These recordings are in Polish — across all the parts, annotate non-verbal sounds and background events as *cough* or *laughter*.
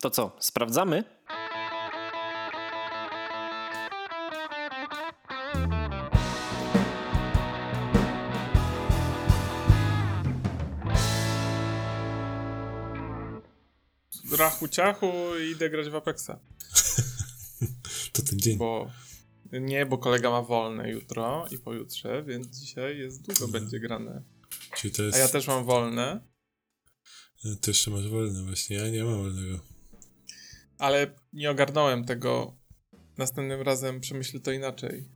To co, sprawdzamy? Rachu ciachu i idę grać w Apexa. *laughs* To ten dzień. Bo nie, bo kolega ma wolne jutro i pojutrze, więc dzisiaj jest długo będzie grane. Czyli to jest... A ja też mam wolne, Ty jeszcze masz wolne właśnie, ja nie mam wolnego. Ale nie ogarnąłem tego. Następnym razem przemyślę to inaczej.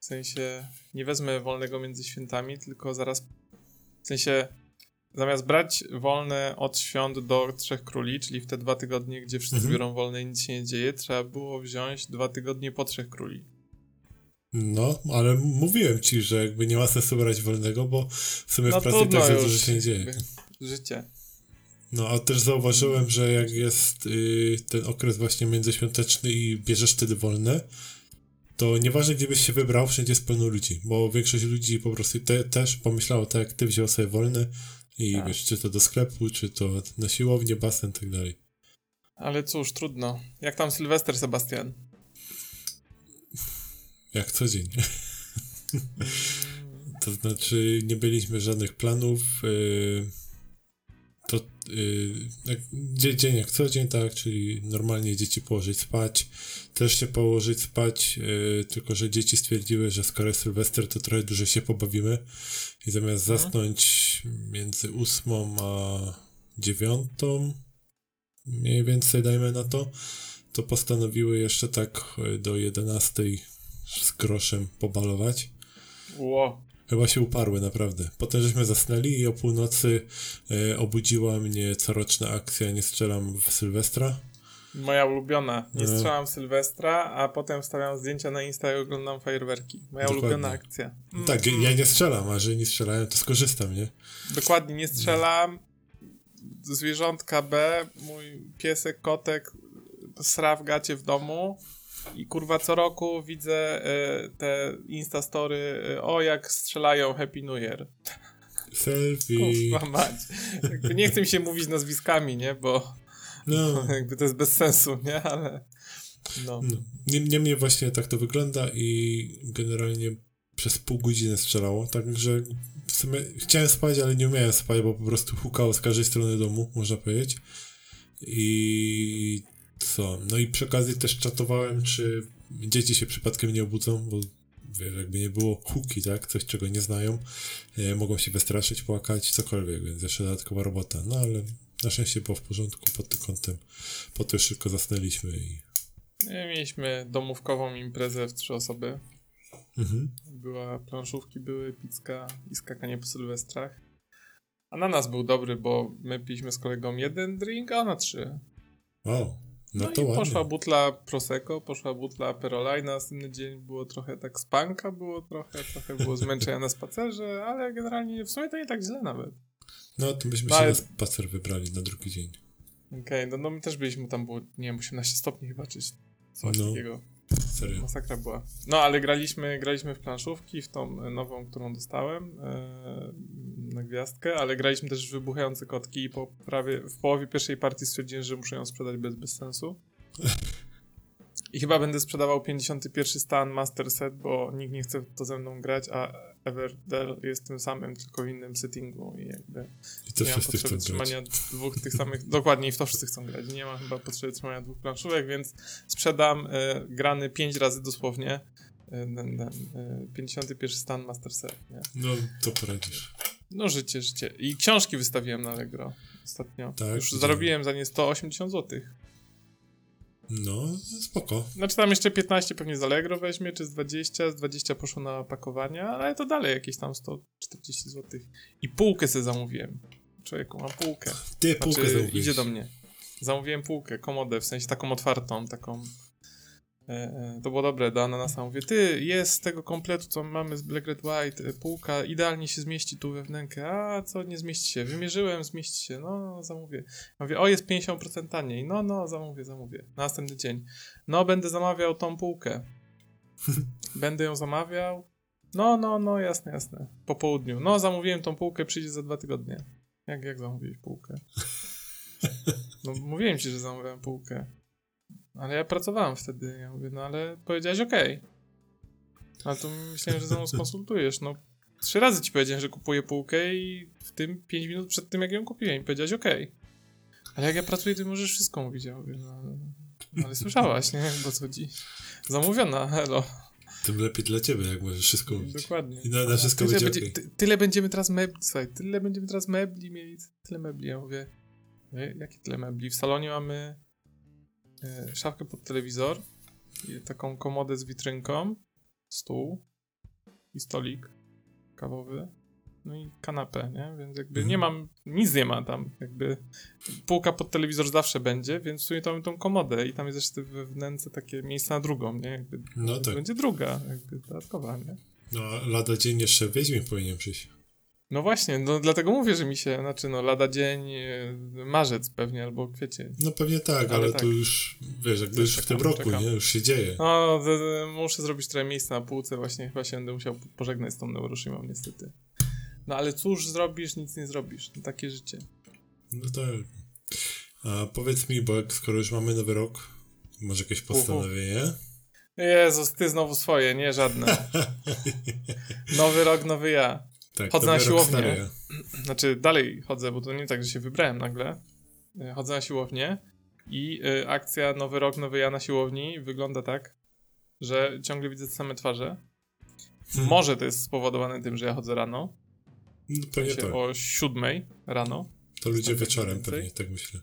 W sensie nie wezmę wolnego między świętami, tylko zaraz. W sensie zamiast brać wolne od świąt do Trzech Króli, czyli w te dwa tygodnie, gdzie wszyscy Mhm. biorą wolne i nic się nie dzieje, trzeba było wziąć dwa tygodnie po Trzech Króli. No, ale mówiłem ci, że jakby nie ma sensu brać wolnego, bo w sumie No w pracy tak za dużo się nie dzieje. Życie. No, a też zauważyłem, że jak jest y, ten okres właśnie międzyświąteczny i bierzesz wtedy wolne, to nieważne gdzie byś się wybrał, wszędzie jest pełno ludzi, bo większość ludzi po prostu te, też pomyślało tak jak ty, wziął sobie wolne i Tak. wiesz, czy to do sklepu, czy to na siłownię, basen, tak dalej. Ale cóż, trudno. Jak tam Sylwester, Sebastian? Jak co dzień. *laughs* to znaczy, nie byliśmy żadnych planów. Yy, to yy, dzień jak co dzień, tak, czyli normalnie dzieci położyć spać, też się położyć spać, yy, tylko że dzieci stwierdziły, że skoro jest Sylwester, to trochę dłużej się pobawimy i zamiast Mhm. zasnąć między ósmą a dziewiątą, mniej więcej dajmy na to, to postanowiły jeszcze tak yy, do 11 z groszem pobalować. Ło. Chyba się uparły, naprawdę. Potem żeśmy zasnęli i o północy e, obudziła mnie coroczna akcja Nie strzelam w Sylwestra. Moja ulubiona. Nie No. strzelam Sylwestra, a potem wstawiam zdjęcia na Insta i oglądam fajerwerki. Moja Dokładnie. ulubiona akcja. Mm, Tak, ja nie strzelam, a że nie strzelają, to skorzystam, nie? Dokładnie, nie strzelam. Zwierzątka B, mój piesek, kotek sra w gacie w domu. I kurwa co roku widzę e, te instastory, e, o jak strzelają Happy New Year. Selfie. Kurwa mać. Jakby nie chcę mi się mówić nazwiskami, nie, bo No, *laughs* jakby to jest bez sensu, nie, ale no. no. Nie- Niemniej właśnie tak to wygląda i generalnie przez pół godziny strzelało, także w sumie chciałem spać, ale nie umiałem spać, bo po prostu hukało z każdej strony domu, można powiedzieć. I co? No i przy okazji też czatowałem, czy dzieci się przypadkiem nie obudzą, bo wiesz, jakby nie było huki, tak? Coś, czego nie znają. E, mogą się wystraszyć, płakać, cokolwiek, więc jeszcze dodatkowa robota. No ale na szczęście było w porządku pod tym kątem. Potem szybko zasnęliśmy i... Mieliśmy domówkową imprezę w trzy osoby. Mhm. Była planszówki, były pizka i skakanie po sylwestrach. A na nas był dobry, bo my piliśmy z kolegą jeden drink, a ona trzy. O, no, No, to i ładnie. poszła butla Prosecco, poszła butla Perola i na następny dzień było trochę tak spanka, było trochę, trochę było zmęczenia na spacerze, ale generalnie w sumie to nie tak źle nawet. No, to byśmy No, się ale- na spacer wybrali na drugi dzień. Okej, no, no my też byliśmy, tam było, nie wiem, 18 stopni chyba, czy coś No. takiego. Serio. Masakra była. No, ale graliśmy, graliśmy w planszówki, w tą nową, którą dostałem e, na gwiazdkę, ale graliśmy też w wybuchające kotki i po prawie, w połowie pierwszej partii stwierdziłem, że muszę ją sprzedać bez, bez sensu. *laughs* I chyba będę sprzedawał 51 stan Master Set, bo nikt nie chce to ze mną grać, a Everdell jest tym samym, tylko w innym settingu i jakby I to nie wszyscy potrzeby chcą grać. trzymania dwóch tych samych. Dokładnie, i w to wszyscy chcą grać. Nie ma chyba potrzeby trzymania dwóch planszówek, więc sprzedam e, grany 5 razy dosłownie. e, Ten, ten, e, 51 stan Master Set. Nie? No, to poradzisz. No, życie, życie. I książki wystawiłem na Allegro ostatnio. Tak, Już widziałem. zarobiłem za nie 180 zł. No, spoko. Znaczy tam jeszcze 15 pewnie z Allegro weźmie, czy z 20. Z 20 poszło na pakowania, ale to dalej jakieś tam 140 zł. I półkę sobie zamówiłem. Człowieku, mam półkę. Ty półkę Znaczy, zamówiłeś. idzie do mnie. Zamówiłem półkę, komodę, w sensie taką otwartą, taką. E, e, to było dobre, do Ananasa mówię, ty, jest z tego kompletu, co mamy z Black Red White, e, półka, idealnie się zmieści tu we wnękę, a co, nie zmieści się, wymierzyłem, zmieści się, no, zamówię. Mówię, o, jest 50% taniej, no, no, zamówię, zamówię. Następny dzień, no, będę zamawiał tą półkę. *laughs* będę ją zamawiał, no, no, no, jasne, jasne. Po południu, no, zamówiłem tą półkę, przyjdzie za dwa tygodnie. Jak, jak zamówiłeś półkę? *laughs* No mówiłem ci, że zamówiłem półkę. Ale ja pracowałem wtedy. Ja mówię, no ale powiedziałeś okej. Okay. Ale to myślałem, że ze mną *laughs* skonsultujesz. No trzy razy ci powiedziałem, że kupuję półkę i w tym 5 minut przed tym, jak ją kupiłem, powiedziałeś okej. Okay. Ale jak ja pracuję, ty możesz wszystko mówić. Ja mówię, no, ale słyszałaś, nie? Bo co chodzi? Zamówiona, hello. Tym lepiej dla ciebie, jak możesz wszystko mówić. Dokładnie. I na, na wszystko tyle będzie, ty, Tyle będziemy teraz mebli, słuchaj, tyle będziemy teraz mebli mieli, tyle mebli. Ja mówię, jakie tyle mebli? W salonie mamy szafkę pod telewizor, taką komodę z witrynką, stół i stolik kawowy no i kanapę, nie? Więc jakby mhm. nie mam, nic nie ma tam, jakby półka pod telewizor zawsze będzie, więc w sumie to mam tą komodę i tam jest jeszcze wewnętrzne takie miejsce na drugą, nie? Jakby no tak. Będzie druga, jakby dodatkowa, nie? No, lada dzień jeszcze Wiedźmin powinien przyjść. No właśnie, no dlatego mówię, że mi się, znaczy no lada dzień, e, marzec pewnie albo kwiecień. No pewnie tak, ale, ale tak. to już, wiesz, jakby już w tym roku, czekam. nie? Już się dzieje. No, muszę zrobić trochę miejsca na półce, właśnie chyba się będę musiał pożegnać z tą Neuroshimą niestety. No ale cóż zrobisz, nic nie zrobisz. No, takie życie. No tak. A powiedz mi, bo jak skoro już mamy nowy rok, może jakieś postanowienie? Jezus, ty znowu swoje, nie żadne. *laughs* nowy rok, nowy ja. Tak, chodzę na siłownię. Znaczy, dalej chodzę, bo to nie tak, że się wybrałem nagle. E, chodzę na siłownię i y, akcja Nowy Rok, Nowy Ja na siłowni wygląda tak, że ciągle widzę te same twarze. Hmm. Może to jest spowodowane tym, że ja chodzę rano, no, pewnie tak. O siódmej rano. To ludzie wieczorem pewnie, tak myślę.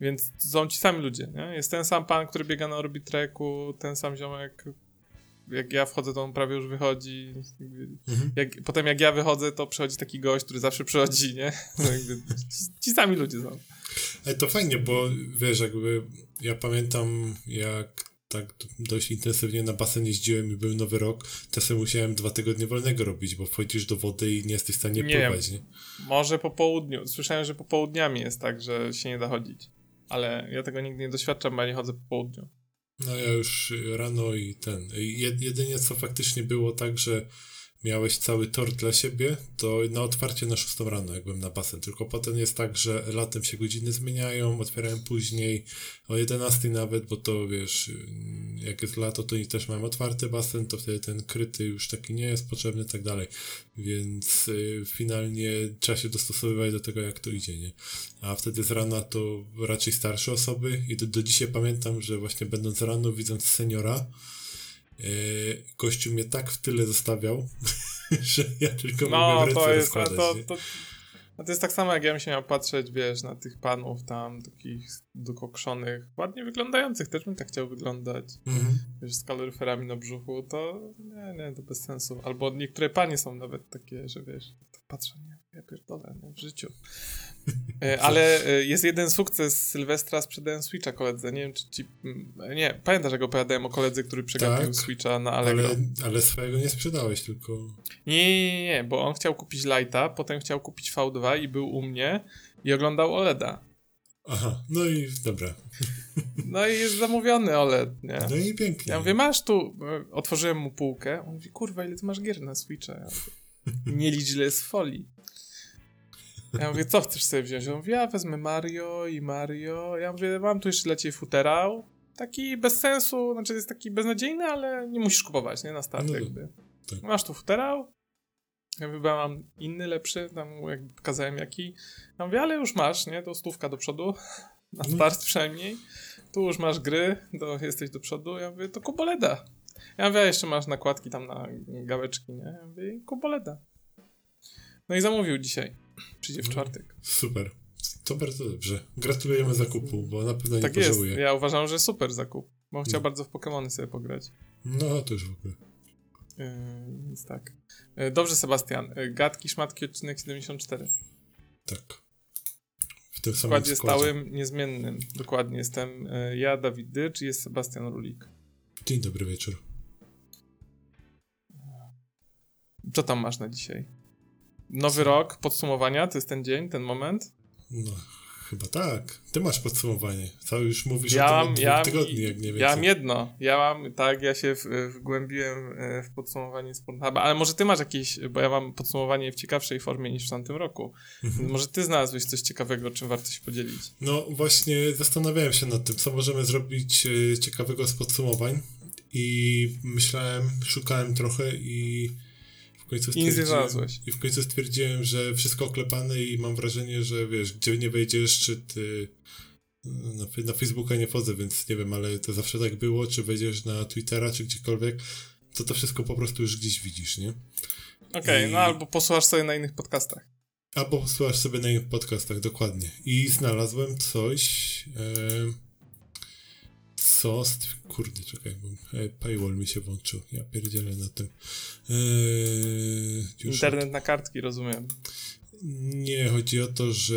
Więc są ci sami ludzie, nie? Jest ten sam pan, który biega na Orbitreku, ten sam ziomek, jak ja wchodzę, to on prawie już wychodzi. Mhm. Jak, potem jak ja wychodzę, to przychodzi taki gość, który zawsze przychodzi, nie? ci, ci, sami ludzie są. Ale to fajnie, bo wiesz, jakby ja pamiętam, jak tak dość intensywnie na basen jeździłem i był nowy rok, czasem musiałem dwa tygodnie wolnego robić, bo wchodzisz do wody i nie jesteś w stanie nie, pływać, nie? Może po południu. Słyszałem, że po południami jest tak, że się nie da chodzić. Ale ja tego nigdy nie doświadczam, bo ja nie chodzę po południu. No ja już rano i ten. Jedynie co faktycznie było tak, że miałeś cały tor dla siebie, to na otwarcie na 6 rano, jak byłem na basen. Tylko potem jest tak, że latem się godziny zmieniają, otwierają później, o 11 nawet, bo to wiesz, jak jest lato, to oni też mają otwarty basen, to wtedy ten kryty już taki nie jest potrzebny, tak dalej. Więc y, finalnie trzeba się dostosowywać do tego, jak to idzie, nie? A wtedy z rana to raczej starsze osoby i do, do dzisiaj pamiętam, że właśnie będąc rano, widząc seniora, Yy, gościu mnie tak w tyle zostawiał, *laughs* że ja tylko no, mogłem ręce to jest, to, to, no to jest tak samo, jak ja bym się miał patrzeć, wiesz, na tych panów tam, takich dokokszonych, ładnie wyglądających, też bym tak chciał wyglądać, mhm. wiesz, z kaloryferami na brzuchu, to nie, nie, to bez sensu. Albo niektóre panie są nawet takie, że wiesz, tak patrzę, nie, ja pierdolę, nie, w życiu. E, *laughs* ale e, jest jeden sukces Sylwestra, sprzedałem Switcha koledze. Nie wiem, czy ci. Mm, nie, pamiętasz, jak opowiadałem o koledze, który przegapił tak, Switcha na Allegro. Ale, ale swojego nie sprzedałeś, tylko. Nie, nie, nie, bo on chciał kupić Lighta, potem chciał kupić V2 i był u mnie i oglądał OLEDa. Aha, no i dobra. No i jest zamówiony OLED, nie? No i pięknie. Ja mówię, masz tu. E, otworzyłem mu półkę. On mówi, kurwa, ile ty masz gier na Switcha? Ja mówię, nie licz, ile jest folii. Ja mówię, co chcesz sobie wziąć? On mówi, ja wezmę Mario i Mario. Ja mówię, mam tu jeszcze dla ciebie futerał. Taki bez sensu, znaczy jest taki beznadziejny, ale nie musisz kupować, nie? Na start no, jakby. Tak. Masz tu futerał. Ja wybrałem inny, lepszy, tam jakby pokazałem jaki. Ja mówię, ale już masz, nie? To stówka do przodu. *laughs* Na no. start przynajmniej. Tu już masz gry, to jesteś do przodu. Ja mówię, to kuboleda. Ja mówię, jeszcze masz nakładki tam na gałeczki, nie? Ja mówię, kuboleda. No i zamówił dzisiaj. Przyjdzie w no, czwartek. Super. To bardzo dobrze. Gratulujemy zakupu, bo na pewno nie tak pożałuję. Jest. Ja uważam, że super zakup. Bo chciał no. bardzo w Pokémony sobie pograć. No, to już w ogóle. Yy, więc tak. Yy, dobrze, Sebastian. Yy, gadki, szmatki, odcinek 74. Tak. W tym samym składzie, składzie stałym, niezmiennym. Dokładnie. Jestem ja, Dawid Dycz i jest Sebastian Rulik. Dzień dobry wieczór. Co tam masz na dzisiaj? Nowy rok, podsumowania, to jest ten dzień, ten moment? No, Chyba tak. Ty masz podsumowanie. Cały już mówisz Ja o tym mam, od dwóch ja, tygodni, jak nie ja więcej. mam jedno. Ja mam, tak, ja się w, wgłębiłem e, w podsumowanie Pornhuba, ale może ty masz jakieś, bo ja mam podsumowanie w ciekawszej formie niż w tamtym roku. Mhm. Może ty znalazłeś coś ciekawego, czym warto się podzielić. No właśnie zastanawiałem się nad tym, co możemy zrobić e, ciekawego z podsumowań i myślałem, szukałem trochę i końcu I znalazłeś. i w końcu stwierdziłem, że wszystko oklepane i mam wrażenie, że wiesz, gdzie nie wejdziesz, czy ty na, na Facebooka nie wchodzę, więc nie wiem, ale to zawsze tak było, czy wejdziesz na Twittera, czy gdziekolwiek, to to wszystko po prostu już gdzieś widzisz, nie? Okej, I- no albo posłuchasz sobie na innych podcastach. Albo słuchasz sobie na innych podcastach, dokładnie. I znalazłem coś, e, co... Kurde, czekaj, bo e, paywall mi się włączył. Ja pierdzielę na tym. E, już Internet na kartki, rozumiem. Nie, chodzi o to, że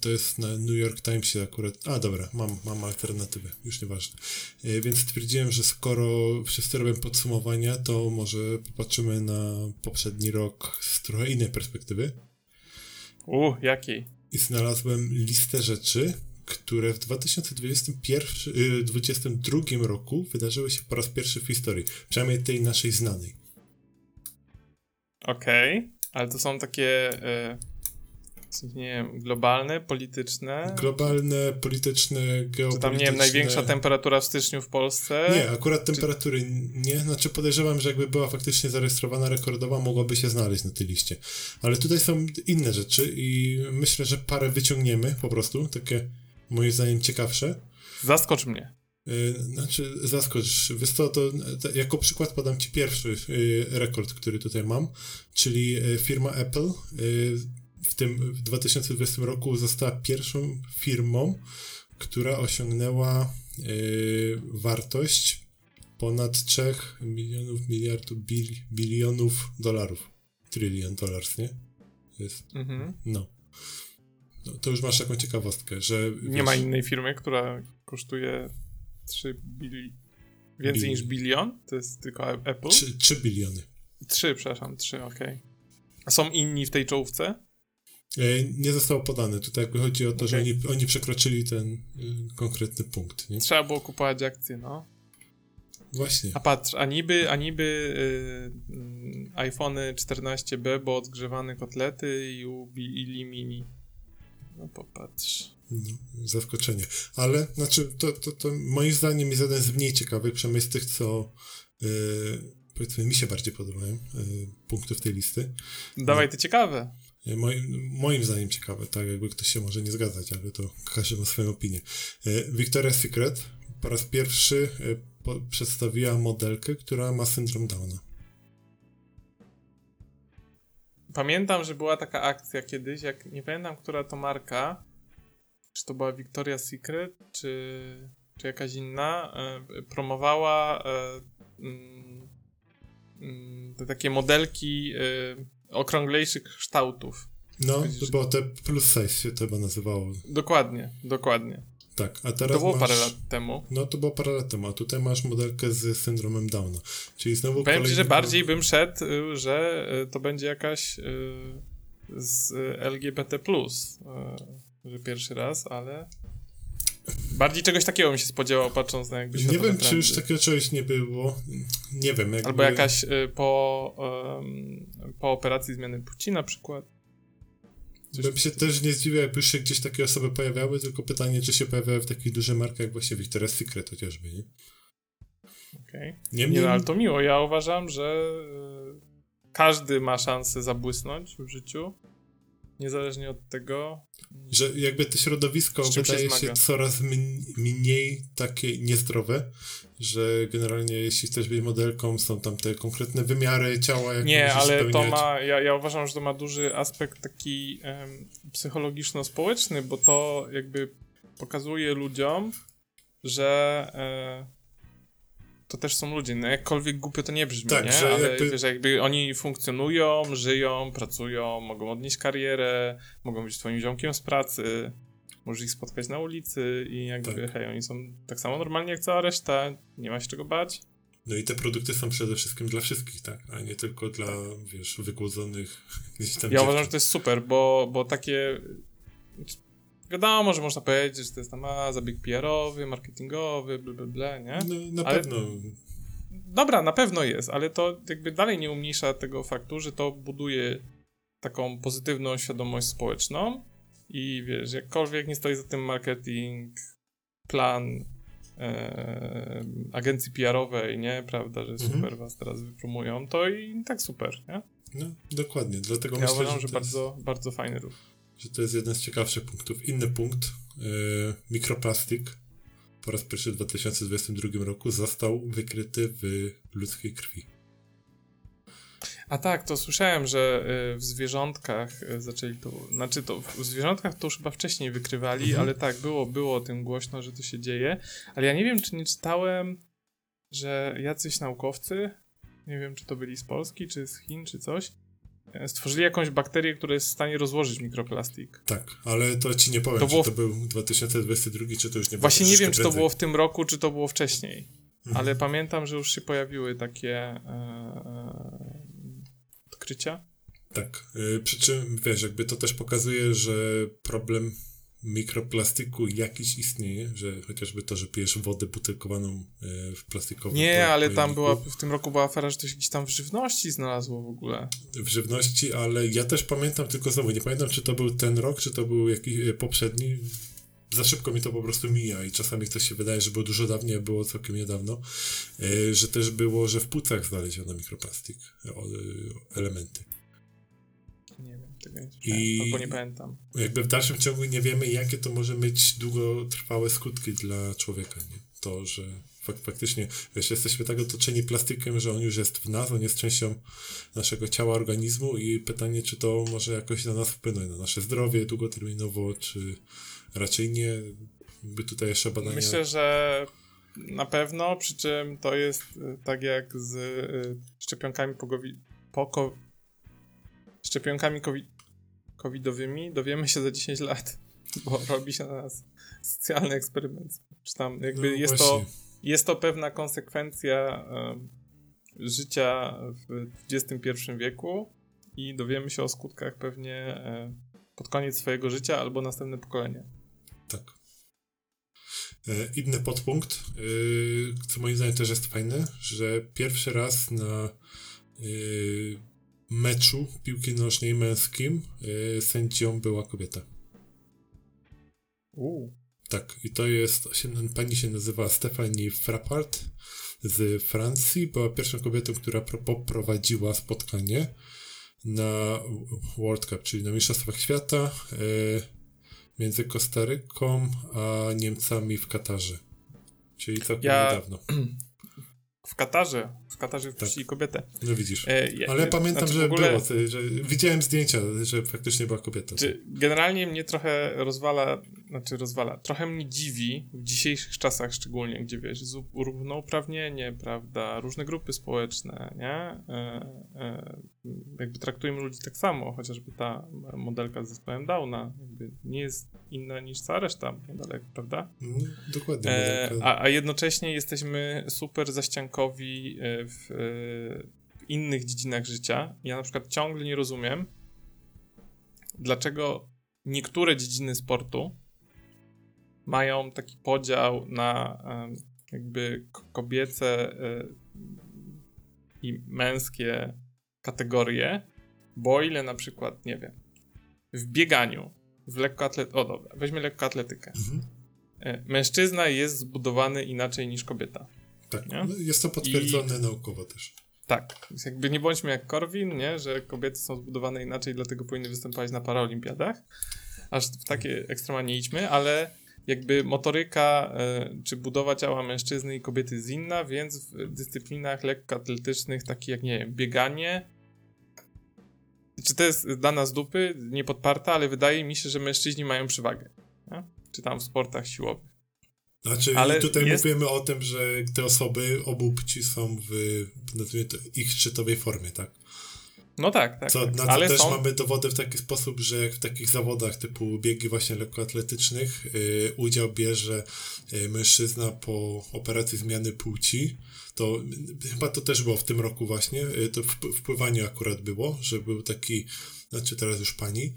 to jest na New York Timesie akurat. A dobra, mam, mam alternatywę, już nieważne. E, więc stwierdziłem, że skoro wszyscy robią podsumowania, to może popatrzymy na poprzedni rok z trochę innej perspektywy. U, jakiej? i znalazłem listę rzeczy, które w 2021, y, 2022 roku wydarzyły się po raz pierwszy w historii, przynajmniej tej naszej znanej. Okej, ale to są takie, e, nie wiem, globalne, polityczne. Globalne, polityczne, Czy geopolityczne... tam, nie wiem, największa temperatura w styczniu w Polsce? Nie, akurat temperatury nie, znaczy podejrzewam, że jakby była faktycznie zarejestrowana rekordowa, mogłaby się znaleźć na tej liście. Ale tutaj są inne rzeczy i myślę, że parę wyciągniemy po prostu, takie moim zdaniem ciekawsze. Zaskocz mnie. Y, Znaczy, zaskocz. Wiesz to, to jako przykład podam Ci pierwszy y, rekord, który tutaj mam, czyli y, firma Apple w tym w 2020 roku została pierwszą firmą, która osiągnęła wartość ponad 3 milionów, miliardów, bil, bilionów dolarów. Trillion dollars, nie? Jest, Mhm. no. No. To już masz taką ciekawostkę, że... Nie wiesz, ma innej firmy, która kosztuje 3 bili... Więcej Bil- niż bilion? To jest tylko A- Apple? 3, 3 biliony. 3, przepraszam, 3, okej. A są inni w tej czołówce? E, Nie zostało podane. Tutaj jakby chodzi o to, że Okej. oni, oni przekroczyli ten y, konkretny punkt, nie? Trzeba było kupować akcje, no. Właśnie. A patrz, a niby, a niby y, y, iPhony 14B, bo odgrzewane kotlety i ubili mini. No popatrz. No, zaskoczenie. Ale, znaczy, to, to, to moim zdaniem jest jeden z mniej ciekawych, przynajmniej z tych, co y, powiedzmy mi się bardziej podobają, y, punktów tej listy. Dawaj te ciekawe. Y, Moim, moim zdaniem ciekawe, tak jakby ktoś się może nie zgadzać, ale to każdy ma swoją opinię. Victoria's Secret po raz pierwszy po, przedstawiła modelkę, która ma syndrom Downa. Pamiętam, że była taka akcja kiedyś, jak nie pamiętam, która to marka, czy to była Victoria's Secret, czy, czy jakaś inna, e, promowała e, mm, mm, te takie modelki e, okrąglejszych kształtów. No, to było te plus size się to chyba nazywało. Dokładnie, dokładnie. Tak, a teraz To było masz... parę lat temu. No to było parę lat temu, a tutaj masz modelkę z syndromem Downa. Czyli znowu Powiem ci, że bardziej bym szedł, y, że y, to będzie jakaś y, z LGBT, że pierwszy raz, ale. Bardziej czegoś takiego bym się spodziewał, patrząc na jakby Nie wiem, czy już takiego czegoś nie było. Nie wiem, jakby... Albo jakaś po, po operacji zmiany płci na przykład. Coś Bym się też nie zdziwił, jakby się gdzieś takie osoby pojawiały, tylko pytanie, czy się pojawiały w takich dużych markach jak właśnie Victoria's Secret chociażby, nie? Okay. Niemniej, Nie, no, ale to miło. Ja uważam, że y, każdy ma szansę zabłysnąć w życiu. Niezależnie od tego. że jakby to środowisko się wydaje się, zmaga? coraz mn- mniej takie niezdrowe, że generalnie jeśli chcesz być modelką, są tam te konkretne wymiary ciała, jak Nie, ale to spełniać. ma. Ja, ja uważam, że to ma duży aspekt taki em, psychologiczno-społeczny, bo to jakby pokazuje ludziom, że e, to też są ludzie. No jakkolwiek głupio to nie brzmi, Tak, nie? że ale jakby- wiesz, jakby oni funkcjonują, żyją, pracują, mogą odnieść karierę, mogą być twoim ziomkiem z pracy. Możesz ich spotkać na ulicy i jakby, Tak. hej, oni są tak samo normalni jak cała reszta, nie ma się czego bać. No i te produkty są przede wszystkim dla wszystkich, tak? A nie tylko dla, wiesz, wygłodzonych *laughs* gdzieś tam Ja uważam, dziewczyn. że to jest super, bo, bo takie. Wiadomo, że można powiedzieć, że to jest tam a, zabieg PR-owy, marketingowy, bla, bla, bla, nie? No, na Ale- pewno. Dobra, na pewno jest, ale to jakby dalej nie umniejsza tego faktu, że to buduje taką pozytywną świadomość społeczną i wiesz, jakkolwiek nie stoi za tym marketing, plan e, agencji PR-owej, nie, prawda, że Mhm. super was teraz wypromują, to i tak super, nie? No, dokładnie. Dlatego Ja myślę, uważam, że, że bardzo, bardzo fajny ruch. jest, że to jest jeden z ciekawszych punktów. Inny punkt. E, mikroplastik po raz pierwszy w 2022 roku został wykryty w ludzkiej krwi. A tak, to słyszałem, że y, w zwierzątkach y, zaczęli to, znaczy to w zwierzątkach to już chyba wcześniej wykrywali, Mhm. ale tak, było, było o tym głośno, że to się dzieje, ale ja nie wiem, czy nie czytałem, że jacyś naukowcy, nie wiem, czy to byli z Polski, czy z Chin, czy coś, e, stworzyli jakąś bakterię, która jest w stanie rozłożyć mikroplastik. Tak, ale to ci nie powiem, To czy było to w- był 2022, czy to już nie było. Właśnie nie wiem, czy to było w tym roku, czy to było wcześniej, Mhm. ale pamiętam, że już się pojawiły takie e, e, odkrycia. Tak, y, przy czym wiesz, jakby to też pokazuje, że problem mikroplastiku jakiś istnieje, że chociażby to, że pijesz wodę butelkowaną y, w plastikowym Nie, ale tam była, w tym roku była afera, że to się gdzieś tam w żywności znalazło w ogóle. w żywności, ale ja też pamiętam, tylko znowu nie pamiętam, czy to był ten rok, czy to był jakiś y, poprzedni. Za szybko mi to po prostu mija i czasami to się wydaje, że było dużo dawniej, a było całkiem niedawno, y, że też było, że w płucach znaleziono mikroplastik, o- y, elementy. Nie wiem, tego nie I- albo nie pamiętam. jakby w dalszym ciągu nie wiemy, jakie to może mieć długotrwałe skutki dla człowieka. Nie? To, że fak faktycznie, wiesz, jesteśmy tak otoczeni plastikiem, że on już jest w nas, on jest częścią naszego ciała, organizmu i pytanie, czy to może jakoś na nas wpłynąć, na nasze zdrowie długoterminowo, czy raczej nie. Jakby tutaj jeszcze badania... Myślę, że na pewno, przy czym to jest y, tak jak z y, szczepionkami pogowi- po ko- szczepionkami covi- covidowymi dowiemy się za 10 lat, *laughs* bo robi się na nas socjalny eksperyment. Czy tam jakby No jest to jest to pewna konsekwencja em, życia w XXI wieku i dowiemy się o skutkach pewnie e, pod koniec swojego życia albo następne pokolenie. Tak. E, Inny podpunkt, y, co moim zdaniem też jest fajne, że pierwszy raz na y, meczu piłki nożnej męskim sędzią była kobieta. Uuu. Tak, i to jest, pani się nazywa Stephanie Frappart z Francji. Była pierwszą kobietą, która pro, poprowadziła spotkanie na World Cup, czyli na Mistrzostwach Świata e, między Kostaryką a Niemcami w Katarze. Czyli całkiem Ja- niedawno. *clears throat* W Katarze. W Katarze wpuścili kobietę. No widzisz. E, ja- Ale pamiętam, znaczy że ogóle, było, że widziałem zdjęcia, że faktycznie była kobieta. Czy generalnie mnie trochę rozwala, znaczy rozwala, trochę mnie dziwi w dzisiejszych czasach szczególnie, gdzie wiesz, równouprawnienie, prawda, różne grupy społeczne, nie? E, e, jakby traktujemy ludzi tak samo, chociażby ta modelka z zespołem Downa nie jest inna niż cała reszta modelek, prawda? No, dokładnie. E, a, a jednocześnie jesteśmy super zaściankowi e, w, e, w innych dziedzinach życia. Ja na przykład ciągle nie rozumiem, dlaczego niektóre dziedziny sportu mają taki podział na jakby kobiece e, i męskie kategorie, bo ile na przykład, nie wiem, w bieganiu, w lekkoatletyce, o dobra, weźmy lekkoatletykę. Mhm. E, Mężczyzna jest zbudowany inaczej niż kobieta. Tak, nie? no, jest to potwierdzone naukowo też. Tak, więc jakby nie bądźmy jak Korwin, nie? że kobiety są zbudowane inaczej, dlatego powinny występować na paraolimpiadach. Aż w takie ekstrema nie idźmy, ale jakby motoryka e, czy budowa ciała mężczyzny i kobiety jest inna, więc w dyscyplinach lekkoatletycznych, takich jak, nie wiem, bieganie, czy to jest dla nas dupy, niepodparta, ale wydaje mi się, że mężczyźni mają przewagę. Nie? Czy tam w sportach siłowych. Znaczy, Ale tutaj jest- mówimy o tym, że te osoby obu płci są w nazwijmy to, ich szczytowej formie, tak? No tak, tak. Co, tak. na co ale też są... mamy dowody w taki sposób, że jak w takich zawodach typu biegi właśnie lekkoatletycznych y, udział bierze y, mężczyzna po operacji zmiany płci, to y, chyba to też było w tym roku właśnie, y, to w, w pływaniu akurat było, że był taki, znaczy teraz już pani,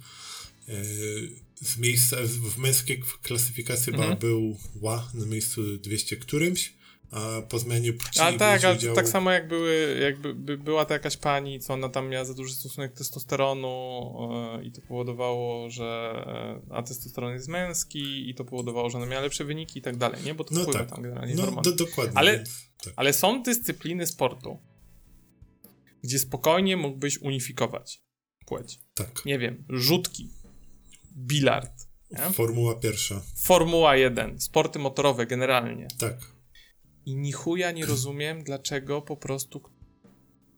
z miejsca, w męskiej klasyfikacji mhm. był ła na miejscu 200 którymś, a po zmianie płci Ale tak, tak samo jak były, jakby by była to jakaś pani, co ona tam miała za duży stosunek testosteronu yy, i to powodowało, że yy, a testosteron jest męski i to powodowało, że ona miała lepsze wyniki i tak dalej, nie? Bo to no wpływa tak. tam generalnie no, do, dokładnie. Ale, tak. ale są dyscypliny sportu, gdzie spokojnie mógłbyś unifikować płeć. Tak. Nie wiem, rzutki, bilard. Nie? Formuła pierwsza. Formuła 1, sporty motorowe generalnie. Tak i ni chuja nie rozumiem, dlaczego po prostu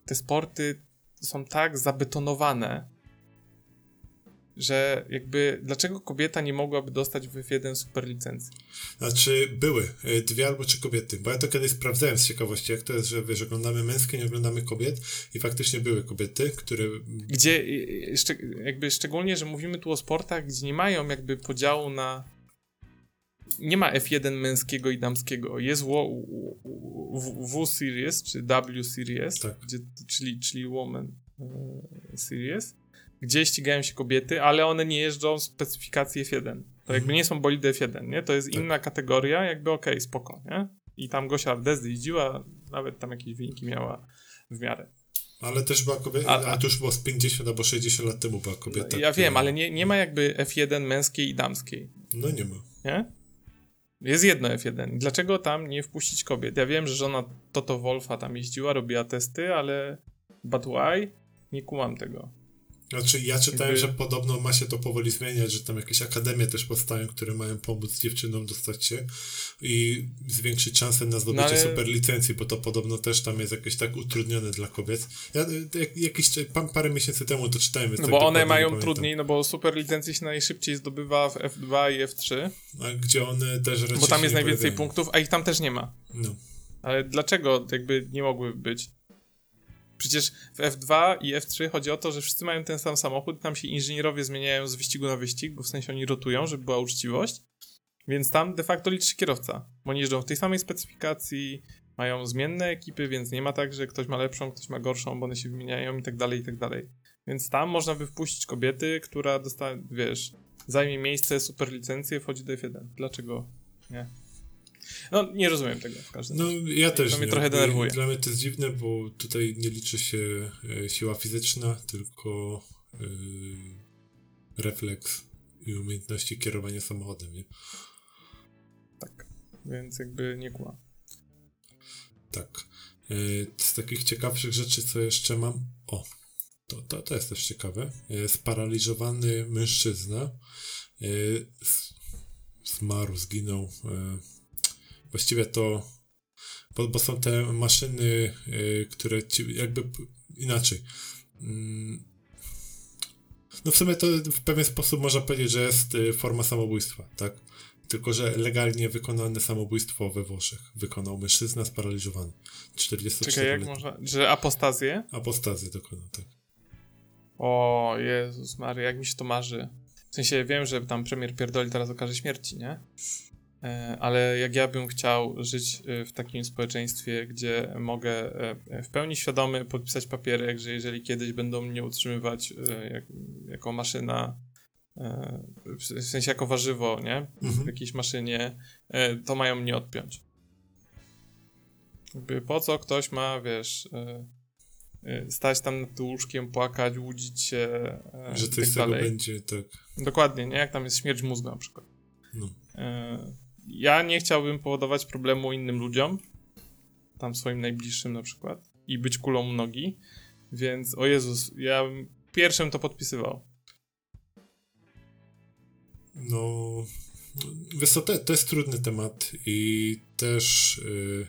te sporty są tak zabetonowane, że jakby dlaczego kobieta nie mogłaby dostać w F1 super licencji? Znaczy były e, dwie albo trzy kobiety, bo ja to kiedyś sprawdzałem z ciekawości, jak to jest, że wiesz, oglądamy męskie, nie oglądamy kobiet i faktycznie były kobiety, które... Gdzie jakby szczególnie, że mówimy tu o sportach, gdzie nie mają jakby podziału na nie ma F1 męskiego i damskiego. Jest W-Series, czy W-Series, tak. gdzie, czyli, czyli Woman e, Series, gdzie ścigają się kobiety, ale one nie jeżdżą w specyfikacji F1. To mhm. jakby nie są bolidy F1, nie? To jest tak. inna kategoria, jakby okej, okay, spoko, nie? I tam Gosia Ardezdy jeździła, nawet tam jakieś wyniki miała w miarę. Ale też była kobieta, a, a to już było z 50 albo 60 lat temu była kobieta. No, ja która... wiem, ale nie, nie ma jakby F1 męskiej i damskiej. No nie ma. Nie? Jest jedno F1. Dlaczego tam nie wpuścić kobiet? Ja wiem, że żona Toto Wolfa tam jeździła, robiła testy, ale but why? Nie kumam tego. Znaczy, ja czytałem, Jakby... że podobno ma się to powoli zmieniać, że tam jakieś akademie też powstają, które mają pomóc dziewczynom dostać się i zwiększyć szanse na zdobycie no ale... super licencji, bo to podobno też tam jest jakieś tak utrudnione dla kobiet. Ja jak, jakiś parę miesięcy temu to czytałem. No tak bo one mają trudniej, no bo super licencje się najszybciej zdobywa w F2 i F3. A gdzie one też raczej Bo tam jest najwięcej pojawiają. punktów, a ich tam też nie ma. No. Ale dlaczego jakby nie mogły być? Przecież w F2 i F3 chodzi o to, że wszyscy mają ten sam samochód, tam się inżynierowie zmieniają z wyścigu na wyścig, bo w sensie oni rotują, żeby była uczciwość, więc tam de facto liczy się kierowca, bo oni jeżdżą w tej samej specyfikacji, mają zmienne ekipy, więc nie ma tak, że ktoś ma lepszą, ktoś ma gorszą, bo one się wymieniają i tak dalej, i tak dalej. Więc tam można by wpuścić kobiety, która dostanie, wiesz, zajmie miejsce, super licencję, wchodzi do F1. Dlaczego nie? No, nie rozumiem tego w każdym razie. No, ja też To mnie nie. trochę denerwuje. Dla mnie to jest dziwne, bo tutaj nie liczy się e, siła fizyczna, tylko yy, refleks i umiejętności kierowania samochodem, nie? Tak, więc jakby nie kła. Tak. Yy, z takich ciekawszych rzeczy, co jeszcze mam... O, to, to, to jest też ciekawe. Yy, sparaliżowany mężczyzna zmarł, zginął właściwie to, bo, bo są te maszyny, y, które ci jakby inaczej. Mm, no w sumie to w pewien sposób można powiedzieć, że jest y, forma samobójstwa, tak? Tylko, że legalnie wykonane samobójstwo we Włoszech wykonał mężczyzna sparaliżowany. 44 Czekaj, jak można... Że apostazję? Apostazję dokonał, tak. O Jezus Maria, jak mi się to marzy. W sensie wiem, że tam premier pierdoli teraz o karze śmierci, nie? E, ale jak ja bym chciał żyć e, w takim społeczeństwie, gdzie mogę e, w pełni świadomy podpisać papierek, że jeżeli kiedyś będą mnie utrzymywać jak, jako maszyna, w sensie jako warzywo, nie? Mhm. W jakiejś maszynie, to mają mnie odpiąć. Jakby po co ktoś ma, wiesz, stać tam nad łóżkiem, płakać, łudzić się. Że coś tak z tego będzie, tak. Dokładnie, nie? Jak tam jest śmierć mózgu na przykład. No ja nie chciałbym powodować problemu innym ludziom, tam swoim najbliższym na przykład, i być kulą nogi, więc o Jezus, ja pierwszym to podpisywał. No, wiesz to, to jest trudny temat i też yy,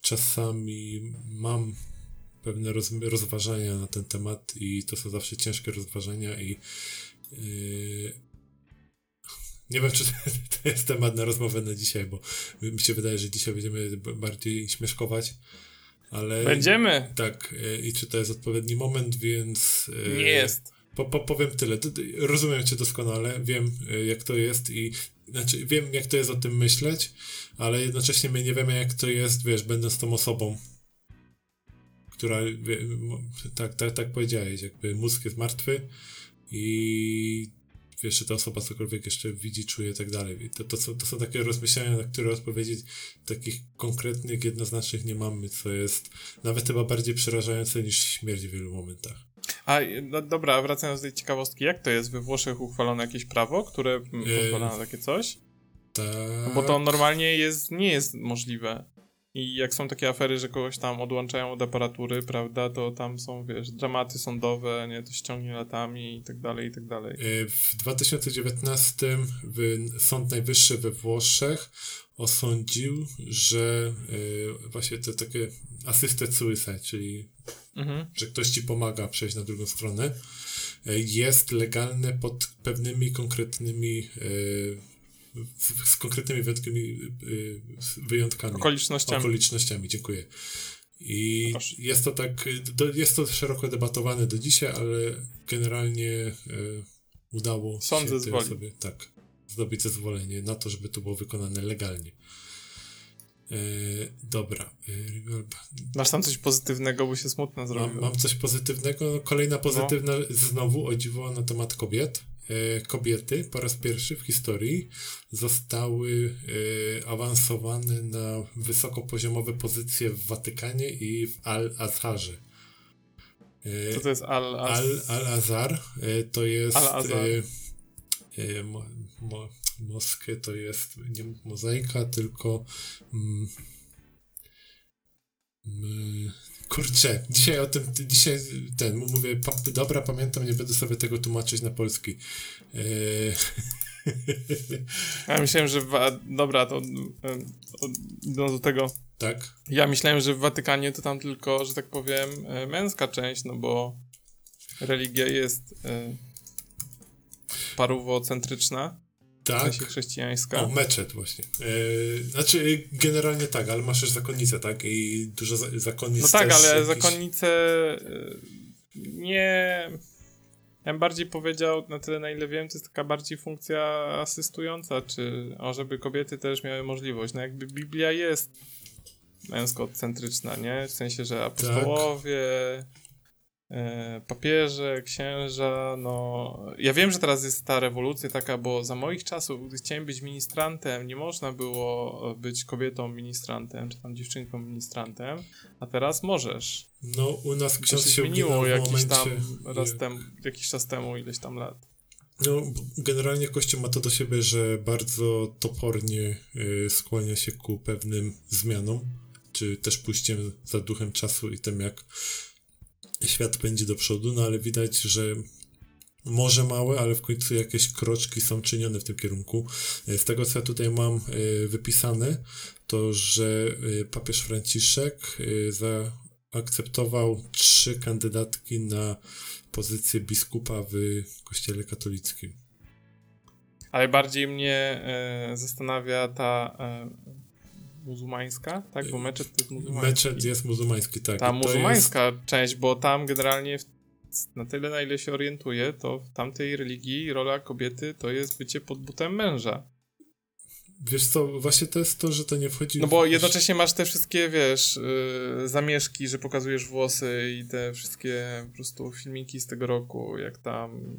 czasami mam pewne roz, rozważania na ten temat i to są zawsze ciężkie rozważania i yy, nie wiem, czy to jest temat na rozmowę na dzisiaj, bo mi się wydaje, że dzisiaj będziemy bardziej śmieszkować, ale... Będziemy! Tak, e, i czy to jest odpowiedni moment, więc... E, Nie jest. Po, po, powiem tyle. Rozumiem cię doskonale, wiem jak to jest i znaczy wiem jak to jest o tym myśleć, ale jednocześnie my nie wiemy jak to jest, wiesz, będąc tą osobą, która, tak, tak, tak powiedziałeś, jakby mózg jest martwy, i wiesz, czy ta osoba cokolwiek jeszcze widzi, czuje i tak dalej. To, to, są, to są takie rozmyślenia, na które odpowiedzieć takich konkretnych, jednoznacznych nie mamy, co jest nawet chyba bardziej przerażające niż śmierć w wielu momentach. A no dobra, wracając do tej ciekawostki, jak to jest? We Włoszech uchwalono jakieś prawo, które pozwala na takie coś? Tak. Bo to normalnie jest, nie jest możliwe. I jak są takie afery, że kogoś tam odłączają od aparatury, prawda, to tam są, wiesz, dramaty sądowe, nie, to ściągnie latami i tak dalej, i tak dalej. E, w 2019 Sąd Najwyższy we Włoszech osądził, że y, właśnie te takie assisted suicide, czyli mhm. że ktoś ci pomaga przejść na drugą stronę, y, jest legalne pod pewnymi konkretnymi y, z konkretnymi wyjątkami, wyjątkami. Okolicznościami. Okolicznościami, dziękuję. I Proszę. jest to tak, jest to szeroko debatowane do dzisiaj, ale generalnie udało Sądzę się tej osobie, tak, zdobyć zezwolenie na to, żeby to było wykonane legalnie. E, dobra. Masz tam coś pozytywnego, bo się smutno zrobiło. Mam, mam coś pozytywnego. Kolejna pozytywna, no. znowu o dziwo na temat kobiet. E, kobiety po raz pierwszy w historii zostały e, awansowane na wysokopoziomowe pozycje w Watykanie i w Al-Azharze. E, Co to jest Al-Azhar? Al-Azhar e, to jest... Al-Azhar. Mo, mo, Moskę to jest nie mozaika, tylko. Mm, mm, kurczę, dzisiaj o tym, dzisiaj ten, mówię, pa, dobra, pamiętam, nie będę sobie tego tłumaczyć na polski. Eee... *laughs* Ja myślałem, że. W, dobra, to idąc do tego. Tak. Ja myślałem, że w Watykanie to tam tylko, że tak powiem, e, męska część, no bo religia jest e, parówocentryczna. Tak. W chrześcijańska. O, meczet właśnie. Yy, znaczy, generalnie tak, ale masz też zakonnicę, tak? I dużo za zakonnic No tak, ale jakiś... zakonnice e, nie... Ja bym bardziej powiedział, na tyle na ile wiem, to jest taka bardziej funkcja asystująca, czy o, żeby kobiety też miały możliwość. No jakby Biblia jest męskocentryczna, nie? W sensie, że apostołowie, tak papieże, księża, no... Ja wiem, że teraz jest ta rewolucja taka, bo za moich czasów, gdy chciałem być ministrantem, nie można było być kobietą ministrantem, czy tam dziewczynką ministrantem, a teraz możesz. No, u nas ksiądz się, się zmieniło jakiś momencie... tam raz temu, jakiś czas temu, ileś tam lat. No, generalnie Kościół ma to do siebie, że bardzo topornie y, skłania się ku pewnym zmianom, czy też pójściem za duchem czasu i tym, jak świat pędzi do przodu, no ale widać, że może małe, ale w końcu jakieś kroczki są czynione w tym kierunku. E, z tego, co ja tutaj mam e, wypisane, to że e, papież Franciszek zaakceptował trzy kandydatki na pozycję biskupa w kościele katolickim. Ale bardziej mnie zastanawia ta muzułmańska, tak? Bo meczet jest muzułmański. Meczet jest muzułmański, tak. Ta muzułmańska jest... część, bo tam generalnie na tyle, na ile się orientuję, to w tamtej religii rola kobiety to jest bycie pod butem męża. Wiesz co, właśnie to jest to, że to nie wchodzi... No bo jednocześnie masz te wszystkie, wiesz, yy, zamieszki, że pokazujesz włosy i te wszystkie po prostu filmiki z tego roku, jak tam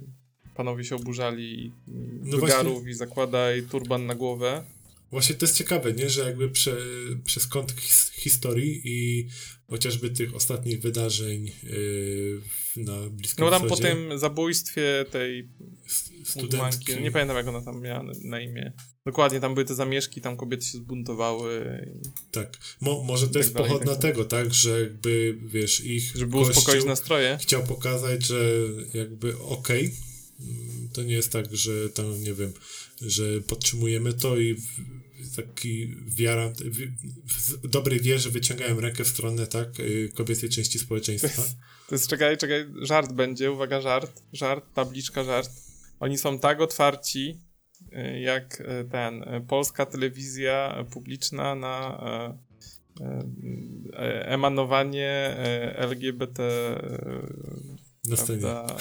panowie się oburzali no wygarów właśnie... i zakładaj turban na głowę. Właśnie to jest ciekawe, nie? że jakby prze, przez kąt his, historii i chociażby tych ostatnich wydarzeń yy, na Bliskim No tam po tym zabójstwie tej studentki, nie pamiętam jak ona tam miała na imię. Dokładnie, tam były te zamieszki, tam kobiety się zbuntowały. Tak, Mo, może to tak jest dalej, pochodna tak tego, tak, że jakby, wiesz, ich Żeby uspokoić nastroje. Chciał pokazać, że jakby okej, okay, to nie jest tak, że tam, nie wiem, że podtrzymujemy to i taki wiara, w dobrej wierze wyciągają rękę w stronę, tak, y, kobiecej części społeczeństwa. To *laughs* jest, to jest, czekaj, czekaj, żart będzie, uwaga, żart, żart, tabliczka, żart. Oni są tak otwarci, y, jak y, ten, polska telewizja publiczna na emanowanie LGBT na scenie. Prawda,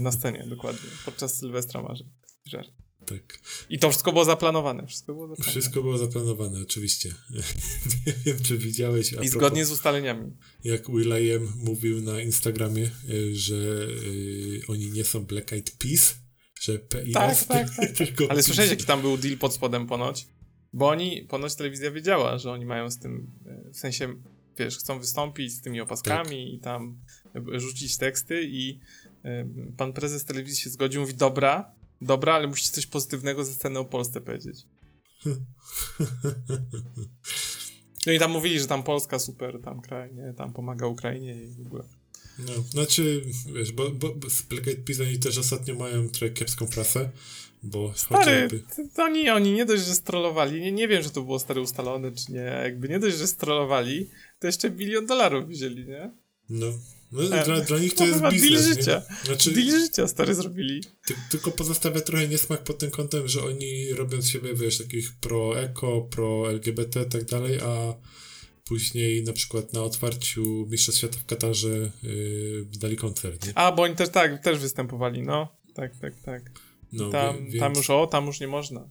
na scenie, dokładnie. Podczas Sylwestra marzeń. Żart. Tak. I to wszystko było zaplanowane. Wszystko było zaplanowane. Wszystko było zaplanowane, oczywiście. *laughs* nie wiem, czy widziałeś. I zgodnie z ustaleniami. Jak Will.i.am mówił na Instagramie, y, że y, oni nie są Black Eyed Peas, że PIS. Tak, tak, tak. *laughs* Ale słyszałeś, jaki tam był deal pod spodem ponoć? Bo oni, ponoć telewizja wiedziała, że oni mają z tym, y, w sensie, wiesz, chcą wystąpić z tymi opaskami tak. i tam rzucić teksty i pan prezes telewizji się zgodził, mówi, dobra, dobra, ale musicie coś pozytywnego ze sceny o Polsce powiedzieć. *laughs* No i tam mówili, że tam Polska super, tam kraj, nie, tam pomaga Ukrainie i w ogóle. No, znaczy, wiesz, bo, bo, bo z Black Eyed Peas oni też ostatnio mają trochę kiepską prasę, bo Stary, chociażby... to oni, oni nie dość, że strollowali, nie, nie wiem, że to było stary ustalone, czy nie, jakby nie dość, że strollowali, to jeszcze bilion dolarów wzięli, nie? No, no, dla, dla nich to no, jest biznes. Deal życia. Znaczy, deal życia stary zrobili. Ty, tylko pozostawia trochę niesmak pod tym kątem, że oni robią z siebie, wiesz, takich pro-eko, pro-LGBT i tak dalej, a później na przykład na otwarciu Mistrzostw Świata w Katarze yy, dali koncert. Nie? A, bo oni też tak, też występowali, no. Tak, tak, tak. No, tam, więc... tam już o, tam już nie można.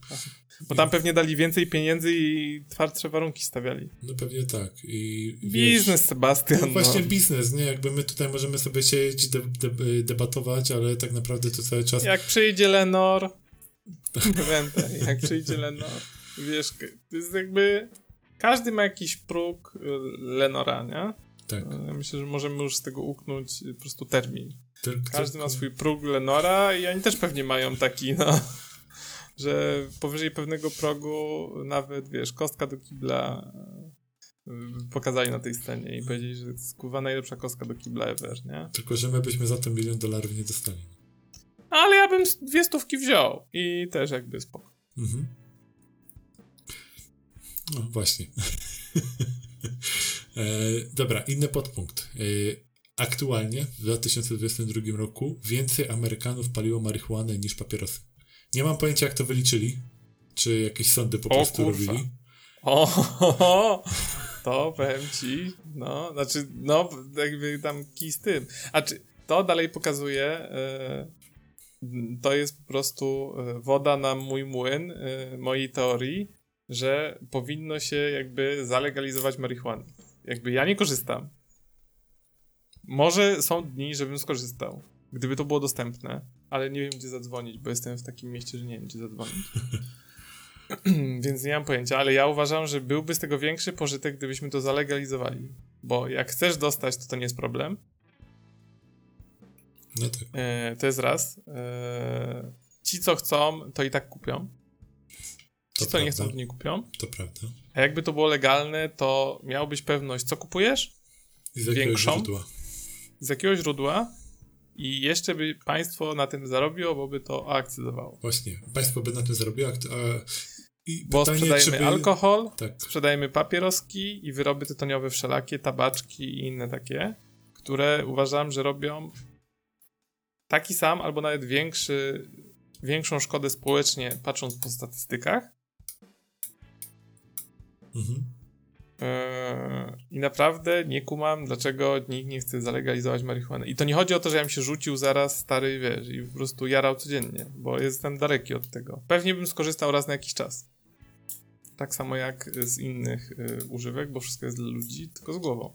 Bo tam pewnie dali więcej pieniędzy i twardsze warunki stawiali. No pewnie tak. I, biznes, wiesz, Sebastian. No właśnie no. biznes, nie? Jakby my tutaj możemy sobie siedzieć, de, de, debatować, ale tak naprawdę to cały czas... Jak przyjdzie Lenor, *laughs* jak przyjdzie Lenor, wiesz, to jest jakby... Każdy ma jakiś próg y, Lenora, nie? Tak. Ja myślę, że możemy już z tego uknąć po prostu termin. Każdy ma swój próg Lenora i oni też pewnie mają taki, no *laughs* że powyżej pewnego progu nawet, wiesz, kostka do kibla e, pokazali na tej scenie i powiedzieli, że to jest kurwa najlepsza kostka do kibla ever, nie? Tylko, że my byśmy za to milion dolarów nie dostali. Ale ja bym dwie stówki wziął i też jakby spoko. Mhm. No właśnie. *laughs* e, dobra, inny podpunkt. E, aktualnie w 2022 roku więcej Amerykanów paliło marihuanę niż papierosy. Nie mam pojęcia, jak to wyliczyli. Czy jakieś sądy po o, prostu kurwa. robili. O, *laughs* to powiem ci, no, znaczy, no, jakby tam kij z tym. A czy to dalej pokazuje, e, to jest po prostu e, woda na mój młyn, e, mojej teorii, że powinno się jakby zalegalizować marihuanę. Jakby ja nie korzystam. Może są dni, żebym skorzystał, gdyby to było dostępne ale nie wiem, gdzie zadzwonić, bo jestem w takim mieście, że nie wiem, gdzie zadzwonić. *laughs* *clears throat* Więc nie mam pojęcia, ale ja uważam, że byłby z tego większy pożytek, gdybyśmy to zalegalizowali. Bo jak chcesz dostać, to to nie jest problem. No tak. E, to jest raz. E, ci, co chcą, to i tak kupią. Ci, to co prawda. nie chcą, to nie kupią. To prawda. A jakby to było legalne, to miałbyś pewność, co kupujesz? Z jakiegoś Większą, źródła. Z jakiego źródła? I jeszcze by państwo na tym zarobiło, bo by to akcedowało. Właśnie, państwo by na tym zarobiło. A... I bo pytanie, sprzedajemy by... alkohol, tak. sprzedajemy papieroski i wyroby tytoniowe wszelakie, tabaczki i inne takie, które uważam, że robią taki sam albo nawet większy, większą szkodę społecznie, patrząc po statystykach. Mhm. Yy, I naprawdę nie kumam, dlaczego nikt nie chce zalegalizować marihuany. I to nie chodzi o to, że ja bym się rzucił zaraz stary, wiesz, i po prostu jarał codziennie, bo jestem daleki od tego. Pewnie bym skorzystał raz na jakiś czas. Tak samo jak z innych y, używek, bo wszystko jest dla ludzi, tylko z głową.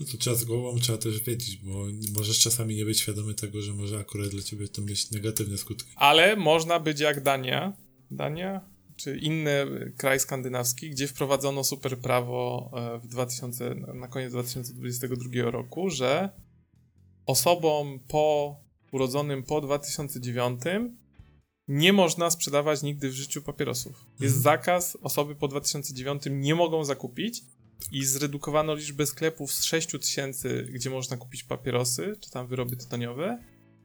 No to trzeba z głową, trzeba też wiedzieć, bo możesz czasami nie być świadomy tego, że może akurat dla ciebie to mieć negatywne skutki. Ale można być jak Dania. Dania? Czy inny kraj skandynawski, gdzie wprowadzono super prawo e, w 2000, na koniec 2022 roku, że osobom po urodzonym po 2009 nie można sprzedawać nigdy w życiu papierosów. Jest mhm. zakaz, osoby po 2009 nie mogą zakupić i zredukowano liczbę sklepów z 6 tysięcy, gdzie można kupić papierosy, czy tam wyroby tytoniowe,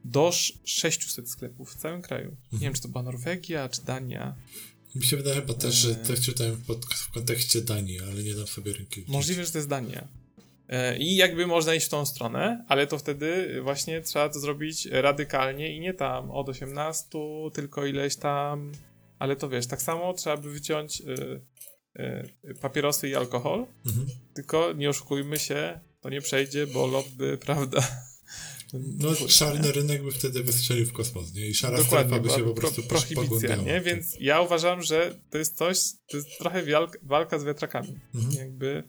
do 600 sklepów w całym kraju. Nie wiem, czy to była Norwegia, czy Dania. Mi się wydaje chyba też, że tak czytałem pod, w kontekście Danii, ale nie dam sobie ręki. Możliwe, że to jest Dania. E, I jakby można iść w tą stronę, ale to wtedy właśnie trzeba to zrobić radykalnie i nie tam od 18, tylko ileś tam. Ale to wiesz, tak samo trzeba by wyciąć y, y, papierosy i alkohol, mhm. tylko nie oszukujmy się, to nie przejdzie, bo lobby, *laughs* prawda, No, czarny nie? rynek by wtedy wystrzelił w kosmos, nie? I szara Dokładnie, strefa by się po prostu pro, prohibicja, nie? Więc ja uważam, że to jest coś, to jest trochę walka, walka z wiatrakami. Mhm. Jakby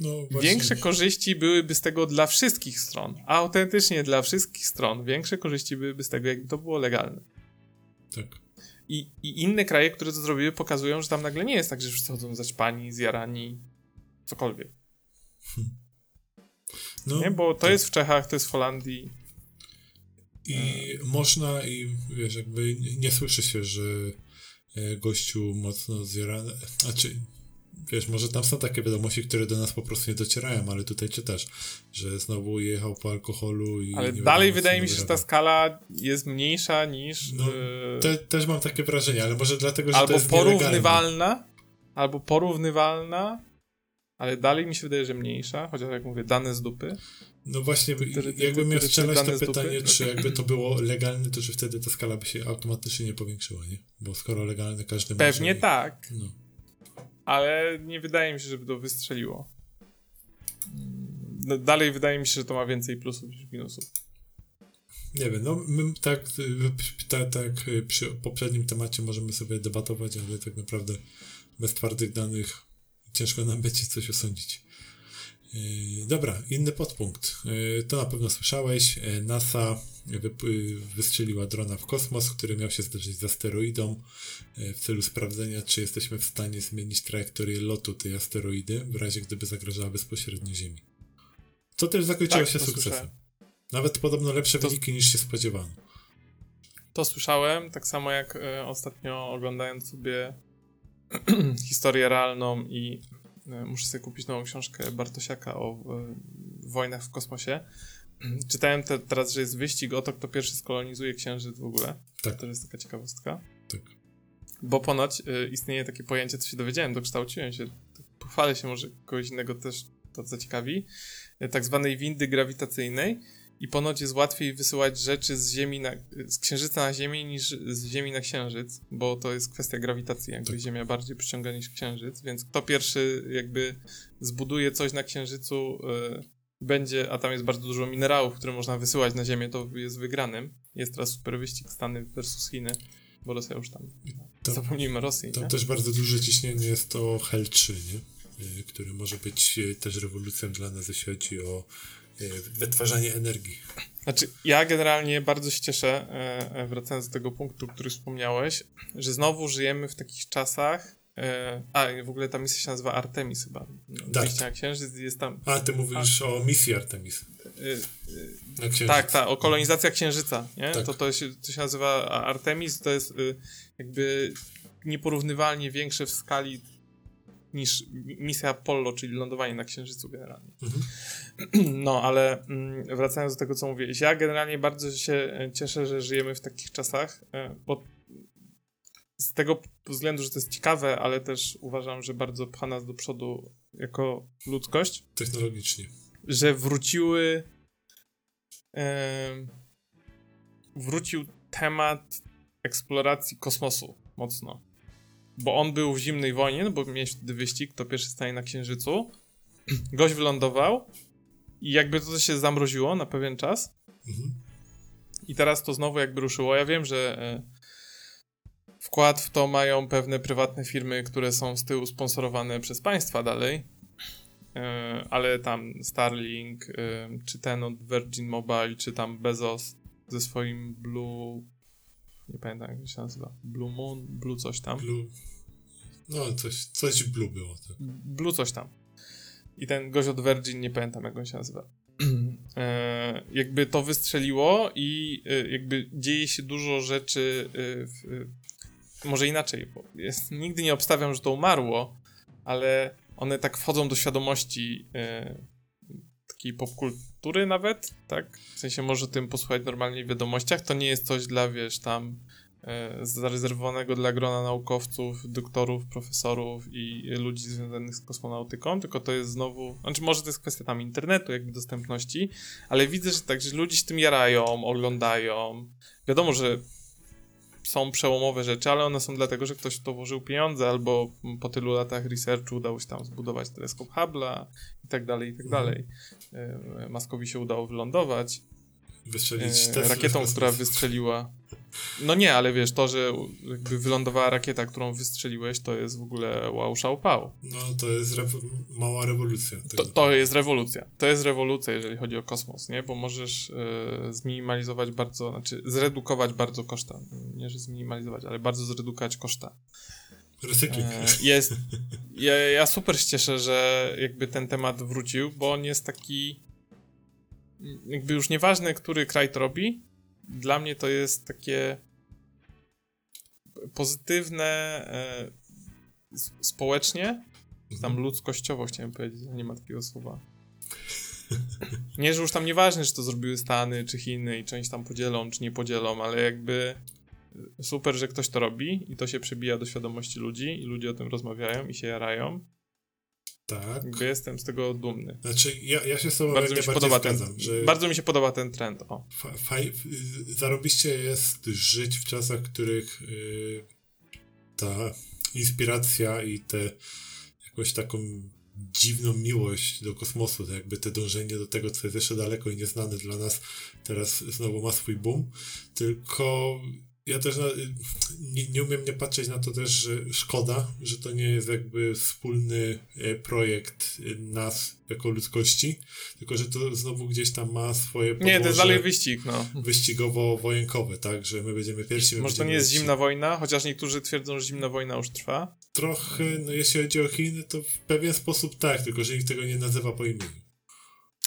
no, większe korzyści byłyby z tego dla wszystkich stron. Autentycznie dla wszystkich stron. Większe korzyści byłyby z tego, jakby to było legalne. Tak. I, I inne kraje, które to zrobiły, pokazują, że tam nagle nie jest tak, że wszyscy chodzą zaćpani, zjarani, cokolwiek. Hmm. No, nie? Bo to tak. jest w Czechach, to jest w Holandii. I można, i wiesz, jakby nie słyszy się, że e, gościu mocno zjarany, znaczy wiesz, może tam są takie wiadomości, które do nas po prostu nie docierają, ale tutaj czytasz, że znowu jechał po alkoholu i... Ale dalej wydaje mi się, że ta skala jest mniejsza niż... No, e, te, też mam takie wrażenie, ale może dlatego, że albo to jest porównywalna, albo porównywalna, ale dalej mi się wydaje, że mniejsza, chociaż jak mówię, dane z dupy. No właśnie, jakbym miał strzelać to pytanie, czy jakby to było legalne, to czy wtedy ta skala by się automatycznie nie powiększyła, nie? Bo skoro legalne każdy Pewnie może... tak. No ale nie wydaje mi się, żeby to wystrzeliło. No, dalej wydaje mi się, że to ma więcej plusów niż minusów. Nie wiem, no my tak, tak, tak przy poprzednim temacie możemy sobie debatować, ale tak naprawdę bez twardych danych ciężko nam będzie coś osądzić. Yy, dobra, inny podpunkt. Yy, to na pewno słyszałeś. Yy, NASA wystrzeliła drona w kosmos, który miał się zderzyć z asteroidą w celu sprawdzenia, czy jesteśmy w stanie zmienić trajektorię lotu tej asteroidy, w razie gdyby zagrażała bezpośrednio Ziemi. To też zakończyło tak, się sukcesem. Słyszałem. Nawet podobno lepsze to... wyniki niż się spodziewano. To słyszałem, tak samo jak ostatnio oglądając sobie *clears throat* historię realną i E, muszę sobie kupić nową książkę Bartosiaka o e, wojnach w kosmosie. *clears throat* Czytałem te, teraz, że jest wyścig o to, kto pierwszy skolonizuje księżyc w ogóle. Tak. To jest taka ciekawostka. Tak. Bo ponoć y, istnieje takie pojęcie, co się dowiedziałem, dokształciłem się, pochwalę się, może kogoś innego też to zaciekawi, y, tak zwanej windy grawitacyjnej i ponoć jest łatwiej wysyłać rzeczy z Ziemi na, z Księżyca na Ziemię niż z Ziemi na Księżyc, bo to jest kwestia grawitacji, jakby tak. Ziemia bardziej przyciąga niż Księżyc, więc kto pierwszy jakby zbuduje coś na Księżycu y, będzie, a tam jest bardzo dużo minerałów, które można wysyłać na Ziemię, to jest wygranym. Jest teraz super wyścig Stany versus Chiny, bo Rosja już tam, to, zapomnijmy Rosji. Tam nie? też bardzo duże ciśnienie jest to Hel 3, nie? Y, który może być y, też rewolucją dla nas, jeśli chodzi o wytwarzanie energii. Znaczy, ja generalnie bardzo się cieszę, e, e, wracając do tego punktu, który wspomniałeś, że znowu żyjemy w takich czasach. E, a, w ogóle ta misja się nazywa Artemis chyba. Tak. na Księżyc jest tam. A, ty mówisz a, o misji Artemis. tak, tak, o kolonizacja Księżyca, nie? Tak. To, to, się, to się nazywa Artemis, to jest jakby nieporównywalnie większe w skali niż misja Apollo, czyli lądowanie na Księżycu generalnie. Mhm. *clears throat* No, ale mm, wracając do tego, co mówiłeś, ja generalnie bardzo się e, cieszę, że żyjemy w takich czasach, e, bo z tego względu, że to jest ciekawe, ale też uważam, że bardzo pcha nas do przodu jako ludzkość. Technologicznie. Że wróciły e, wrócił temat eksploracji kosmosu mocno bo on był w zimnej wojnie, no bo miałeś wtedy wyścig, to pierwszy stanie na Księżycu. *clears throat* Gość wylądował i jakby to się zamroziło na pewien czas. Mhm. I teraz to znowu jakby ruszyło. Ja wiem, że e, wkład w to mają pewne prywatne firmy, które są z tyłu sponsorowane przez państwa dalej. E, ale tam Starlink, e, czy ten od Virgin Mobile, czy tam Bezos ze swoim Blue nie pamiętam jak się nazywa, Blue Moon, Blue coś tam. Blue, no coś, coś Blue było. Tak. Blue coś tam. I ten gość od Virgin, nie pamiętam jak on się nazywa. *clears throat* e, jakby to wystrzeliło i e, jakby dzieje się dużo rzeczy e, w, może inaczej, bo jest, nigdy nie obstawiam, że to umarło, ale one tak wchodzą do świadomości e, takiej popkultury nawet, tak? W sensie może tym posłuchać normalnie w wiadomościach. To nie jest coś dla, wiesz, tam e, zarezerwowanego dla grona naukowców, doktorów, profesorów i ludzi związanych z kosmonautyką, tylko to jest znowu, znaczy może to jest kwestia tam internetu, jakby dostępności, ale widzę, że tak, że ludzie się tym jarają, oglądają. Wiadomo, że są przełomowe rzeczy, ale one są dlatego, że ktoś w to włożył pieniądze, albo po tylu latach researchu udało się tam zbudować teleskop Hubble'a i tak dalej, i tak Mhm. dalej. E, Maskowi się udało wylądować Wystrzelić e, rakietą, która wystrzeliła. No nie, ale wiesz, to, że jakby wylądowała rakieta, którą wystrzeliłeś, to jest w ogóle wow, szał, pał. No to jest rewo- mała rewolucja. To, to jest rewolucja. To jest rewolucja, jeżeli chodzi o kosmos, nie? Bo możesz e, zminimalizować bardzo, znaczy zredukować bardzo koszta. Nie, że zminimalizować, ale bardzo zredukować koszta. Recykling. E, jest, *laughs* ja, ja super się cieszę, że jakby ten temat wrócił, bo on jest taki jakby już nieważne, który kraj to robi, dla mnie to jest takie pozytywne e, społecznie, czy tam ludzkościowo chciałem powiedzieć, nie ma takiego słowa. Nie, że już tam nieważne, czy to zrobiły Stany, czy Chiny i część tam podzielą, czy nie podzielą, ale jakby super, że ktoś to robi i to się przebija do świadomości ludzi i ludzie o tym rozmawiają i się jarają. Tak. Jakby jestem z tego dumny. Znaczy, ja, ja się z tobą Bardzo mi się podoba ten, zgadzam, że bardzo mi się podoba ten trend. O. faj, zarobiście jest żyć w czasach, w których y, ta inspiracja i te jakąś taką dziwną miłość do kosmosu, to jakby te dążenie do tego, co jest jeszcze daleko i nieznane dla nas, teraz znowu ma swój boom. Tylko ja też na, nie, nie umiem nie patrzeć na to też, że szkoda, że to nie jest jakby wspólny e, projekt e, nas jako ludzkości, tylko że to znowu gdzieś tam ma swoje Nie, to jest dalej wyścig, no. wyścigowo-wojenkowe, tak, że my będziemy pierwsi. my Może to nie jest zimna wojna, chociaż niektórzy twierdzą, że zimna wojna już trwa. Trochę, no jeśli chodzi o Chiny, to w pewien sposób tak, tylko że nikt tego nie nazywa po imieniu.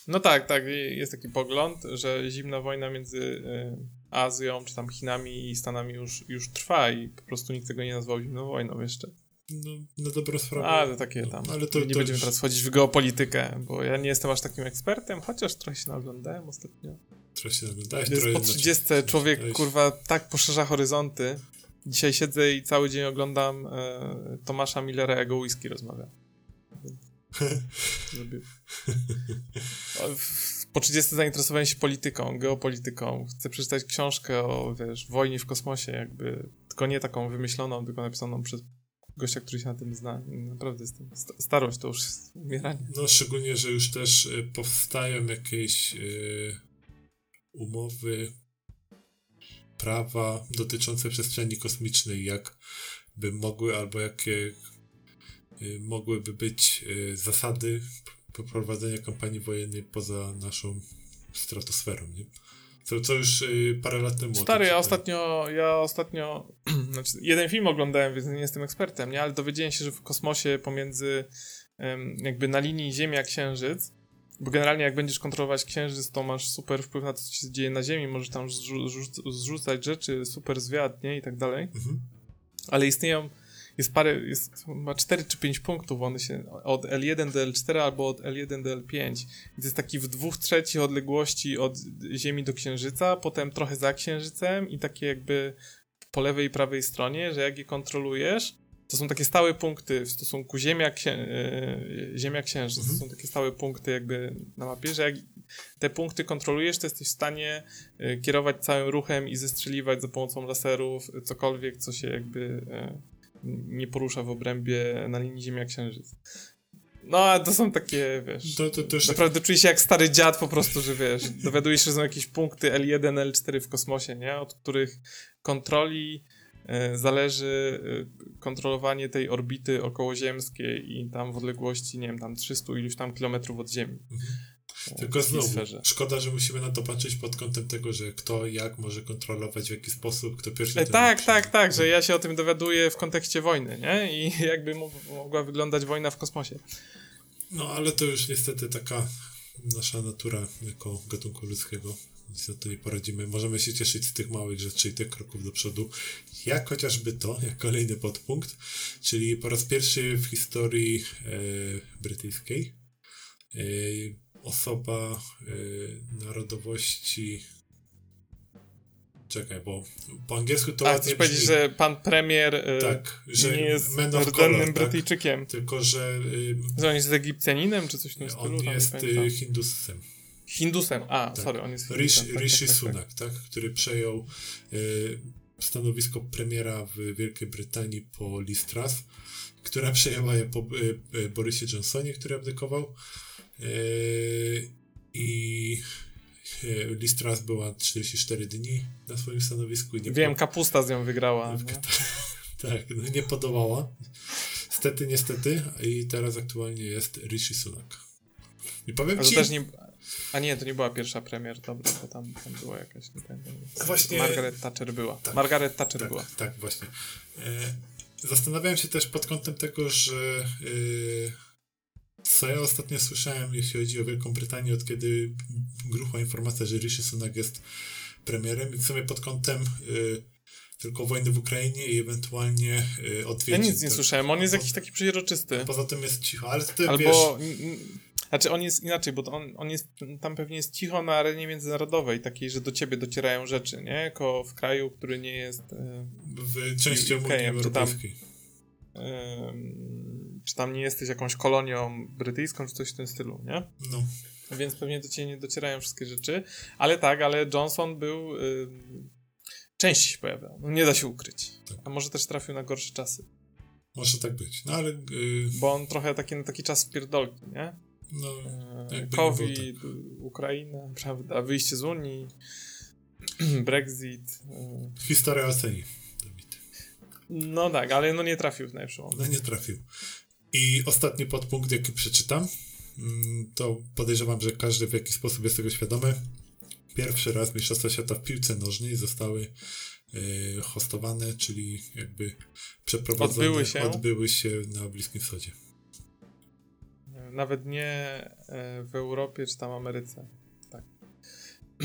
No tak, tak, jest taki pogląd, że zimna wojna między y, Azją, czy tam Chinami i Stanami już, już trwa i po prostu nikt tego nie nazwał zimną wojną jeszcze. No, na dobrą sprawę. Ale takie tam. No, ale to, nie to będziemy już, teraz wchodzić w geopolitykę, bo ja nie jestem aż takim ekspertem, chociaż trochę się naoglądałem ostatnio. trochę się naglądałeś, Jest po znaczy- 30 człowiek, znaczy- kurwa, tak poszerza horyzonty. Dzisiaj siedzę i cały dzień oglądam e, Tomasza Millera, jak o whisky rozmawia. *laughs* Żeby... O, w- Po 30 zainteresowałem się polityką, geopolityką. Chcę przeczytać książkę o, wiesz, wojnie w kosmosie, jakby, tylko nie taką wymyśloną, tylko napisaną przez gościa, który się na tym zna. Naprawdę jestem, sta- starość to już umieranie. No szczególnie, że już też y, powstają jakieś y, umowy, prawa dotyczące przestrzeni kosmicznej, jak by mogły, albo jakie mogłyby być y, zasady prowadzenia kampanii wojennej poza naszą stratosferą, nie? Co, co już y, parę lat temu. Stary, ja ostatnio, ja ostatnio, *clears throat* znaczy jeden film oglądałem, więc nie jestem ekspertem, nie, ale dowiedziałem się, że w kosmosie pomiędzy jakby na linii Ziemia-Księżyc, bo generalnie jak będziesz kontrolować Księżyc, to masz super wpływ na to, co się dzieje na Ziemi, możesz tam zrzu- zrzu- zrzucać rzeczy, super zwiat, nie, i tak dalej, Mhm. ale istnieją, jest parę, jest chyba 4 czy 5 punktów, one się od L1 do L4 albo od L1 do L5. I to jest taki w dwóch trzecich odległości od Ziemi do Księżyca, potem trochę za Księżycem i takie jakby po lewej i prawej stronie, że jak je kontrolujesz, to są takie stałe punkty w stosunku Ziemia, księ, e, Ziemia Księżyc. Mhm. To są takie stałe punkty jakby na mapie, że jak te punkty kontrolujesz, to jesteś w stanie e, kierować całym ruchem i zestrzeliwać za pomocą laserów cokolwiek, co się jakby e, nie porusza w obrębie na linii Ziemia-Księżyc. No, a to są takie, wiesz... To, to też Naprawdę czuję się jak stary dziad po prostu, że wiesz, *laughs* dowiadujesz się, że są jakieś punkty L1, L4 w kosmosie, nie? Od których kontroli e, zależy e, kontrolowanie tej orbity okołoziemskiej i tam w odległości, nie wiem, tam 300 iluś tam kilometrów od Ziemi. E, Tylko znowu, sferze. szkoda, że musimy na to patrzeć pod kątem tego, że kto jak może kontrolować, w jaki sposób, kto pierwszy... E, ten tak, lepszy. tak, tak, że ja się o tym dowiaduję w kontekście wojny, nie? I *laughs* jakby mo- mogła wyglądać wojna w kosmosie. No, ale to już niestety taka nasza natura jako gatunku ludzkiego. Nic na to nie poradzimy. Możemy się cieszyć z tych małych rzeczy i tych kroków do przodu, jak chociażby to, jak kolejny podpunkt, czyli po raz pierwszy w historii e, brytyjskiej e, osoba e, narodowości Czekaj, bo po angielsku to A, chcesz powiedzieć, że pan premier e, Tak, że nie jest rdzennym tak? Brytyjczykiem. Tylko, że y, Że on jest Egipcjaninem, czy coś w tym stylu? on jest y, Hindusem. Hindusem. A, sorry, on jest Rishi, Hindusem. Tak, Rishi tak, tak, tak. Sunak, tak? Który przejął y, stanowisko premiera w Wielkiej Brytanii po Liz Truss, która *laughs* przejęła je po y, y, Borysie Johnsonie, który abdykował. Y, I Liz Truss była 44 dni na swoim stanowisku. Nie Wiem, kapusta z nią wygrała. *laughs* tak, no nie podobała. Niestety, niestety. I teraz aktualnie jest Rishi Sunak. I powiem ci... Też nie... A nie, to nie była pierwsza premier, dobra, bo tam, tam była jakaś, nie pamiętam. Właśnie... Margaret Thatcher była. Tak, Margaret Thatcher tak, była. Tak, właśnie. E, zastanawiałem się też pod kątem tego, że e, co ja ostatnio słyszałem, jeśli chodzi o Wielką Brytanię, od kiedy gruchła informacja, że Rishi Sunak jest premierem i w sumie pod kątem e, tylko wojny w Ukrainie i ewentualnie y, odwiedzin. Ja nic nie tak. słyszałem, on jest jakiś taki przeźroczysty. Poza tym jest cicho, ale ty Albo, wiesz... Znaczy on jest inaczej, bo on, on jest, tam pewnie jest cicho na arenie międzynarodowej, takiej, że do ciebie docierają rzeczy, nie? Jako w kraju, który nie jest... E, w części Unii Europejskiej. Czy tam nie jesteś jakąś kolonią brytyjską, czy coś w tym stylu, nie? No. Więc pewnie do ciebie nie docierają wszystkie rzeczy. Ale tak, ale Johnson był... częściej się pojawiał. No, nie da się ukryć. Tak. A może też trafił na gorsze czasy. Może tak być, no ale... Yy... Bo on trochę taki, na taki czas pierdolki, nie? No, e, COVID, tak. Ukraina, prawda, wyjście z Unii, *clears throat* Brexit. E. Historia oceni. No tak, ale no nie trafił w najlepszą. No nie trafił. I ostatni podpunkt, jaki przeczytam, mm, to podejrzewam, że każdy w jakiś sposób jest tego świadomy. Pierwszy raz Mistrzostwa Świata w piłce nożnej zostały e, hostowane, czyli jakby przeprowadzone, odbyły się, odbyły się na Bliskim Wschodzie. Nawet nie e, w Europie czy tam Ameryce.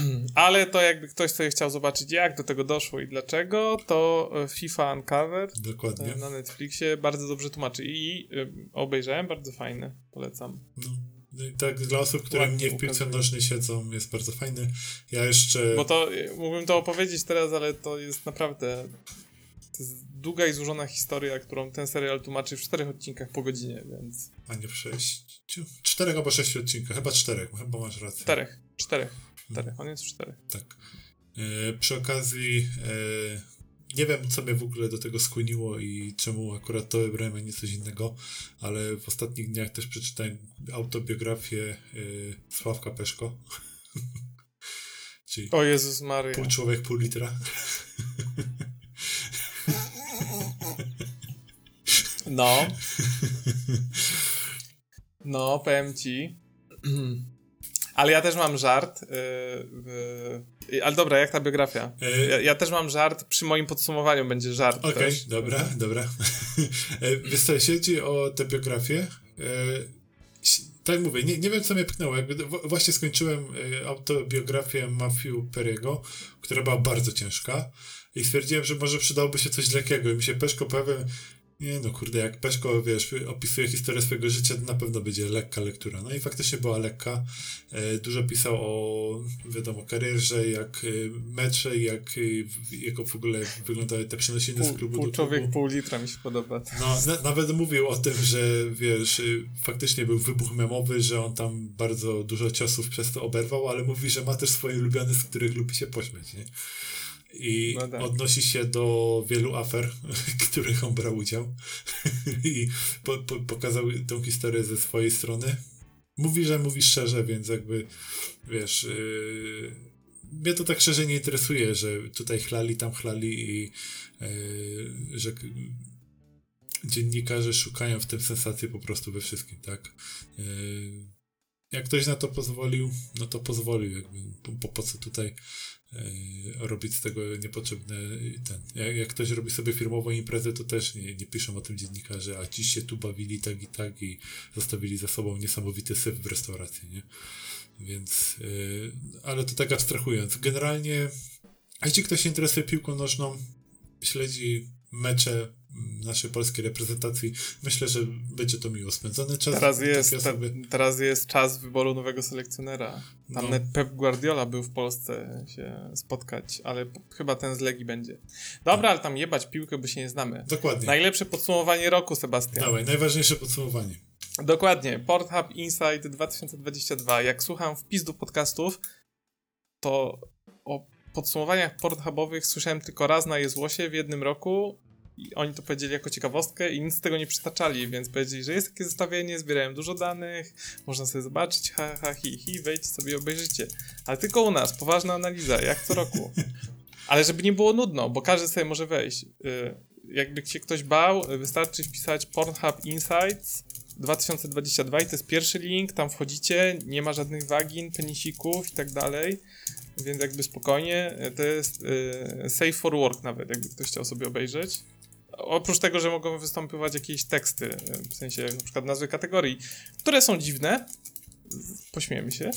*clears throat* Ale to jakby ktoś sobie chciał zobaczyć, jak do tego doszło i dlaczego, to e, FIFA Uncovered Dokładnie. na Netflixie bardzo dobrze tłumaczy. I obejrzałem, bardzo fajne, polecam. No. no tak, dla osób, które Ładnie nie w piłce nożnej siedzą, jest bardzo fajny. Ja jeszcze. Bo to mógłbym to opowiedzieć teraz, ale to jest naprawdę to jest długa i złożona historia, którą ten serial tłumaczy w czterech odcinkach po godzinie, więc... A nie w sześciu? Czterech albo sześciu odcinkach, chyba czterech, chyba masz rację. Czterech, czterech, czterech, hmm. on jest w czterech. Tak. E, przy okazji e, nie wiem, co mnie w ogóle do tego skłoniło i czemu akurat to wybrałem, a nie coś innego, ale w ostatnich dniach też przeczytałem autobiografię e, Sławka Peszko. *laughs* Czyli o Jezus Maria. Pół człowiek, pół litra. No. No, powiem ci. *clears throat* Ale ja też mam żart. Yy, ale dobra, jak ta biografia? E, ja, ja, też mam żart. Przy moim podsumowaniu będzie żart. Okej, okay, dobra, dobra. E, *laughs* wiesz co, jeśli o tę biografię, tak mówię, nie, nie wiem co mnie pchnęło. Jakby właśnie skończyłem autobiografię Matthew Perry'ego, która była bardzo ciężka i stwierdziłem, że może przydałoby się coś lekkiego i mi się Peszko pojawia nie no kurde, jak Peszko, wiesz, opisuje historię swojego życia, to na pewno będzie lekka lektura. No i faktycznie była lekka. E, dużo pisał o, wiadomo, karierze, jak e, mecze, jak, e, jak w ogóle wyglądały te przenosiny z klubu pół do człowiek, klubu. pół litra mi się podoba. No, na, nawet mówił o tym, że wiesz, faktycznie był wybuch memowy, że on tam bardzo dużo ciosów przez to oberwał, ale mówi, że ma też swoje ulubione, z których lubi się pośmiać, nie? I no tak. odnosi się do wielu afer, w *laughs* których on brał udział *laughs* i po, po, pokazał tę historię ze swojej strony. Mówi, że mówi szczerze, więc jakby wiesz, yy, mnie to tak szczerze nie interesuje, że tutaj chlali, tam chlali i yy, że dziennikarze szukają w tym sensacji po prostu we wszystkim, tak? Yy, jak ktoś na to pozwolił, no to pozwolił, jakby po, po co tutaj robić z tego niepotrzebne ten. Jak, jak, ktoś robi sobie firmową imprezę, to też nie, nie piszą o tym dziennikarze, a ci się tu bawili tak i tak i zostawili za sobą niesamowity syf w restauracji, nie? Więc, yy, ale to tak abstrahując. Generalnie, jeśli ktoś interesuje piłką nożną, śledzi mecze naszej polskiej reprezentacji. Myślę, że będzie to miło spędzony czas. Teraz jest, te, teraz jest czas wyboru nowego selekcjonera. Tam no. Pep Guardiola był w Polsce się spotkać, ale chyba ten z Legii będzie. Dobra, tak. ale tam jebać piłkę, bo się nie znamy. Dokładnie. Najlepsze podsumowanie roku, Sebastian. Dawaj, najważniejsze podsumowanie. Dokładnie. Porthub Insight 2022. Jak słucham wpisów podcastów, to o podsumowaniach pornhubowych słyszałem tylko raz na Jezłosie w jednym roku i oni to powiedzieli jako ciekawostkę i nic z tego nie przytaczali, więc powiedzieli, że jest takie zestawienie, zbierałem dużo danych, można sobie zobaczyć, ha, ha, hi, hi, wejdźcie sobie, obejrzycie. Ale tylko u nas, poważna analiza, jak co roku. *laughs* Ale żeby nie było nudno, bo każdy sobie może wejść. Y, jakby się ktoś bał, wystarczy wpisać Pornhub Insights 2022 i to jest pierwszy link, tam wchodzicie, nie ma żadnych wagin, penisików i tak dalej, więc jakby spokojnie, to jest y, safe for work nawet, jakby ktoś chciał sobie obejrzeć. Oprócz tego, że mogą występować jakieś teksty, w sensie na przykład nazwy kategorii, które są dziwne, pośmiejemy się,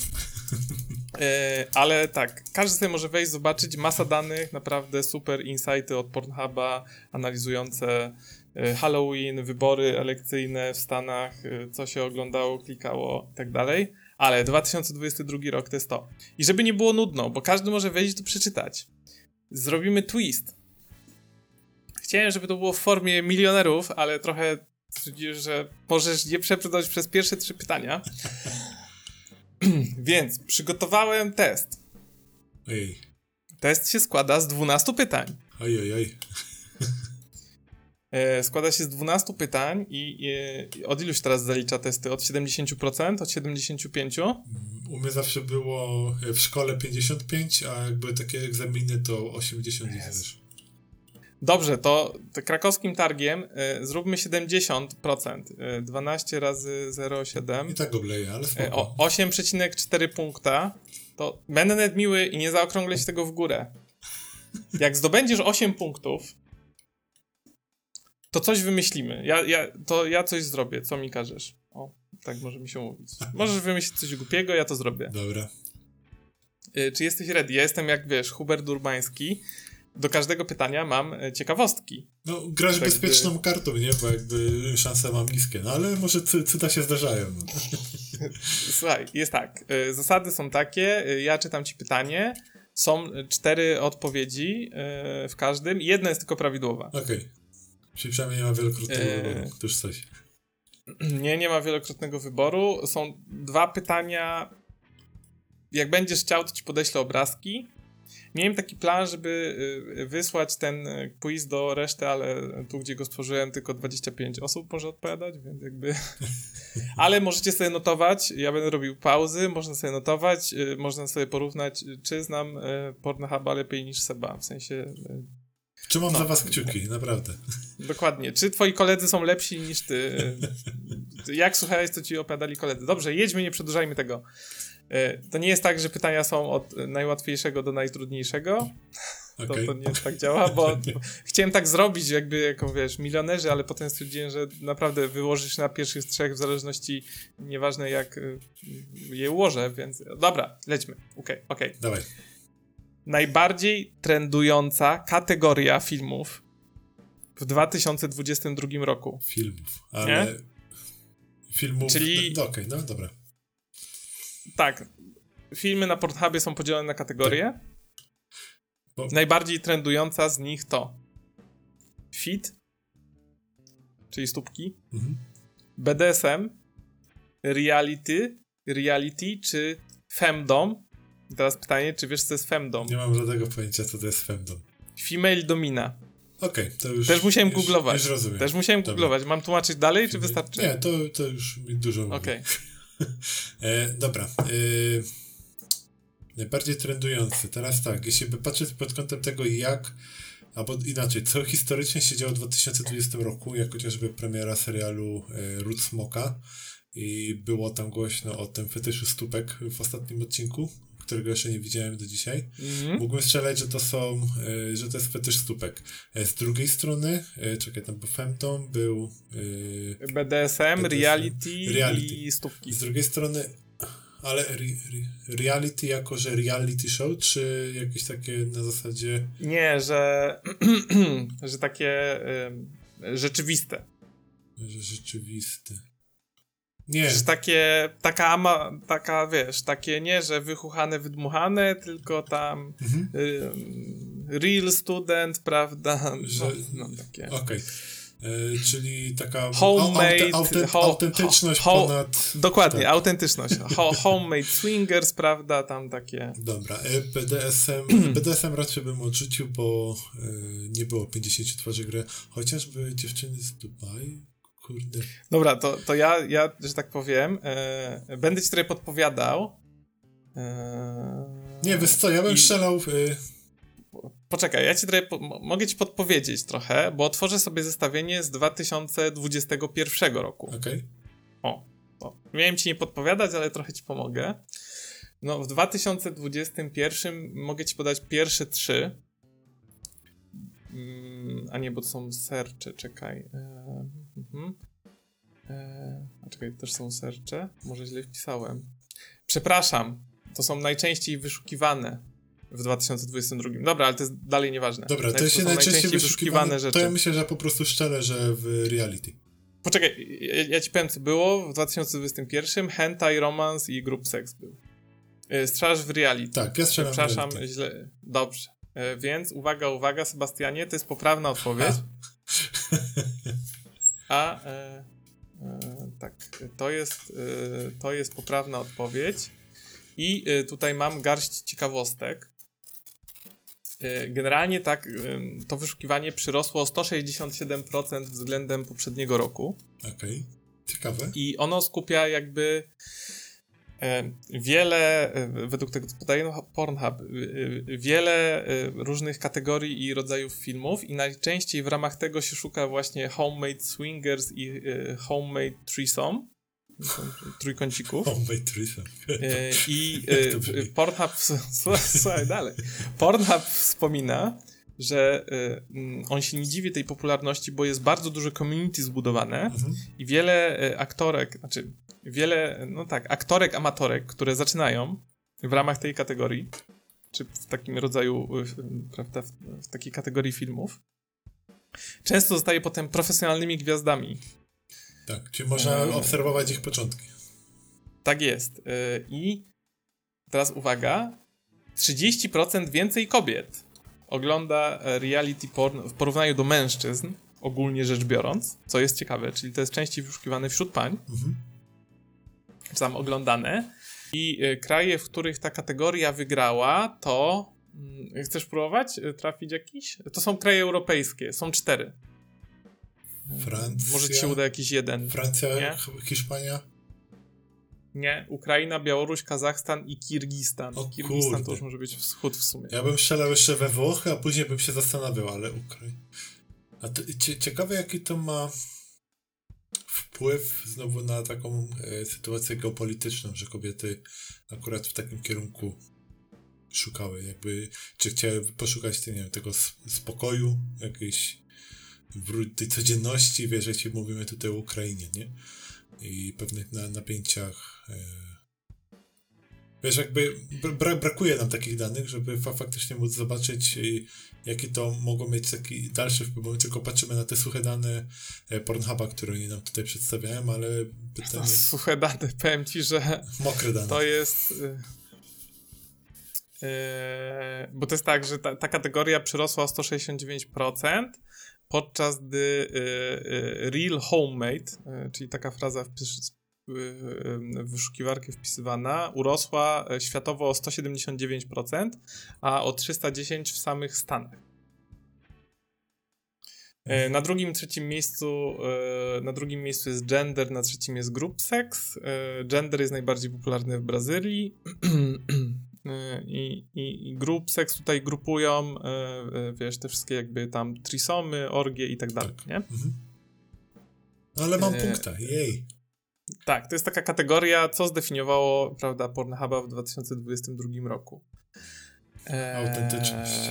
e, ale tak, każdy sobie może wejść, zobaczyć, masa danych, naprawdę super insighty od Pornhuba, analizujące e, Halloween, wybory elekcyjne w Stanach, e, co się oglądało, klikało i tak dalej. Ale 2022 rok to jest to. I żeby nie było nudno, bo każdy może wejść to przeczytać. Zrobimy twist chciałem, żeby to było w formie milionerów, ale trochę że możesz nie przebrnąć przez pierwsze trzy pytania. *clears throat* Więc przygotowałem test. Ej. Test się składa z 12 pytań. Oj, oj, oj. E, składa się z 12 pytań i, i od iluś teraz zalicza testy? Od 70%? Od 75%? U mnie zawsze było w szkole 55, a jakby takie egzaminy to 80 yes. Dobrze, to, to krakowskim targiem y, zróbmy 70%. Y, 12 razy 0,7. I tak obleję, ale spoko. Y, 8,4 punkta. To będę nawet miły i nie zaokrąglę się tego w górę. Jak zdobędziesz 8 punktów, to coś wymyślimy. Ja, ja, to ja coś zrobię, co mi każesz. O, tak może mi się mówić. Możesz wymyślić coś głupiego, ja to zrobię. Dobra. Y, czy jesteś ready? Ja jestem, jak wiesz, Hubert Urbański do każdego pytania mam e, ciekawostki. No, grasz tak bezpieczną by... kartą, nie? Bo jakby szanse mam niskie, no ale może cyta się zdarzają. No. *laughs* Słuchaj, jest tak. E, zasady są takie, e, ja czytam ci pytanie, są cztery odpowiedzi w każdym jedna jest tylko prawidłowa. Okej. Okay. Czyli przynajmniej nie ma wielokrotnego wyboru. To już coś. *clears throat* Nie, nie ma wielokrotnego wyboru. Są dwa pytania. Jak będziesz chciał, to ci podeślę obrazki. Miałem taki plan, żeby y, wysłać ten y, quiz do reszty, ale tu, gdzie go stworzyłem, tylko 25 osób może odpowiadać, więc jakby... *laughs* ale możecie sobie notować, ja będę robił pauzy, można sobie notować, y, można sobie porównać, czy znam Pornhuba lepiej niż Seba, w sensie... Trzymam no. za was kciuki, naprawdę. Dokładnie. Czy twoi koledzy są lepsi niż ty? *laughs* Jak słuchałeś, co ci opowiadali koledzy? Dobrze, jedźmy, nie przedłużajmy tego. E, to nie jest tak, że pytania są od najłatwiejszego do najtrudniejszego. Okay. To, to nie tak działa, bo *laughs* chciałem tak zrobić, jakby jako wiesz, milionerzy, ale potem stwierdziłem, że naprawdę wyłożysz na pierwszych trzech w zależności, nieważne jak y, je ułożę, więc dobra, lećmy. Okej, okay, okej. Okay. Dawaj. Najbardziej trendująca kategoria filmów w 2022 roku. Filmów, ale... Nie? Filmów... Czyli... No, Okej, no dobra tak, filmy na Pornhubie są podzielone na kategorie. Bo... Najbardziej trendująca z nich to fit, czyli stópki, mhm. BDSM, reality, reality czy femdom. I teraz pytanie, czy wiesz, co jest femdom? Nie mam żadnego pojęcia, co to jest femdom. Female domina. Okej, okay, to już. Też musiałem już, googlować. Już rozumiem. Też musiałem Dobra. googlować. Mam tłumaczyć dalej, Female... czy wystarczy? Nie, to, to już mi dużo. Okej. Okay. *laughs* e, dobra. E, najbardziej trendujący. Teraz tak, jeśli by patrzeć pod kątem tego, jak albo inaczej, co historycznie się działo w 2020 roku, jak chociażby premiera serialu e, Root Smoka i było tam głośno o tym fetyszu stópek w ostatnim odcinku, którego jeszcze nie widziałem do dzisiaj. Mm-hmm. Mógłbym strzelać, że to są, e, że to jest fetysz stópek. E, z drugiej strony, e, czekaj, tam był Femtom, był BDSM, BDSM reality, reality, i stópki. Z drugiej strony, ale re, re, reality jako, że reality show, czy jakieś takie na zasadzie... Nie, że, *clears throat* że takie y, rzeczywiste. Że rzeczywiste. Nie. Że takie, taka, ama, taka, wiesz, takie nie, że wychuchane, wydmuchane, tylko tam mhm. y, real student, prawda? Że, no, no takie. Okej. E, czyli taka homemade, aute, ho, autentyczność ho, ho, ponad... Dokładnie, tak. autentyczność. *laughs* homemade swingers, prawda, tam takie... Dobra, e, BDSM, BDSM *clears throat* raczej bym odrzucił, bo e, nie było 50 twarzy gry, chociażby dziewczyny z Dubaju, kurde. Dobra, to, to ja, ja, że tak powiem, e, będę ci trochę podpowiadał. E, nie, wiesz co, ja bym i... strzelał... E, Poczekaj, ja ci trochę po mogę ci podpowiedzieć trochę, bo otworzę sobie zestawienie z 2021 roku. Okej. Okay. O, o, miałem ci nie podpowiadać, ale trochę ci pomogę. No, w 2021 mogę ci podać pierwsze trzy. Mm, a nie, bo to są sercze, czekaj. Eee, uh, eee, a czekaj, też są sercze? Może źle wpisałem. Przepraszam, to są najczęściej wyszukiwane w 2022. Dobra, ale to jest dalej nieważne. Dobra, to, się najczęściej wyszukiwane rzeczy. To ja myślę, że po prostu szczerze, że w reality. Poczekaj, ja, ja ci powiem, co było w 2021. Hentai, romance i group sex był. Y, Strzelsz w reality. Tak, ja strzelam Przepraszam, w reality. źle. Dobrze. Y, więc uwaga, uwaga, Sebastianie, to jest poprawna odpowiedź. *laughs* A, e, e, tak, to jest, e, to jest poprawna odpowiedź. I e, tutaj mam garść ciekawostek. E, generalnie tak, to wyszukiwanie przyrosło o 167% względem poprzedniego roku. Okej, okay. ciekawe. I ono skupia jakby wiele, e, według tego co podaje no, Pornhub, wiele różnych kategorii i rodzajów filmów i najczęściej w ramach tego się szuka właśnie homemade swingers i homemade threesome trójkącików. Homemade threesome. I Pornhub, *laughs* słuchaj dalej, Pornhub wspomina, że y, on się nie dziwi tej popularności, bo jest bardzo duże community zbudowane mhm. i wiele y, aktorek, znaczy wiele, no tak, aktorek, amatorek, które zaczynają w ramach tej kategorii, czy w takim rodzaju, y, prawda, w, w takiej kategorii filmów, często zostaje potem profesjonalnymi gwiazdami tak, czyli można e... obserwować ich początki. Tak jest. E, I teraz uwaga, 30% więcej kobiet ogląda reality porn w porównaniu do mężczyzn, ogólnie rzecz biorąc, co jest ciekawe, czyli to jest częściej wyszukiwane wśród pań, mhm. czy tam oglądane. I e, kraje, w których ta kategoria wygrała, to. Mm, chcesz próbować e, trafić jakiś? To są kraje europejskie, są cztery. Francja. Może ci się uda jakiś jeden. Francja, nie? Hiszpania. Nie, Ukraina, Białoruś, Kazachstan i Kirgistan. O Kirgistan kurde. to już może być wschód w sumie. Ja bym strzelał jeszcze we Włochy, a później bym się zastanawiał, ale Ukraina. A to, ciekawe, jaki to ma wpływ znowu na taką e, sytuację geopolityczną, że kobiety akurat w takim kierunku szukały, jakby, czy chciały poszukać nie wiem, tego spokoju, jakiejś tej codzienności, wiesz, jeśli mówimy tutaj o Ukrainie, nie? I pewnych na, napięciach. E... Wiesz, jakby bra brakuje nam takich danych, żeby fa faktycznie móc zobaczyć, e, jaki to mogą mieć taki dalszy wpływ, bo my tylko patrzymy na te suche dane e, Pornhuba, które oni nam tutaj przedstawiają, ale pytanie... No, *laughs* suche dane, powiem ci, że... Mokre dane. To jest... Yy, bo to jest tak, że ta, ta kategoria przyrosła o 169%, podczas gdy real homemade, czyli taka fraza w wyszukiwarkę wpisywana, urosła światowo o 179%, a o 310 w samych Stanach. Na drugim, trzecim miejscu na drugim miejscu jest gender, na trzecim jest group sex. Gender jest najbardziej popularny w Brazylii. Y, *clears throat* i, i, i grup seks tutaj grupują, y, y, wiesz, te wszystkie jakby tam trisomy, orgie i tak dalej, tak. nie? Mhm. Ale mam punkta, jej. Tak, to jest taka kategoria, co zdefiniowało, prawda, Pornhuba w 2022 roku. E, Autentyczność.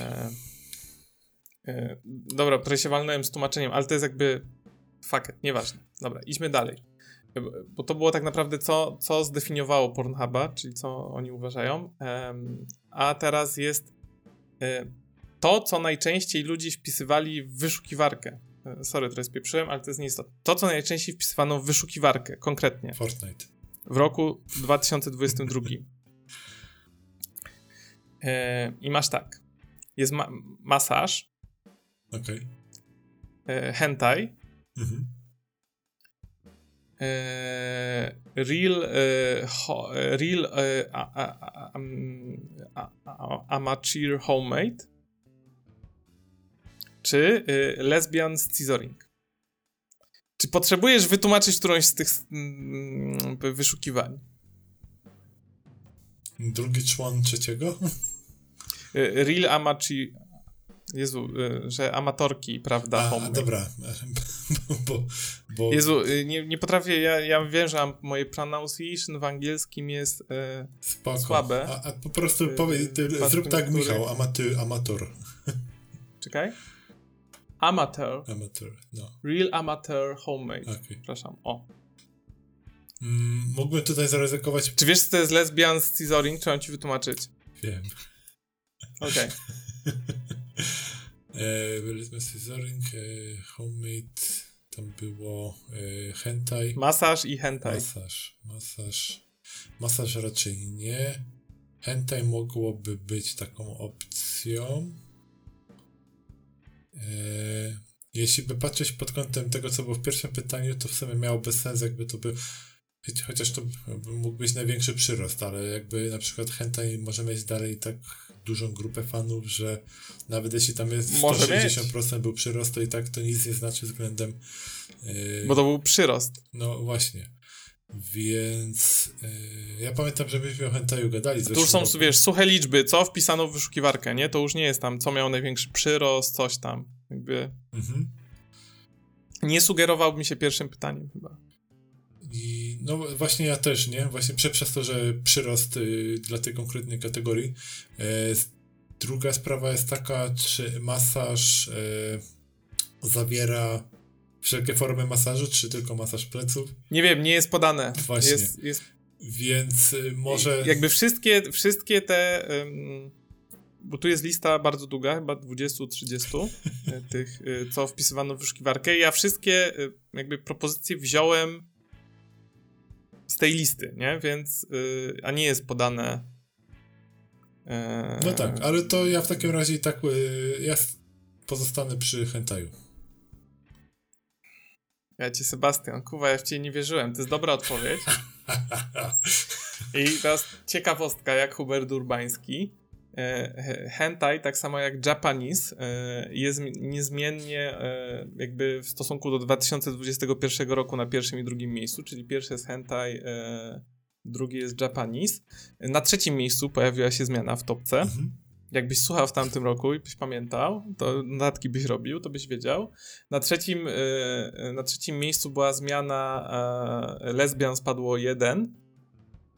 E, dobra, trochę się walnąłem z tłumaczeniem, ale to jest jakby fakt, nieważne. Dobra, idźmy dalej bo to było tak naprawdę co, co zdefiniowało Pornhuba, czyli co oni uważają, a teraz jest e, to, co najczęściej ludzie wpisywali w wyszukiwarkę. E, sorry, teraz spieprzyłem, ale to jest nieistotne. To, co najczęściej wpisywano w wyszukiwarkę, konkretnie. Fortnite. W roku 2022. E, I masz tak. Jest ma masaż. Okej. Okay. Hentai Mhm. E, real e, e, real e, amateur homemade czy e, lesbian scissoring? Czy potrzebujesz wytłumaczyć którąś z tych mm, wyszukiwań? Drugi człon trzeciego? E, real amateur Jezu, y, że amatorki, prawda? A, homemade. dobra, bo, bo... Jezu, y, nie, nie potrafię, ja, ja wiem, że moje pronunciation w angielskim jest e, słabe. A, a, po prostu powiedz, zrób tak, który... Michał, amaty, amator. Czekaj. Amateur. Amateur, no. Real amateur homemade. Okay. Przepraszam, o. Mm, mógłbym tutaj zaryzykować... Czy wiesz, co to jest lesbian scissoring? Trzeba ci wytłumaczyć. Wiem. Okej. Okay. *laughs* e, scissoring, e, homemade, tam było e, hentai. Masaż i hentai. Masaż, masaż. Masaż raczej nie. Hentai mogłoby być taką opcją. E, jeśli by patrzeć pod kątem tego, co było w pierwszym pytaniu, to w sumie miałoby sens, jakby to by chociaż to mógł być największy przyrost, ale jakby na przykład hentai może mieć dalej tak dużą grupę fanów, że nawet jeśli tam jest Może 160% mieć. był przyrost, to i tak to nic nie znaczy względem. Yy, Bo to był przyrost. No właśnie. Więc yy, ja pamiętam, że myśmy o hentaju gadali. To już są, roku. wiesz, suche liczby, co wpisano w wyszukiwarkę, nie? To już nie jest tam, co miał największy przyrost, coś tam. Jakby. Mhm. Nie sugerowałbym się pierwszym pytaniem chyba. I no właśnie ja też, nie? Właśnie prze, przez to, że przyrost y, dla tej konkretnej kategorii. E, druga sprawa jest taka, czy masaż e, zawiera wszelkie formy masażu, czy tylko masaż pleców? Nie wiem, nie jest podane. Właśnie. Jest, jest... Więc y, może... Jakby wszystkie, wszystkie te... bo tu jest lista bardzo długa, chyba 20-30 e, *laughs* tych, y, co wpisywano w wyszukiwarkę. Ja wszystkie jakby propozycje wziąłem z tej listy, nie? Więc, yy, a nie jest podane. Yy... No tak, ale to ja w takim razie i tak yy, ja pozostanę przy hentaju. Ja ci, Sebastian, kuwa, ja w ciebie nie wierzyłem. To jest dobra odpowiedź. *laughs* I teraz ciekawostka, jak Hubert Urbański. E, hentai, tak samo jak Japanese, e, jest niezmiennie e, jakby w stosunku do 2021 roku na pierwszym i drugim miejscu, czyli pierwszy jest hentai, drugi jest Japanese. Na trzecim miejscu pojawiła się zmiana w topce. Mhm. Jakbyś słuchał w tamtym roku i byś pamiętał, to notatki byś robił, to byś wiedział. Na trzecim, na trzecim miejscu była zmiana Lesbian spadło jeden,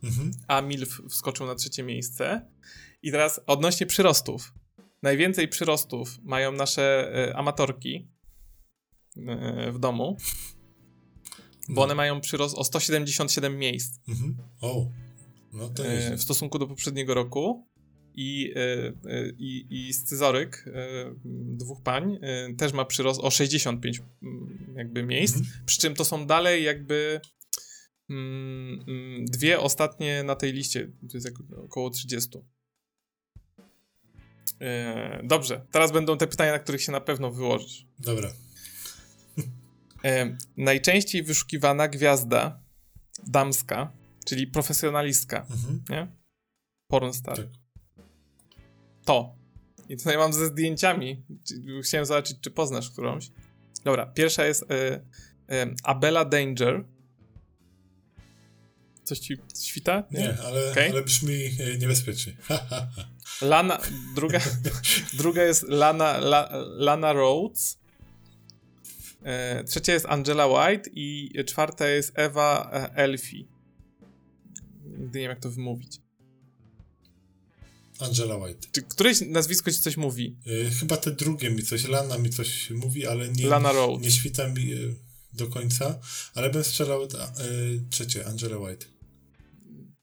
mhm. a MILF wskoczył na trzecie miejsce. I teraz odnośnie przyrostów. Najwięcej przyrostów mają nasze y, amatorki y, w domu, bo no. one mają przyrost o 177 miejsc. Mhm. O, no to y, W stosunku do poprzedniego roku. I, i, i scyzoryk dwóch pań też ma przyrost o 65 mm, jakby miejsc, mhm. przy czym to są dalej jakby mm, mm, dwie ostatnie na tej liście, to jest około 30. E, dobrze, teraz będą te pytania, na których się na pewno wyłożysz. Dobra. E, najczęściej wyszukiwana gwiazda damska, czyli profesjonalistka, mhm. nie? Pornstar. Tak. To. I tutaj mam ze zdjęciami. Chciałem zobaczyć, czy poznasz którąś. Dobra, pierwsza jest e, e, Abella Danger. Coś ci świta? Nie, Nie ale, okay. ale brzmi e, niebezpiecznie. *laughs* Lana, druga, *laughs* druga jest Lana, La, Lana Rhodes. E, trzecia jest Angela White i czwarta jest Ewa e, Elfi. Nigdy nie wiem, jak to wymówić. Angela White. Czy któreś nazwisko ci coś mówi? E, chyba te drugie mi coś, Lana mi coś mówi, ale nie, Lana Rhodes. nie świta mi e, do końca, ale bym strzelał e, trzecie, Angela White.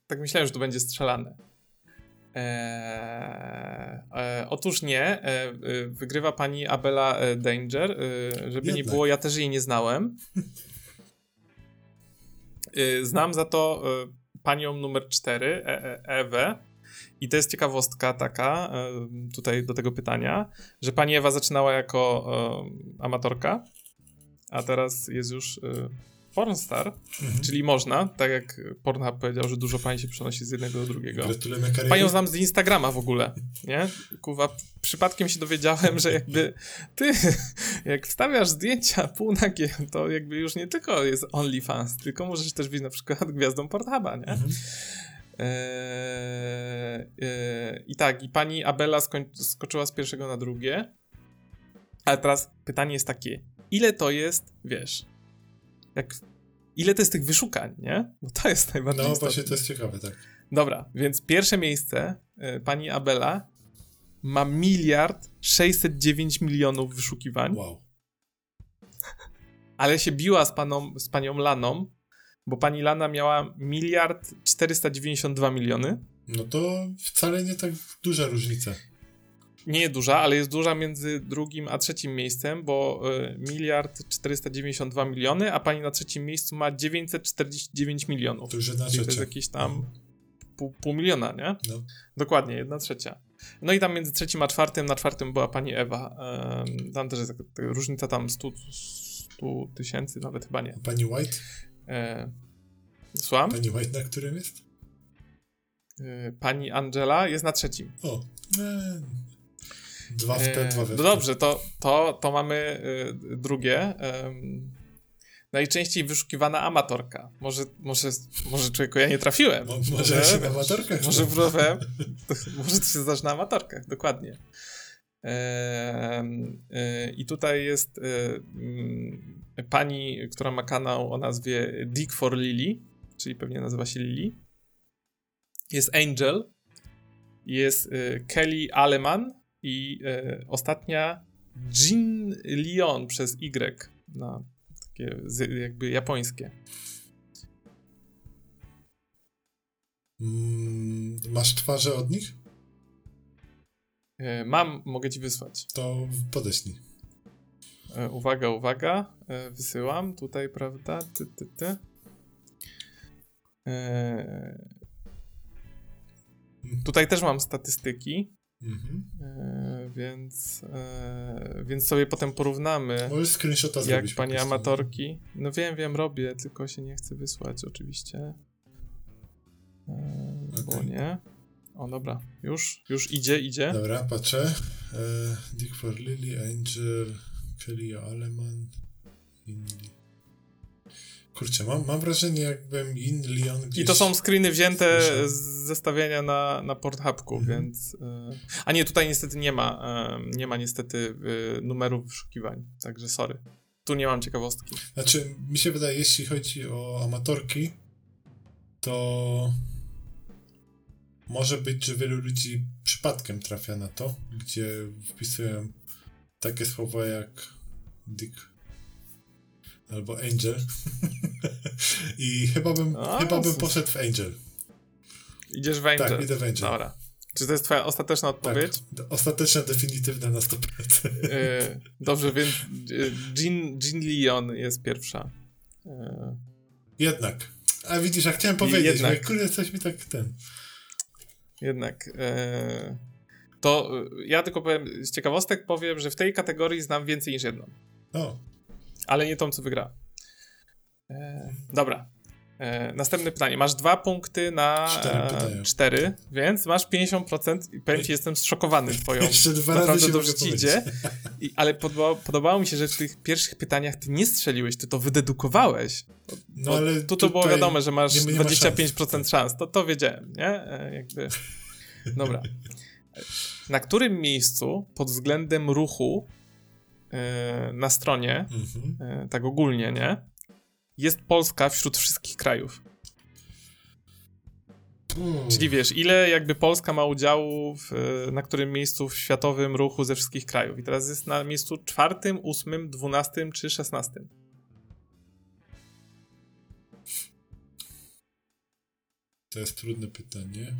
Tak myślałem, że to będzie strzelane. Eee, e, otóż nie. E, e, wygrywa pani Abela e, Danger. E, żeby Jednak. nie było, ja też jej nie znałem. E, znam za to panią numer 4, Ewę. I to jest ciekawostka taka, tutaj do tego pytania, że pani Ewa zaczynała jako amatorka, a teraz jest już y, Pornstar, Mhm. czyli można, tak jak Pornhub powiedział, że dużo pani się przenosi z jednego do drugiego. Gratulujemy kariery. Panią znam z Instagrama w ogóle, nie? Kuwa, przypadkiem się dowiedziałem, że jakby ty, jak wstawiasz zdjęcia półnagie, to jakby już nie tylko jest OnlyFans, tylko możesz też być na przykład gwiazdą Pornhuba, nie? Mhm. Eee, eee, I tak, i pani Abela skoczyła z pierwszego na drugie. Ale teraz pytanie jest takie: ile to jest, wiesz, jak. Ile to jest tych wyszukań, nie? Bo to jest najbardziej No właśnie to jest ciekawe, tak. Dobra, więc pierwsze miejsce e, pani Abela ma miliard 609 milionów wyszukiwań, Wow. ale się biła z, paną, z panią Laną, bo pani Lana miała miliard 492 miliony. No to wcale nie tak duża różnica. Nie duża, ale jest duża między drugim a trzecim miejscem, bo y, miliard 492 miliony, a pani na trzecim miejscu ma 949 milionów. To już jedna Czyli to jest trzecia. jakieś tam pół, pół miliona, nie? No. Dokładnie, jedna trzecia. No i tam między trzecim a czwartym, na czwartym była pani Ewa. Tam też jest taka, taka różnica tam 100 100 tysięcy, nawet chyba nie. Pani White? E, słucham? Pani White na którym jest? E, pani Angela jest na trzecim. O. E, dwa w te, E, dwa we w no dobrze, to, to, to mamy drugie. Najczęściej wyszukiwana amatorka. Może, może, może człowieku, ja nie trafiłem. Mo, może ja się na amatorkach Może. *laughs* To, może ty się znasz na amatorkach, dokładnie. I tutaj jest pani, która ma kanał o nazwie Dick for Lily, czyli pewnie nazywa się Lily. Jest Angel, jest e, Kelly Aleman i e, ostatnia Jin Leon przez Y na takie jakby japońskie. Mm, masz twarze od nich? E, Mam, mogę ci wysłać. To podeślij. E, uwaga, uwaga. E, wysyłam tutaj, prawda? Ty, ty, ty. E, tutaj też mam statystyki, Mhm. więc, więc sobie potem porównamy, Możesz screenshota jak zrobić. po pani prostu. amatorki. No wiem, wiem, robię, tylko się nie chcę wysłać oczywiście. E, Bo Okej. nie. O, dobra. Już, już idzie, idzie. Dobra, patrzę. Dick for Lily, Angel, Kelly Aleman, Inli. Kurczę, mam, mam wrażenie, jakbym In Leon gdzieś... I to są screeny wzięte z zestawienia na, na Pornhubku, Mhm. więc... Y... A nie, tutaj niestety nie ma, y, nie ma niestety y, numerów wyszukiwań, także sorry. Tu nie mam ciekawostki. Znaczy, mi się wydaje, jeśli chodzi o amatorki, to może być, że wielu ludzi przypadkiem trafia na to, gdzie wpisują takie słowa jak Dick albo Angel. *laughs* I chyba bym, A, chyba bym poszedł w Angel. Idziesz w Angel. Tak, idę w Angel. Dobra. Czy to jest twoja ostateczna odpowiedź? Tak, ostateczna, definitywna na 100%. Y, dobrze, więc y, Jean, Jean Leon jest pierwsza. Y, Jednak. A widzisz, a chciałem powiedzieć, jednak. kurde, coś mi tak ten... Jednak. E, to e, ja tylko powiem, z ciekawostek powiem, że w tej kategorii znam więcej niż jedną. O, Ale nie tą, co wygra. E, dobra. E, następne pytanie. Masz dwa punkty na Cztery cztery, więc masz 50% i powiem ci, jestem zszokowany twoją. *laughs* jeszcze dwa razy się dobrze ci idzie. I, ale podobało, podobało mi się, że w tych pierwszych pytaniach ty nie strzeliłeś, ty to wydedukowałeś. No ale tu to było wiadome, że masz nie- nie ma 25% szans. szans. To, to wiedziałem, nie? E, jakby. Dobra. Na którym miejscu pod względem ruchu e, na stronie, Mhm. e, tak ogólnie, nie? Jest Polska wśród wszystkich krajów. Uuu. Czyli wiesz, ile jakby Polska ma udziału w, e, na którym miejscu w światowym ruchu ze wszystkich krajów. I teraz jest na miejscu czwartym, ósmym, dwunastym czy szesnastym. To jest trudne pytanie.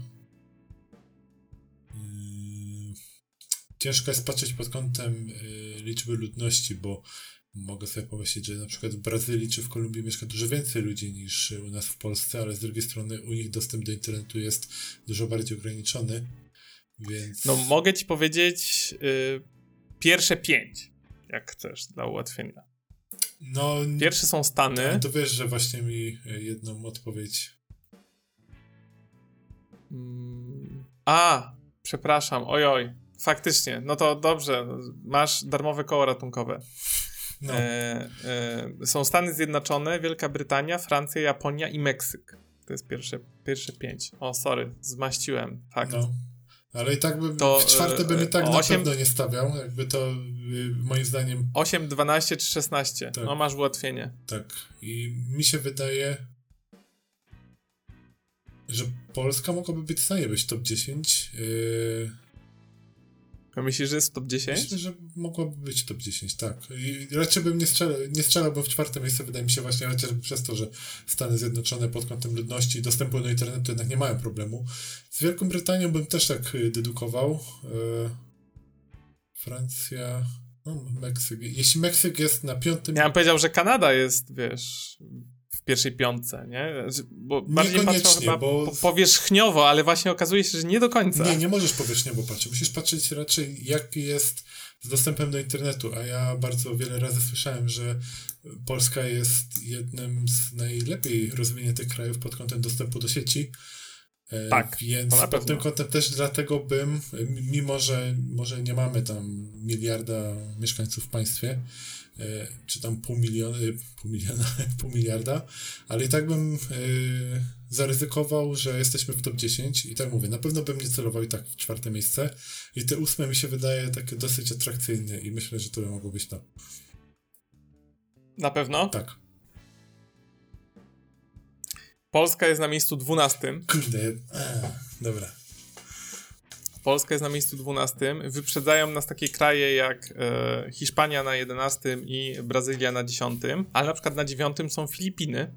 Ciężko jest patrzeć pod kątem yy, liczby ludności, bo mogę sobie pomyśleć, że na przykład w Brazylii czy w Kolumbii mieszka dużo więcej ludzi niż u nas w Polsce, ale z drugiej strony u nich dostęp do internetu jest dużo bardziej ograniczony, więc... No, mogę ci powiedzieć y, pierwsze pięć, jak chcesz, dla ułatwienia. No, Pierwszy są Stany. to wiesz, że właśnie mi e, jedną odpowiedź. Mm, A, przepraszam, ojoj. Faktycznie, no to dobrze, masz darmowe koło ratunkowe. No, E, e, są Stany Zjednoczone, Wielka Brytania, Francja, Japonia i Meksyk. To jest pierwsze, pierwsze pięć. O, sorry, zmaściłem. Fakt. no. Ale i tak bym, To, w czwarte bym i tak e, na osiem- pewno nie stawiał. Jakby to y, moim zdaniem 8, 12 czy 16. Tak. No masz ułatwienie. tak. I mi się wydaje, że Polska mogłaby być w stanie być top 10. Yy, Myślisz, że jest top 10? Myślę, że mogłaby być top 10, tak. I raczej bym nie strzelał, nie strzelałbym w czwarte miejsce, wydaje mi się właśnie chociażby przez to, że Stany Zjednoczone pod kątem ludności i dostępu do internetu jednak nie mają problemu. Z Wielką Brytanią bym też tak y, dedukował. E, Francja, no, Meksyk. Jeśli Meksyk jest na piątym... Ja bym powiedział, że Kanada jest, wiesz, w pierwszej piątce, nie? Bo bardziej patrzą chyba bo- po, powierzchniowo, ale właśnie okazuje się, że nie do końca. Nie, nie możesz powierzchniowo patrzeć. Musisz patrzeć raczej, jak jest z dostępem do internetu. A ja bardzo wiele razy słyszałem, że Polska jest jednym z najlepiej rozwiniętych krajów pod kątem dostępu do sieci. E, Tak, Więc to na pod tym kątem też dlatego bym, mimo że może nie mamy tam miliarda mieszkańców w państwie, czy tam pół miliona, e, pół miliona, *laughs* pół miliarda, ale i tak bym e, zaryzykował, że jesteśmy w top 10 i tak mówię, na pewno bym nie celował i tak w czwarte miejsce i te ósme mi się wydaje takie dosyć atrakcyjne i myślę, że to by mogło być to. Na pewno. Tak. Polska jest na miejscu 12. Kurde, e, dobra. Polska jest na miejscu 12. Wyprzedzają nas takie kraje jak e, Hiszpania na 11 i Brazylia na 10, ale na przykład na 9 są Filipiny.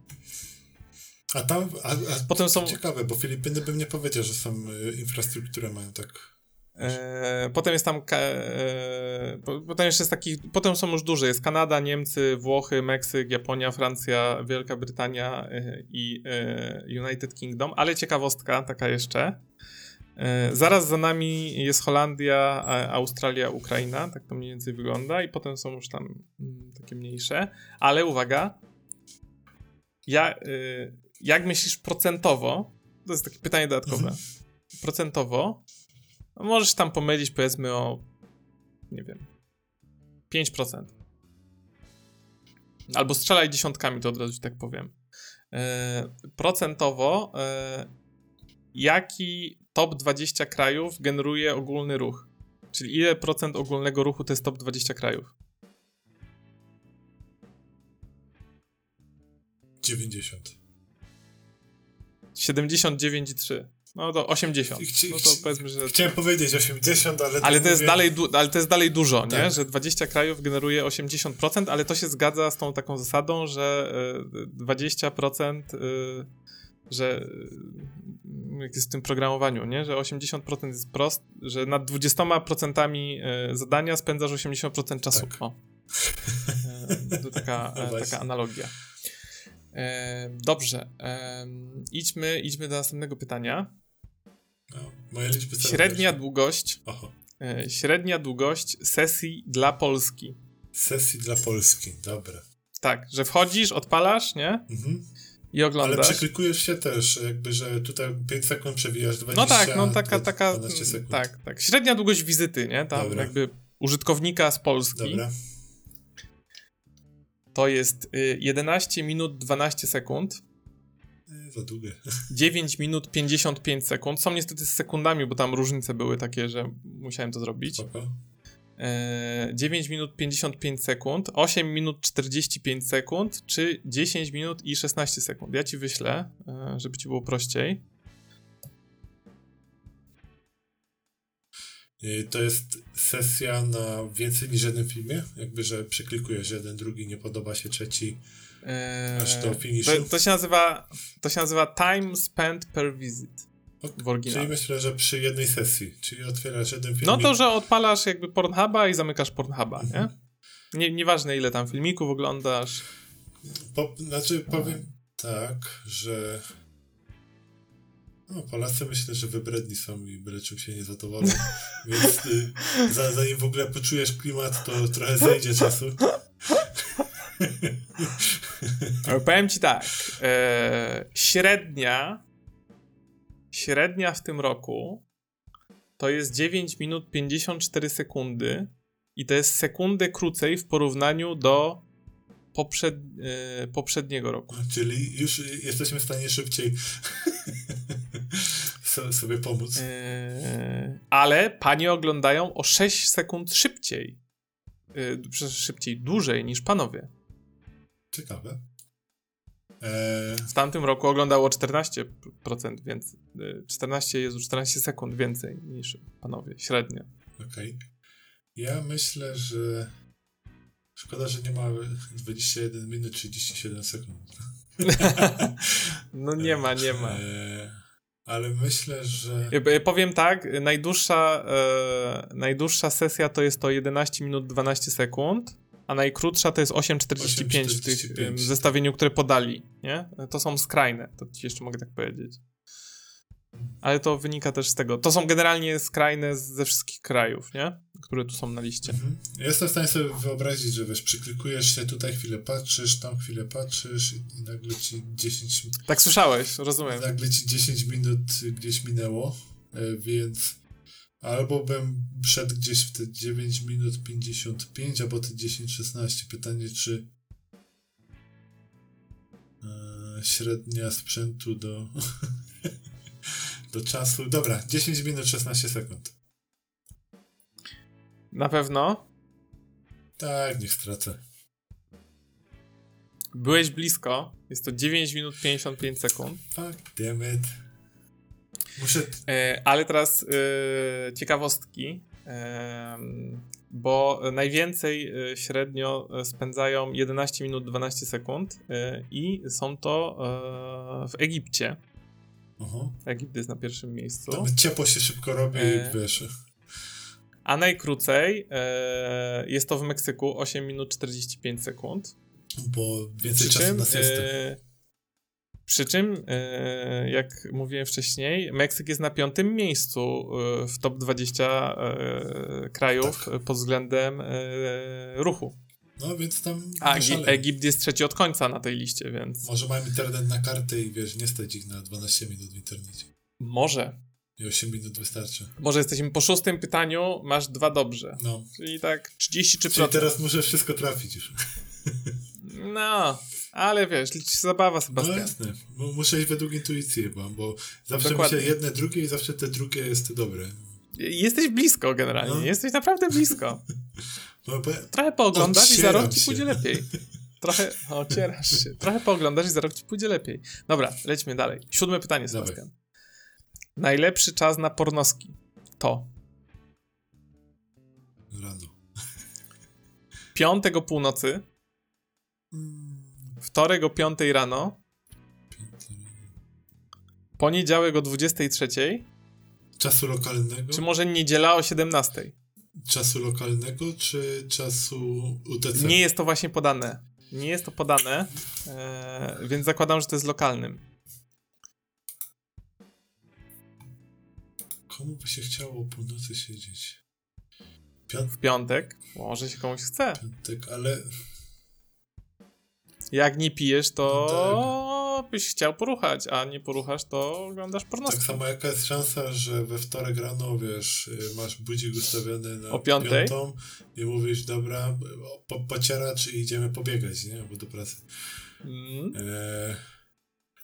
A tam, a, a Potem są ciekawe, bo Filipiny bym nie powiedział, że są y, infrastrukturę mają tak. E, potem jest tam. E, po- potem jeszcze jest taki. Potem są już duże. Jest Kanada, Niemcy, Włochy, Meksyk, Japonia, Francja, Wielka Brytania e, i e, United Kingdom. Ale ciekawostka taka jeszcze. E, zaraz za nami jest Holandia, Australia, Ukraina. Tak to mniej więcej wygląda. I potem są już tam mm, takie mniejsze. Ale uwaga. Ja, e, jak myślisz procentowo? To jest takie pytanie dodatkowe. Mhm. Procentowo no możesz tam pomylić powiedzmy o nie wiem 5%. Albo strzelaj dziesiątkami, to od razu tak powiem. E, procentowo jaki top 20 krajów generuje ogólny ruch? Czyli ile procent ogólnego ruchu to jest top 20 krajów? 90. 79,3. No to 80. Chci- No to powiedzmy, że Chciałem powiedzieć 80, ale. Ale to, jest mówię- dalej ale to jest dalej dużo, nie? Tak. Że 20 krajów generuje 80%, ale to się zgadza z tą taką zasadą, że y, 20% y, że y, jak jest w tym programowaniu, nie? Że 80% jest prost, że nad 20% y, zadania spędzasz 80% czasu. Tak. O. E, To taka, *laughs* No e, taka analogia. E, Dobrze. E, Idźmy, idźmy do następnego pytania. No, Średnia długość Oho. E, Średnia długość sesji dla Polski. Sesji dla Polski, dobra. Tak, że wchodzisz, odpalasz, nie? Mhm. I Ale oglądasz. przeklikujesz się też, jakby, że tutaj 5 sekund przewijasz 20 No tak, no taka, taka, 12 sekund. tak, tak. Średnia długość wizyty, nie? Tam Dobra. jakby użytkownika z Polski Dobra. to jest y, 11 minut 12 sekund, E, za długie. *laughs* 9 minut 55 sekund. Są niestety z sekundami, bo tam różnice były takie, że musiałem to zrobić. Spoko. E, 9 minut 55 sekund, 8 minut 45 sekund, czy 10 minut i 16 sekund. Ja ci wyślę, e, żeby ci było prościej. I To jest sesja na więcej niż jednym filmie? Jakby, że przeklikujesz jeden, drugi, nie podoba się trzeci. E, Aż do finiszu? To, to, się nazywa, to się nazywa time spent per visit w oryginale. Czyli myślę, że przy jednej sesji, czyli otwierasz jeden film. No to, że odpalasz jakby Pornhuba i zamykasz Pornhuba, nie? Mhm. nie? Nieważne ile tam filmików oglądasz. Po, znaczy powiem tak, że no, Polacy myślę, że wybredni są i byle czym się nie zadowolą, *laughs* więc y, za, zanim w ogóle poczujesz klimat, to trochę zejdzie czasu. *laughs* Powiem ci tak. E, średnia średnia w tym roku to jest 9 minut 54 sekundy i to jest sekundę krócej w porównaniu do poprzed, e, poprzedniego roku. Czyli już jesteśmy w stanie szybciej *laughs* sobie pomóc. E, ale panie oglądają o 6 sekund szybciej. E, szybciej, dłużej niż panowie. Ciekawe. W tamtym roku oglądało 14% więcej. 14 jest 14 sekund więcej niż panowie, średnio. Okej. Okay. Ja myślę, że szkoda, że nie ma 21 minut 37 sekund. *laughs* no nie ma, nie ma. E, ale myślę, że. Powiem tak, najdłuższa, e, najdłuższa sesja to jest to 11 minut 12 sekund a najkrótsza to jest 8,45 w tych zestawieniu, które podali, nie? To są skrajne, to ci jeszcze mogę tak powiedzieć. Ale to wynika też z tego. To są generalnie skrajne ze wszystkich krajów, nie? Które tu są na liście. Mhm. Jestem w stanie sobie wyobrazić, że wiesz, przyklikujesz się tutaj, chwilę patrzysz, tam chwilę patrzysz i nagle ci 10 Tak słyszałeś, rozumiem. Nagle ci 10 minut gdzieś minęło, e, więc Albo bym wszedł gdzieś w te 9 minut 55, albo te 10-16. Pytanie, czy e, średnia sprzętu do, *laughs* do czasu. Dobra, 10 minut 16 sekund. Na pewno? Tak, niech stracę. Byłeś blisko. Jest to 9 minut 55 sekund. Fuck damn it. Muszę... E, ale teraz e, ciekawostki, e, bo najwięcej e, średnio spędzają 11 minut 12 sekund e, i są to e, w Egipcie. Uh-huh. Egipt jest na pierwszym miejscu. Tam ciepło się szybko robi, e, wiesz. A najkrócej jest to w Meksyku 8 minut 45 sekund. Bo więcej Przy czasu czym, na siestę. Przy czym, e, jak mówiłem wcześniej, Meksyk jest na piątym miejscu e, w top 20 e, krajów tak. pod względem ruchu. No więc tam. A Egipt jest trzeci od końca na tej liście, więc. Może mają internet na kartę i wiesz, nie stać ich na 12 minut w internecie. Może. I 8 minut wystarczy. Może jesteśmy po szóstym pytaniu, masz dwa dobrze. No. Czyli tak 33%. Czyli teraz muszę wszystko trafić już. No, ale wiesz, liczy się zabawa, Sebastian. No jasne, bo muszę iść według intuicji bo, bo zawsze Dokładnie. myślę jedne, drugie i zawsze te drugie jest dobre. Jesteś blisko generalnie, no. jesteś naprawdę blisko. *laughs* No, Trochę pooglądasz i za rok ci pójdzie lepiej. *laughs* Trochę, ocierasz się. Trochę pooglądasz i za rok ci pójdzie lepiej. Dobra, lećmy dalej. Siódme pytanie, Sebastian. Dawaj. Najlepszy czas na pornoski to? Rano. Piątego północy. Wtorek o 5 rano. Poniedziałek o 23. Czasu lokalnego? Czy może niedziela o 17? Czasu lokalnego, czy czasu UTC? Nie jest to właśnie podane. Nie jest to podane, e, więc zakładam, że to jest lokalnym. Komu by się chciało o północy siedzieć? Piąt... W piątek? Może się komuś chce. Piątek, ale jak nie pijesz, to no tak. byś chciał poruchać, a nie poruchasz, to oglądasz pornostkę. Tak samo jaka jest szansa, że we wtorek rano, wiesz, y, masz budzik ustawiony na o piątej? piątą i mówisz, dobra, po, pocieracz i idziemy pobiegać, nie? Albo do pracy. Mm. E,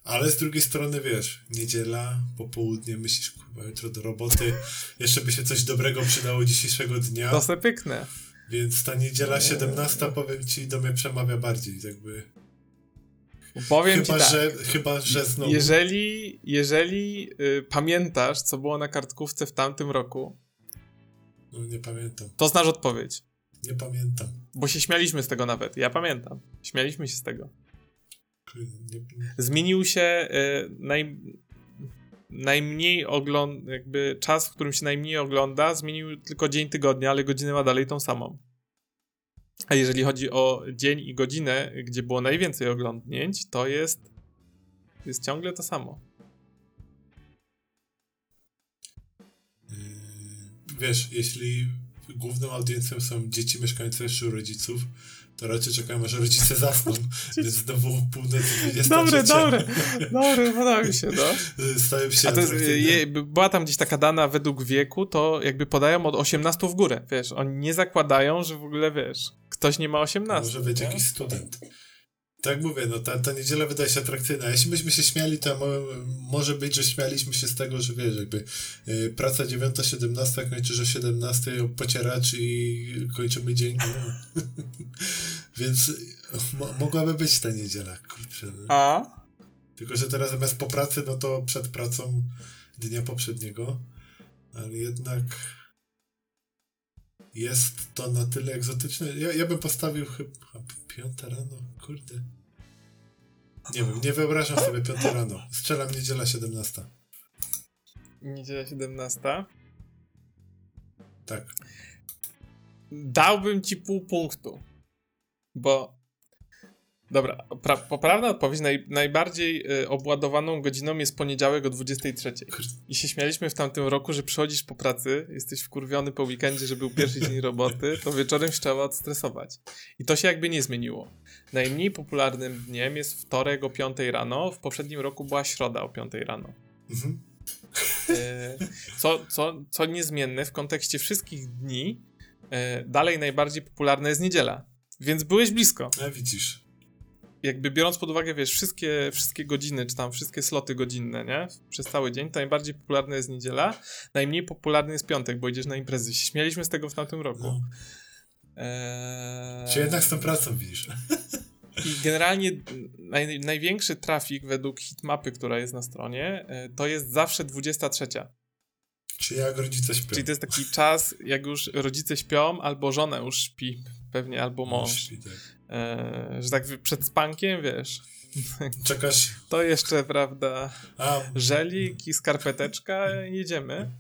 ale z drugiej strony, wiesz, niedziela, popołudnie, myślisz, kurwa, jutro do roboty, *laughs* jeszcze by się coś dobrego przydało dzisiejszego dnia. To se pyknę. Więc ta niedziela 17, powiem ci, do mnie przemawia bardziej, jakby. Powiem chyba, ci tak, że, chyba, że znowu. Jeżeli, jeżeli y, pamiętasz, co było na kartkówce w tamtym roku. No nie pamiętam. To znasz odpowiedź. Nie pamiętam. Bo się śmialiśmy z tego nawet. Ja pamiętam. Śmialiśmy się z tego. Nie... Zmienił się y, naj, najmniej ogląd, jakby czas, w którym się najmniej ogląda, zmienił tylko dzień tygodnia, ale godzinę ma dalej tą samą. A jeżeli chodzi o dzień i godzinę, gdzie było najwięcej oglądnięć, to jest, jest ciągle to samo. Yy, wiesz, jeśli główną audiencją są dzieci mieszkające u rodziców, to raczej czekamy, aż rodzice zasną, *laughs* więc znowu północ 23. Dobre, dobre, dobre, podoba mi się, no. *laughs* Stają się A to jest, je, była tam gdzieś taka dana według wieku, to jakby podają od 18 w górę, wiesz, oni nie zakładają, że w ogóle, wiesz, ktoś nie ma 18. Może być nie? jakiś student. Tak mówię, no ta, ta niedziela wydaje się atrakcyjna. Jeśli byśmy się śmiali, to mo może być, że śmialiśmy się z tego, że wiesz, jakby y, praca 9-17, kończysz o 17, pocieracz i kończymy dzień. No. *laughs* Więc mo mogłaby być ta niedziela, kurczę. No. A? Tylko, że teraz zamiast po pracy, no to przed pracą dnia poprzedniego, ale jednak jest to na tyle egzotyczne. Ja, ja bym postawił chyba piąta rano, kurde. Nie wiem, nie wyobrażam sobie piąta rano. Strzelam niedziela 17. Niedziela 17. Tak. Dałbym ci pół punktu, bo Dobra, pra, poprawna odpowiedź naj, najbardziej y, obładowaną godziną jest poniedziałek o 23. I się śmialiśmy w tamtym roku, że przychodzisz po pracy, jesteś wkurwiony po weekendzie, że był pierwszy dzień roboty, to wieczorem się trzeba odstresować. I to się jakby nie zmieniło. Najmniej popularnym dniem jest wtorek o 5 rano, w poprzednim roku była środa o 5 rano. Mhm. Y, co, co, co niezmienne w kontekście wszystkich dni, y, dalej najbardziej popularna jest niedziela. Więc byłeś blisko. A widzisz jakby biorąc pod uwagę, wiesz, wszystkie, wszystkie godziny, czy tam wszystkie sloty godzinne, nie? Przez cały dzień, to najbardziej popularna jest niedziela, najmniej popularny jest piątek, bo idziesz na imprezy. Śmialiśmy z tego w tamtym roku. No. Eee... Czy jednak z tą pracą widzisz? *laughs* I generalnie naj, największy trafik według hitmapy, która jest na stronie, e, to jest zawsze 23. Czy jak rodzice śpią? Czyli to jest taki czas, jak już rodzice śpią, albo żona już śpi, pewnie, albo mąż. Śpi, tak. E, że tak przed spankiem, wiesz. *laughs* Czekasz. To jeszcze, prawda, A. żelik i skarpeteczka, jedziemy.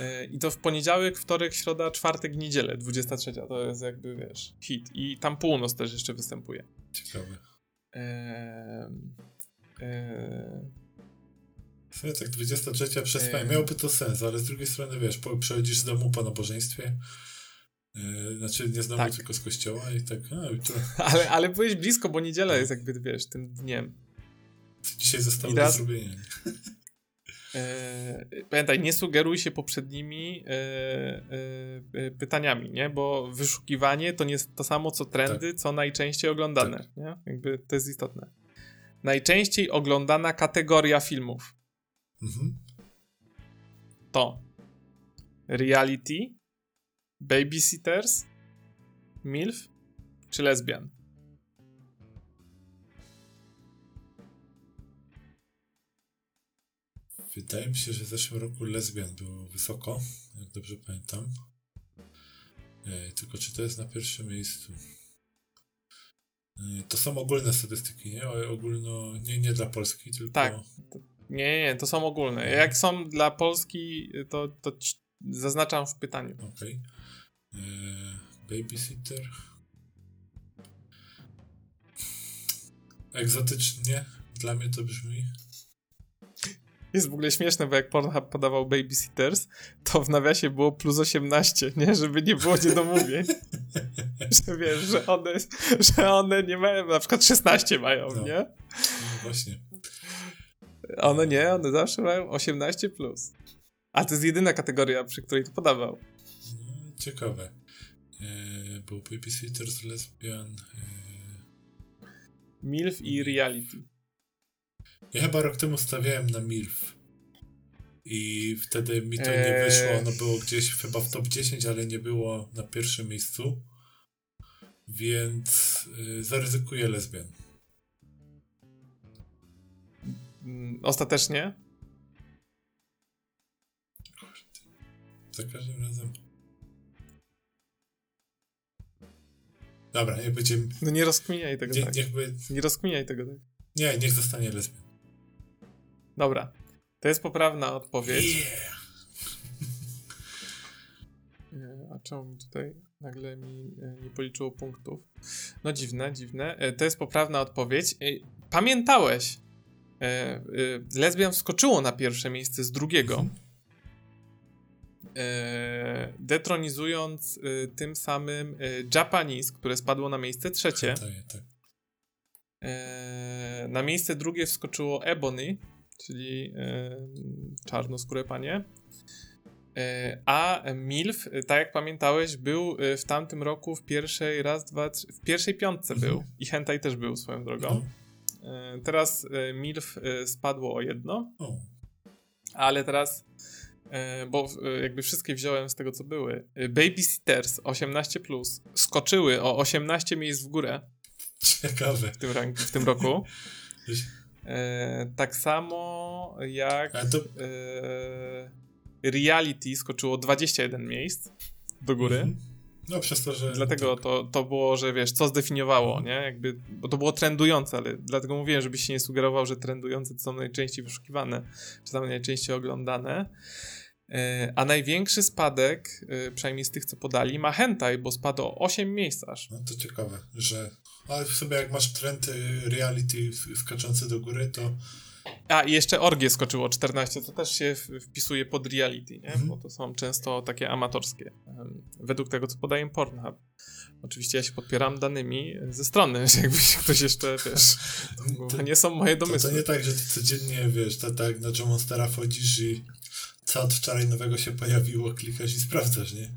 E, I to w poniedziałek, wtorek, środa, czwartek, niedzielę, 23. To jest jakby, wiesz, hit. I tam północ też jeszcze występuje. Ciekawe. E, e, w sumie tak 23 przez miałoby to sens, ale z drugiej strony, wiesz, przechodzisz z domu po nabożeństwie, znaczy nie znowu tak. tylko z kościoła i tak. A, to... *laughs* ale, ale byłeś blisko, bo niedziela jest jakby, wiesz, tym dniem. Co dzisiaj zostało do zrobienia. Yy, *laughs* *laughs* pamiętaj, nie sugeruj się poprzednimi yy, yy, pytaniami, nie? Bo wyszukiwanie to nie jest to samo co trendy, tak. co najczęściej oglądane, tak. nie? Jakby to jest istotne. Najczęściej oglądana kategoria filmów mhm. to reality, Babysitters? MILF? Czy lesbian? Wydaje mi się, że w zeszłym roku lesbian było wysoko, jak dobrze pamiętam. E, tylko czy to jest na pierwszym miejscu? E, to są ogólne statystyki, nie? Ogólno, nie, nie dla Polski, tylko... Tak. Nie, nie, to są ogólne. Jak są dla Polski, to, to zaznaczam w pytaniu. Okej. Okay. Eee, babysitter. Egzotycznie dla mnie to brzmi. Jest w ogóle śmieszne, bo jak Pornhub podawał Babysitters, to w nawiasie było plus 18, nie? Żeby nie było niedomówień. *laughs* że wiesz, że one, że one nie mają, na przykład 16 mają, no. nie? No właśnie. One nie, one zawsze mają 18 plus. A to jest jedyna kategoria, przy której to podawał. Ciekawe. E, był Babysitters, Lesbian. E... MILF i Reality. Ja chyba rok temu stawiałem na MILF. I wtedy mi to nie eee. wyszło. Ono było gdzieś chyba w top 10, ale nie było na pierwszym miejscu. Więc y, zaryzykuję lesbian. Mm, ostatecznie? Za każdym razem. Dobra, niech będzie... No nie rozkminiaj tego nie, tak. Niechby... Nie rozkminiaj tego tak. Nie, niech zostanie lesbian. Dobra. To jest poprawna odpowiedź. Yeah. *laughs* A czemu mi tutaj nagle mi e, nie policzyło punktów? No dziwne, dziwne. E, to jest poprawna odpowiedź. E, pamiętałeś. Lesbian wskoczyło na pierwsze miejsce z drugiego. e, detronizując e, tym samym e, Japanese, które spadło na miejsce trzecie. Tak. E, na miejsce drugie wskoczyło Ebony, czyli e, czarnoskóre panie. E, a MILF, e, tak jak pamiętałeś, był e, w tamtym roku w pierwszej, raz, dwa, trzy, w pierwszej piątce Mhm. był. I Hentai też był swoją drogą. No. E, teraz e, MILF e, spadło o jedno, O, ale teraz, e, bo e, jakby wszystkie wziąłem z tego, co były. E, Babysitters 18+, skoczyły o 18 miejsc w górę ciekawe. w tym, rank- w tym roku. E, tak samo jak to e, Reality skoczyło 21 miejsc do góry. Mhm. No przez to, że... Dlatego tak. to, to było, że wiesz, co zdefiniowało, nie? Jakby, bo to było trendujące, ale dlatego mówiłem, żebyś się nie sugerował, że trendujące to są najczęściej wyszukiwane, czy tam najczęściej oglądane. E, A największy spadek, e, przynajmniej z tych, co podali, ma Hentai, bo spadł o 8 miejsc aż. No to ciekawe, że... Ale w sobie jak masz trend y, reality skaczący do góry, to A, i jeszcze Orgie skoczyło 14, to też się wpisuje pod reality, nie? Mhm. Bo to są często takie amatorskie. Według tego, co podaje Pornhub. Oczywiście ja się podpieram danymi ze strony, że *laughs* jakbyś ktoś jeszcze, wiesz, *laughs* to, To- nie są moje To, domysły. to nie tak, że ty codziennie, wiesz, tak, tak na Monstera wchodzisz i co od wczoraj nowego się pojawiło, klikasz i sprawdzasz, nie?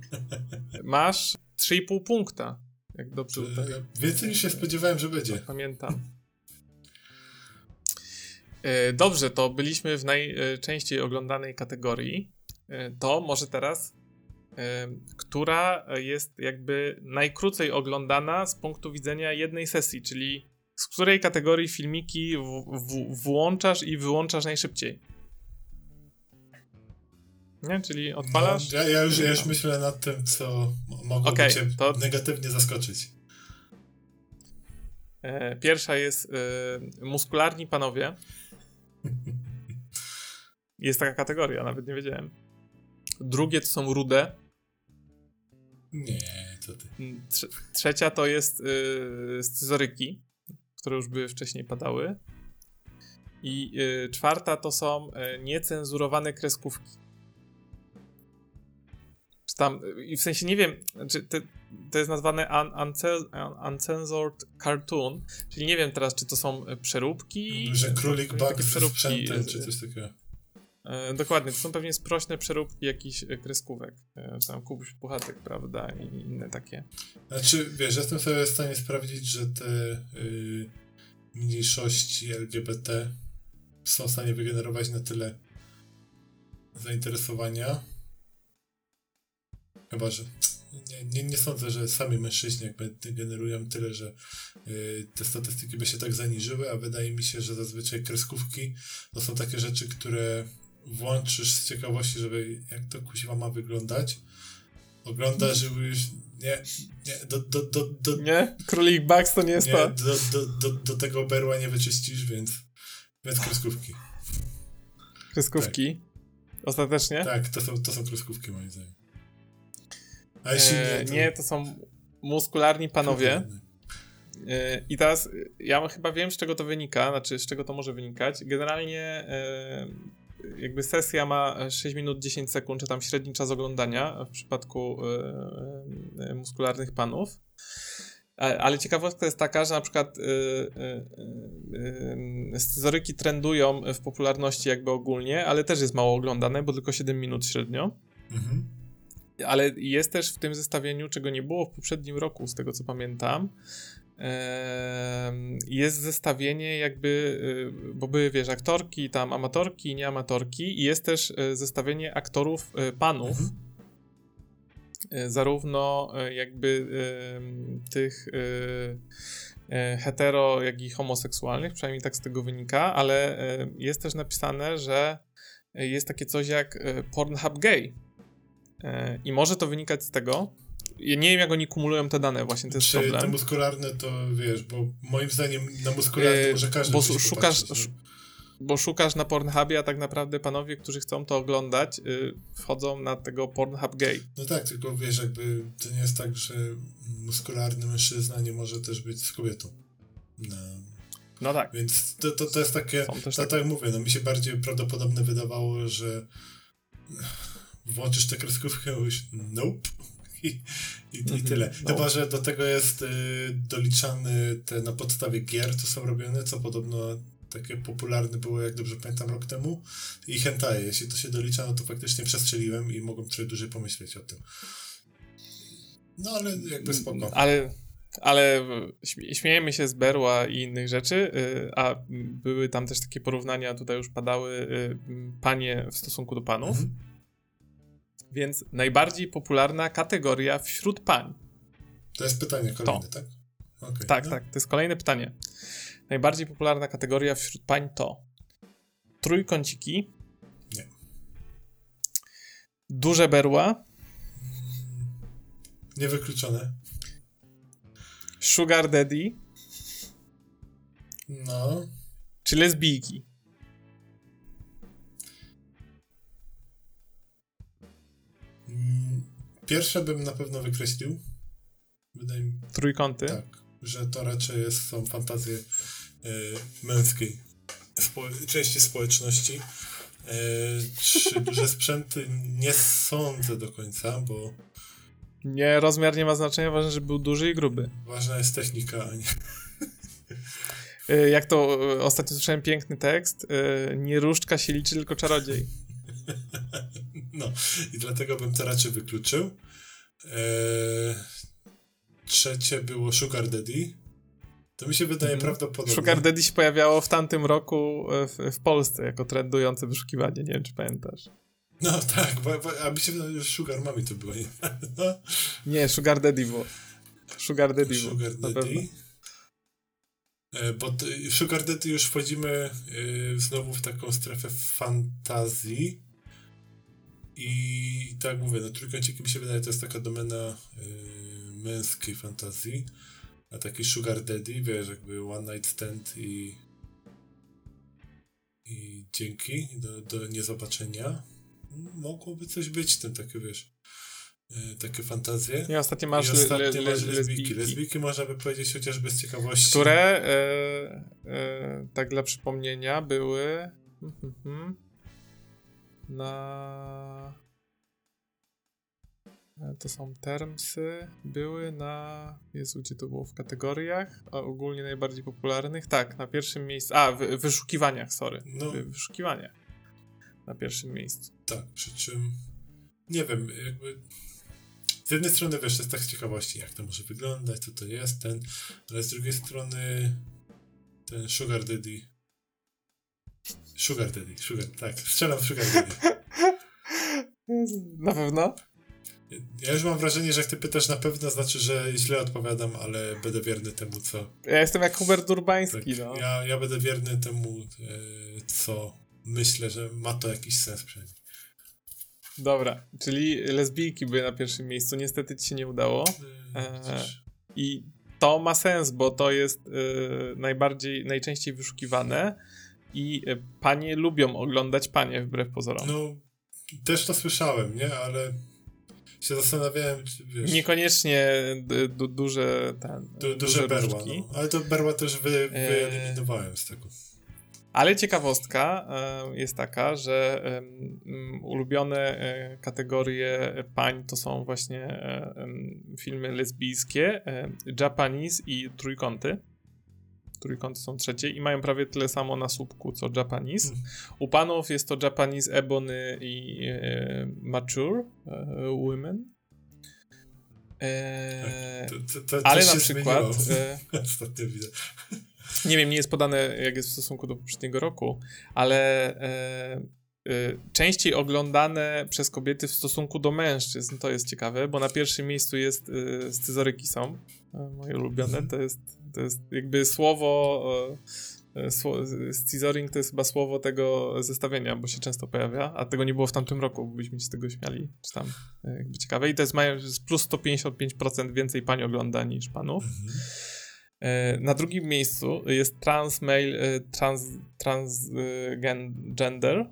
Masz 3,5 punkta, jak dobrze tutaj więcej niż się spodziewałem, że będzie. pamiętam. E, Dobrze, to byliśmy w najczęściej oglądanej kategorii. E, To może teraz, e, która jest jakby najkrócej oglądana z punktu widzenia jednej sesji, czyli z której kategorii filmiki w, w, włączasz i wyłączasz najszybciej. Nie? Czyli odpalasz. No, ja, ja, już, ja już myślę nad tym, co mo- mogłoby Okej, cię to- negatywnie zaskoczyć. E, Pierwsza jest e, muskularni panowie. *laughs* Jest taka kategoria, nawet nie wiedziałem. Drugie to są rude. Nie, co ty. Mm, Trze trzecia to jest y, scyzoryki, które już były wcześniej padały. I y, czwarta to są y, niecenzurowane kreskówki. Czy tam, i w sensie nie wiem, czy to, to jest nazwane un, unce- uncensored cartoon, czyli nie wiem teraz, czy to są y, przeróbki. Że królik bug ze przeróbki, y, czy coś takiego. E, dokładnie, to są pewnie sprośne przeróbki jakichś e, kreskówek. E, tam Kubuś Puchatek, prawda, i inne takie. Znaczy, wiesz, jestem sobie w stanie sprawdzić, że te y, mniejszości LGBT są w stanie wygenerować na tyle zainteresowania. Chyba, że nie, nie, nie sądzę, że sami mężczyźni jakby generują tyle, że y, te statystyki by się tak zaniżyły, a wydaje mi się, że zazwyczaj kreskówki to są takie rzeczy, które włączysz z ciekawości, żeby jak to kusiwa ma wyglądać. Oglądasz i już nie, nie, do, do, do, do, Nie? Królik Bugs to nie jest nie, to. do, do, do, do tego berła nie wyczyścisz, więc, więc kreskówki. Kreskówki. Ostatecznie? Tak, to są, to są kreskówki moim zdaniem. A jeśli E, nie, to... nie, to są muskularni panowie. E, I teraz e, ja chyba wiem, z czego to wynika, znaczy z czego to może wynikać. Generalnie jakby sesja ma 6 minut 10 sekund, czy tam średni czas oglądania w przypadku muskularnych panów. Ale ciekawostka jest taka, że na przykład scyzoryki trendują w popularności jakby ogólnie, ale też jest mało oglądane, bo tylko 7 minut średnio. Mhm. Ale jest też w tym zestawieniu, czego nie było w poprzednim roku, z tego co pamiętam. Jest zestawienie jakby, y, bo były, wiesz, aktorki, tam amatorki i nieamatorki i jest też y, zestawienie aktorów y, panów, Mhm. zarówno jakby tych hetero, jak i homoseksualnych, przynajmniej tak z tego wynika, ale jest też napisane, że jest takie coś jak Pornhub Gay. E, I może to wynikać z tego. Ja nie wiem, jak oni kumulują te dane, właśnie to jest Czy te problem. muskularne to wiesz, bo moim zdaniem na muskularne Yy, może każdy bo szukasz- popatrzeć, nie? Bo szukasz na Pornhubie, a tak naprawdę panowie, którzy chcą to oglądać, y, wchodzą na tego Pornhub Gay. No tak, tylko wiesz, jakby to nie jest tak, że muskularny mężczyzna nie może też być z kobietą. No. No tak. Więc to, to, to jest takie, to, tak jak mówię, no mi się bardziej prawdopodobne wydawało, że włączysz tę kreskówkę i mówisz nope. *laughs* I, i, i Mhm, tyle. no. Chyba, że do tego jest y, doliczany te na podstawie gier, co są robione, co podobno takie popularne było, jak dobrze pamiętam, rok temu. I hentai. Jeśli to się dolicza, no to faktycznie przestrzeliłem i mogłem trochę dłużej pomyśleć o tym. No ale jakby spoko. Ale, ale śmie- śmiejemy się z Berła i innych rzeczy, y, a były tam też takie porównania, tutaj już padały y, panie w stosunku do panów. Mhm. Więc najbardziej popularna kategoria wśród pań. To jest pytanie kolejne, tak? Okej, Tak, no. tak, to jest kolejne pytanie. Najbardziej popularna kategoria wśród pań to trójkąciki, Nie. duże berła, Niewykluczone. sugar daddy No. czy lesbijki. Pierwsze bym na pewno wykreślił. Wydaje mi Trójkąty. tak, że to raczej jest, są fantazje e, męskiej spo, części społeczności. E, czy duże *laughs* sprzęty nie sądzę do końca, bo Nie, rozmiar nie ma znaczenia, ważne, żeby był duży i gruby. ważna jest technika, a nie. Y, Jak to y, ostatnio słyszałem piękny tekst, y, nie różdżka się liczy, tylko czarodziej. *laughs* No, i dlatego bym to raczej wykluczył. E, trzecie było Sugar Daddy. To mi się wydaje Mhm. prawdopodobne. Sugar Daddy się pojawiało w tamtym roku y, w, w Polsce jako trendujące wyszukiwanie, nie wiem czy pamiętasz. No tak, bo, bo, a mi się wydaje, że Sugar Mami to było, nie? *laughs* No, Nie, Sugar Daddy było. Sugar Daddy było. Sugar. Daddy. E, Bo t- w Sugar Daddy już wchodzimy e, znowu w taką strefę fantazji. I tak mówię, no trójkąciki mi się wydaje, to jest taka domena e, męskiej fantazji. A taki Sugar Daddy, wiesz, jakby One Night Stand i i dzięki do, do niezobaczenia mogłoby coś być tym takie, wiesz, e, takie fantazje. Nie, ostatnio masz, I le, ostatnie le, le, masz lesbijki, Lesbijki można by powiedzieć chociażby z ciekawości. które, e, e, tak dla przypomnienia, były mhm, na... e, To są termsy, były na. Jezu, gdzie to było w kategoriach? A ogólnie najbardziej popularnych? Tak, na pierwszym miejscu. A, w wyszukiwaniach, sorry. No. W wyszukiwaniach. Na pierwszym miejscu. Tak, przy czym nie wiem, jakby z jednej strony wiesz, jest tak z ciekawości, jak to może wyglądać, co to jest, ten, ale z drugiej strony ten Sugar Daddy. Sugar Daddy, Sugar, tak, strzelam w Sugar Daddy. *laughs* Na pewno? Ja już mam wrażenie, że jak ty pytasz na pewno, znaczy, że źle odpowiadam, ale będę wierny temu, co. Ja jestem jak Hubert Urbański, Tak, no. ja, ja będę wierny temu, e, co myślę, że ma to jakiś sens przynajmniej. Dobra, czyli lesbijki były na pierwszym miejscu. Niestety ci się nie udało. E, widzisz. I to ma sens, bo to jest y, najbardziej, najczęściej wyszukiwane i y, panie lubią oglądać panie wbrew pozorom. No, też to słyszałem, nie? Ale się zastanawiałem, czy wiesz... Niekoniecznie d- du- duże ten, du, duże berła, różdżki. no. Ale to berła też wy, Eee. wyeliminowałem z tego. Ale ciekawostka e, jest taka, że ulubione e, kategorie pań to są właśnie e, filmy lesbijskie, e, Japanese i trójkąty. Trójkąty są trzecie i mają prawie tyle samo na słupku co Japanese. Hmm. U panów jest to Japanese Ebony i e, Mature e, Women. E, To, to, to, ale na przykład, e, *laughs* Ostatnio widzę. nie wiem, nie jest podane jak jest w stosunku do poprzedniego roku, ale e, częściej oglądane przez kobiety w stosunku do mężczyzn, to jest ciekawe, bo na pierwszym miejscu jest e, scyzoryki są, e, moje ulubione, Mhm. to jest, to jest jakby słowo, sło, scyzoring to jest chyba słowo tego zestawienia, bo się często pojawia, a tego nie było w tamtym roku, byśmy się z tego śmiali, czy tam jakby ciekawe i to jest mają plus 155% więcej pań ogląda niż panów. Mhm. Na drugim miejscu jest trans male, trans, trans e, gen, gender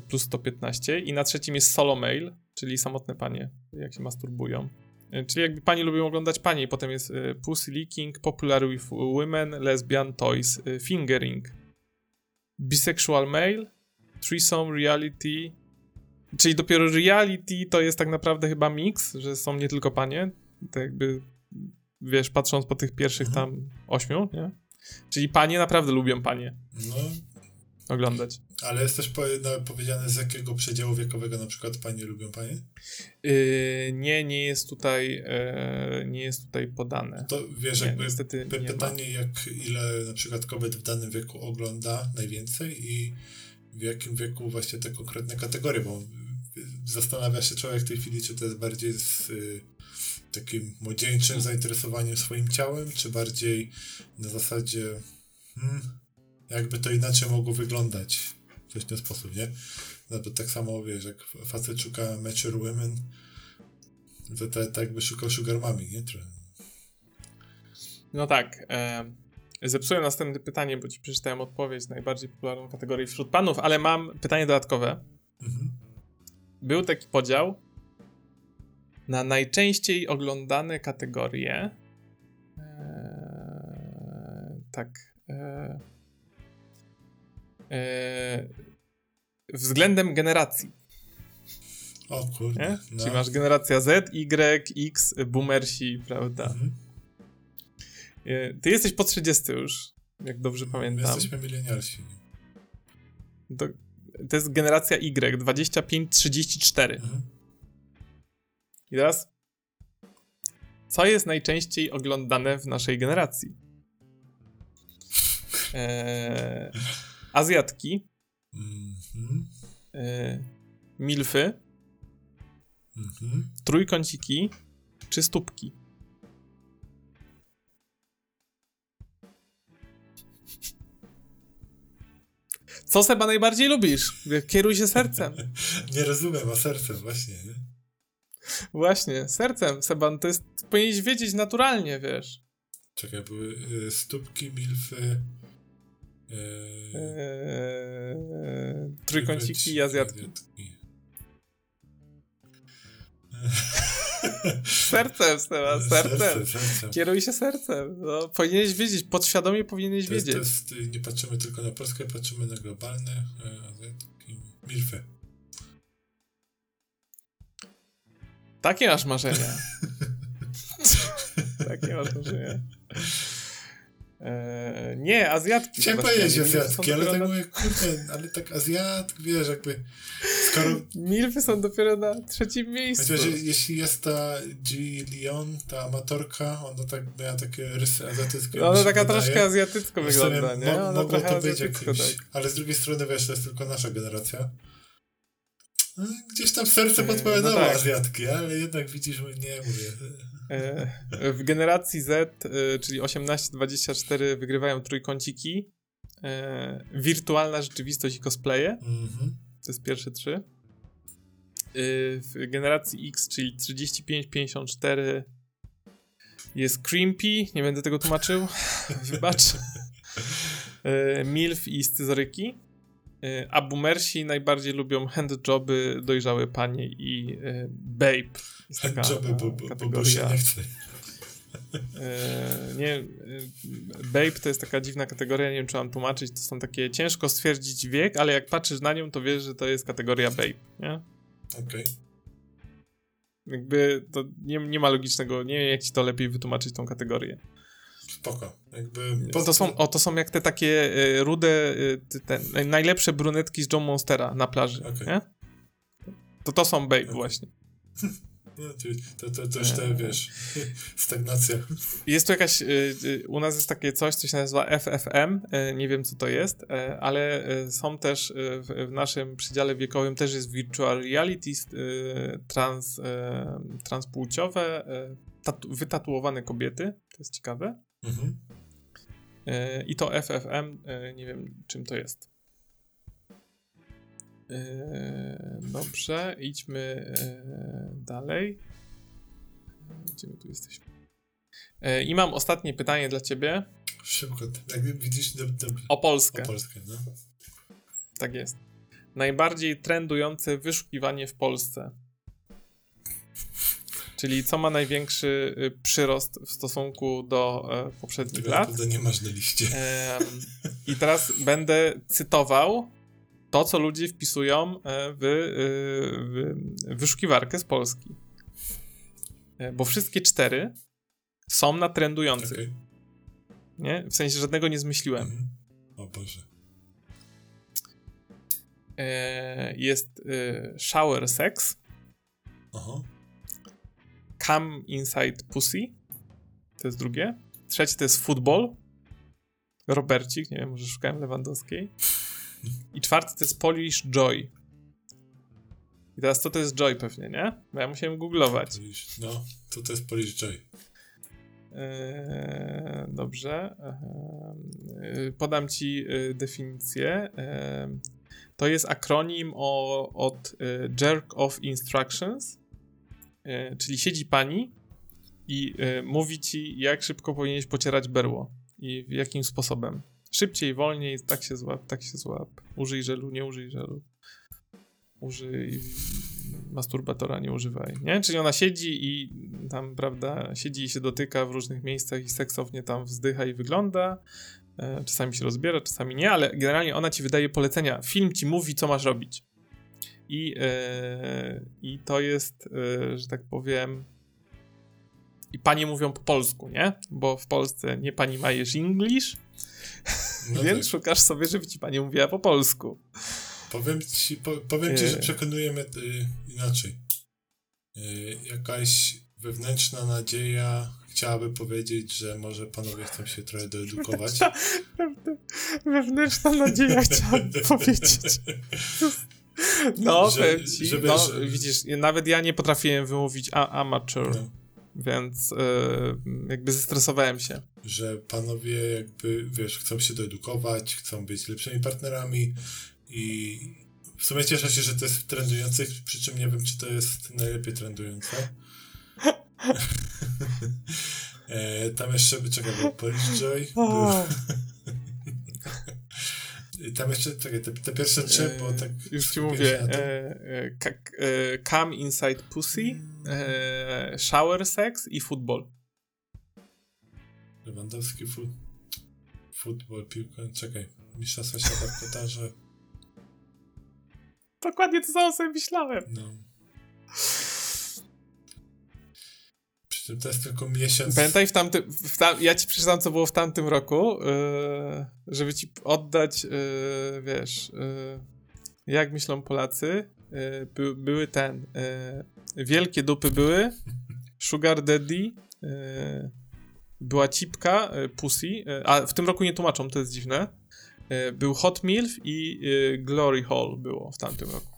plus 115 i na trzecim jest solo male, czyli samotne panie, jak się masturbują. E, Czyli jakby pani lubią oglądać panie i potem jest e, pussy licking, popular with women, lesbian toys, e, fingering, bisexual male, threesome reality, czyli dopiero reality to jest tak naprawdę chyba miks, że są nie tylko panie, to jakby, wiesz, patrząc po tych pierwszych Mhm. tam ośmiu, nie? Czyli panie naprawdę lubią panie No, oglądać. ale jest też no, powiedziane z jakiego przedziału wiekowego na przykład panie lubią panie? Yy, nie, nie jest tutaj, e, nie jest tutaj podane. To wiesz, Nie, jakby niestety Py- nie pytanie, jak ile na przykład kobiet w danym wieku ogląda najwięcej i w jakim wieku właśnie te konkretne kategorie, bo zastanawia się człowiek w tej chwili, czy to jest bardziej z y, takim młodzieńczym zainteresowaniem swoim ciałem, czy bardziej na zasadzie hmm, jakby to inaczej mogło wyglądać coś w ten sposób, nie? No to tak samo, wiesz, jak facet szuka mature women, to tak, jakby szukał sugar mami, nie? Trochę. No tak. E, zepsułem następne pytanie, bo ci przeczytałem odpowiedź najbardziej popularną kategorię wśród panów, ale mam pytanie dodatkowe. Mhm. Był taki podział na najczęściej oglądane kategorie. E, tak. E, względem generacji. O kurde. No. Czyli masz generacja Z, Y, X, boomersi, prawda? Mhm. E, Ty jesteś po 30 już, jak dobrze My pamiętam. jesteśmy milenialsi. To, to jest generacja Y, 25-34. Mhm. I teraz, co jest najczęściej oglądane w naszej generacji? Eee, Azjatki, Mhm. e, milfy, Mhm. trójkąciki czy stópki? Co Seba najbardziej lubisz? Kieruj się sercem. *laughs* Nie rozumiem, a sercem właśnie, nie? Właśnie, sercem, Seban, to jest, powinieneś wiedzieć naturalnie, wiesz. Czekaj, były y, stópki, milfy... Eee, trójkąciki i azjatki. *laughs* Sercem, Seba, sercem. Sercem, sercem. Kieruj się sercem. No, powinieneś wiedzieć, podświadomie powinieneś To jest, to wiedzieć. jest, y, nie patrzymy tylko na Polskę, patrzymy na globalne y, azjatki, milfy. Takie masz marzenia. *laughs* Takie masz marzenia. Eee, nie, Azjatki. Chciałem powiedzieć azjatki, ale tak na- mówię, kurde, ale tak azjat, wiesz, jakby... Skoro Milfy są dopiero na trzecim miejscu. Chociaż je- jeśli jest ta G. Leon, ta amatorka, ona tak miała takie rysy azjatyckie. mi Ona taka wydaje. troszkę azjatycko wygląda, nie? mo- mogło to być jakimś, tak. ale z drugiej strony, wiesz, to jest tylko nasza generacja. No, Gdzieś tam serce Eee, podpowiadało no tak. Azjatki, ale jednak widzisz, nie mówię. E, W generacji Z, e, czyli 18-24, wygrywają trójkąciki. E, Wirtualna rzeczywistość i cosplaye. Mhm. To jest pierwsze trzy. W generacji X, czyli 35-54, jest Creepy. Nie będę tego tłumaczył. *laughs* Wybacz. Milf i scyzoryki. A boomersi najbardziej lubią handjoby, dojrzałe panie i babe. Jest taka Joby, bo, e, bo, bo, bo kategoria. się nie chce. E, nie, e, Babe to jest taka dziwna kategoria, nie wiem czy mam tłumaczyć, to są takie ciężko stwierdzić wiek, ale jak patrzysz na nią, to wiesz, że to jest kategoria Babe, nie? Okej. Jakby to nie, nie ma logicznego, nie wiem jak ci to lepiej wytłumaczyć tą kategorię. Spoko. Jakby... To są, o, to są jak te takie e, rude, te, te naj- najlepsze brunetki z John Monstera na plaży, Okej. nie? To to są Babe Okej. właśnie. *laughs* No, to, to, już te, Eee. wiesz, *laughs* stagnacja. Jest tu jakaś, y, y, u nas jest takie coś, co się nazywa FFM, nie wiem co to jest, ale są też w, naszym przedziale wiekowym też jest virtual reality, trans, transpłciowe, tatu, wytatuowane kobiety, to jest ciekawe. Mhm. I to FFM, nie wiem czym to jest. Y, Dobrze, idźmy y, dalej. Gdzie my tu jesteśmy? Y, I mam ostatnie pytanie dla ciebie Szybko. Jak widzisz, o Polskę. o Polskę, no. Tak jest. Najbardziej trendujące wyszukiwanie w Polsce. Czyli co ma największy y, przyrost w stosunku do e, poprzednich Tego lat. nie masz na liście. I teraz będę cytował to, co ludzie wpisują e, w, w wyszukiwarkę z Polski. Bo wszystkie cztery są na trendujących. Okay. Nie? W sensie żadnego nie zmyśliłem. Mhm. O Boże. Jest shower sex. Aha. Come Inside Pussy. To jest drugie. Trzecie to jest Football. Robercik, nie wiem, może szukałem Lewandowskiej. I czwarty to jest Polish Joy. I teraz co to jest Joy pewnie, nie? Bo ja musiałem googlować. No, to to jest Polish Joy. Eee, dobrze. Eee, podam ci e, definicję. Eee, to jest akronim o, od e, Jerk of Instructions, e, czyli siedzi pani i mówi ci, jak szybko powinieneś pocierać berło i jakim sposobem. Szybciej, wolniej, tak się złap, tak się złap. Użyj żelu, nie użyj żelu. Użyj masturbatora, nie używaj, nie? Czyli ona siedzi i tam, prawda, siedzi i się dotyka w różnych miejscach i seksownie tam wzdycha i wygląda. E, czasami się rozbiera, czasami nie, ale generalnie ona ci wydaje polecenia. Film ci mówi, co masz robić. I, e, i to jest, e, że tak powiem, i panie mówią po polsku, nie? Bo w Polsce nie pani majesz English, no więc tak. szukasz sobie, żeby ci pani mówiła po polsku. Powiem ci, po, powiem ci że przekonujemy y, inaczej. Y, jakaś wewnętrzna nadzieja chciałaby powiedzieć, że może panowie chcą się trochę doedukować. *laughs* Wewnętrzna nadzieja chciałaby *laughs* powiedzieć. No, że, ci, że, no, widzisz, nawet ja nie potrafiłem wymówić a, amateur. No więc yy, jakby zestresowałem się. Że panowie jakby, wiesz, chcą się doedukować, chcą być lepszymi partnerami i w sumie cieszę się, że to jest w trendujących, przy czym nie wiem, czy to jest najlepiej trendujące. *laughs* e, tam jeszcze, czekaj, był Polish Joy, był... Tam jeszcze, czekaj, te, te pierwsze trzy, bo tak... Już ci mówię, e, e, e, Come Inside Pussy, e, Shower Sex i Football. Lewandowski, fut, futbol, piłka, czekaj, Mistrzostwa Świata w Katarze. Dokładnie to samo sobie myślałem. No. To jest tylko miesiąc. Pamiętaj, w tamtym, w tam, ja ci przeczytam, co było w tamtym roku, yy, żeby ci oddać, yy, wiesz, yy, jak myślą Polacy. By, były ten, wielkie dupy były, Sugar Daddy, była cipka, Pussy, a w tym roku nie tłumaczą, to jest dziwne. Był Hot Milf i Glory Hall było w tamtym roku.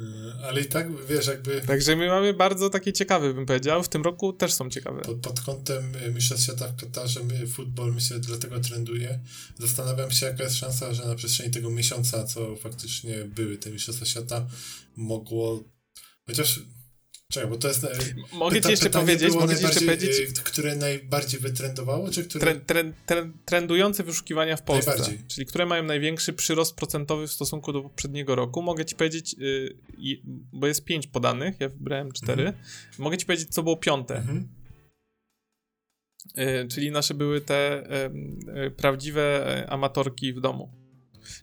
E, ale i tak, wiesz, jakby... Także my mamy bardzo takie ciekawe, bym powiedział. W tym roku też są ciekawe. Pod, pod kątem e, Mistrzostw Świata w Katarze futbol myślę dlatego trenduje. Zastanawiam się, jaka jest szansa, że na przestrzeni tego miesiąca, co faktycznie były te Mistrzostwa Świata, mogło... Chociaż Czekaj, bo to jest. E, mogę pyta, ci jeszcze powiedzieć, mogę ci jeszcze powiedzieć. E, które najbardziej wytrendowało, czy które. Trend, trend, trend, trendujące wyszukiwania w Polsce. Czyli które mają największy przyrost procentowy w stosunku do poprzedniego roku. Mogę ci powiedzieć, yy, bo jest pięć podanych, ja wybrałem cztery. Mhm. Mogę ci powiedzieć, co było piąte. Mhm. Yy, czyli nasze były te yy, prawdziwe amatorki w domu.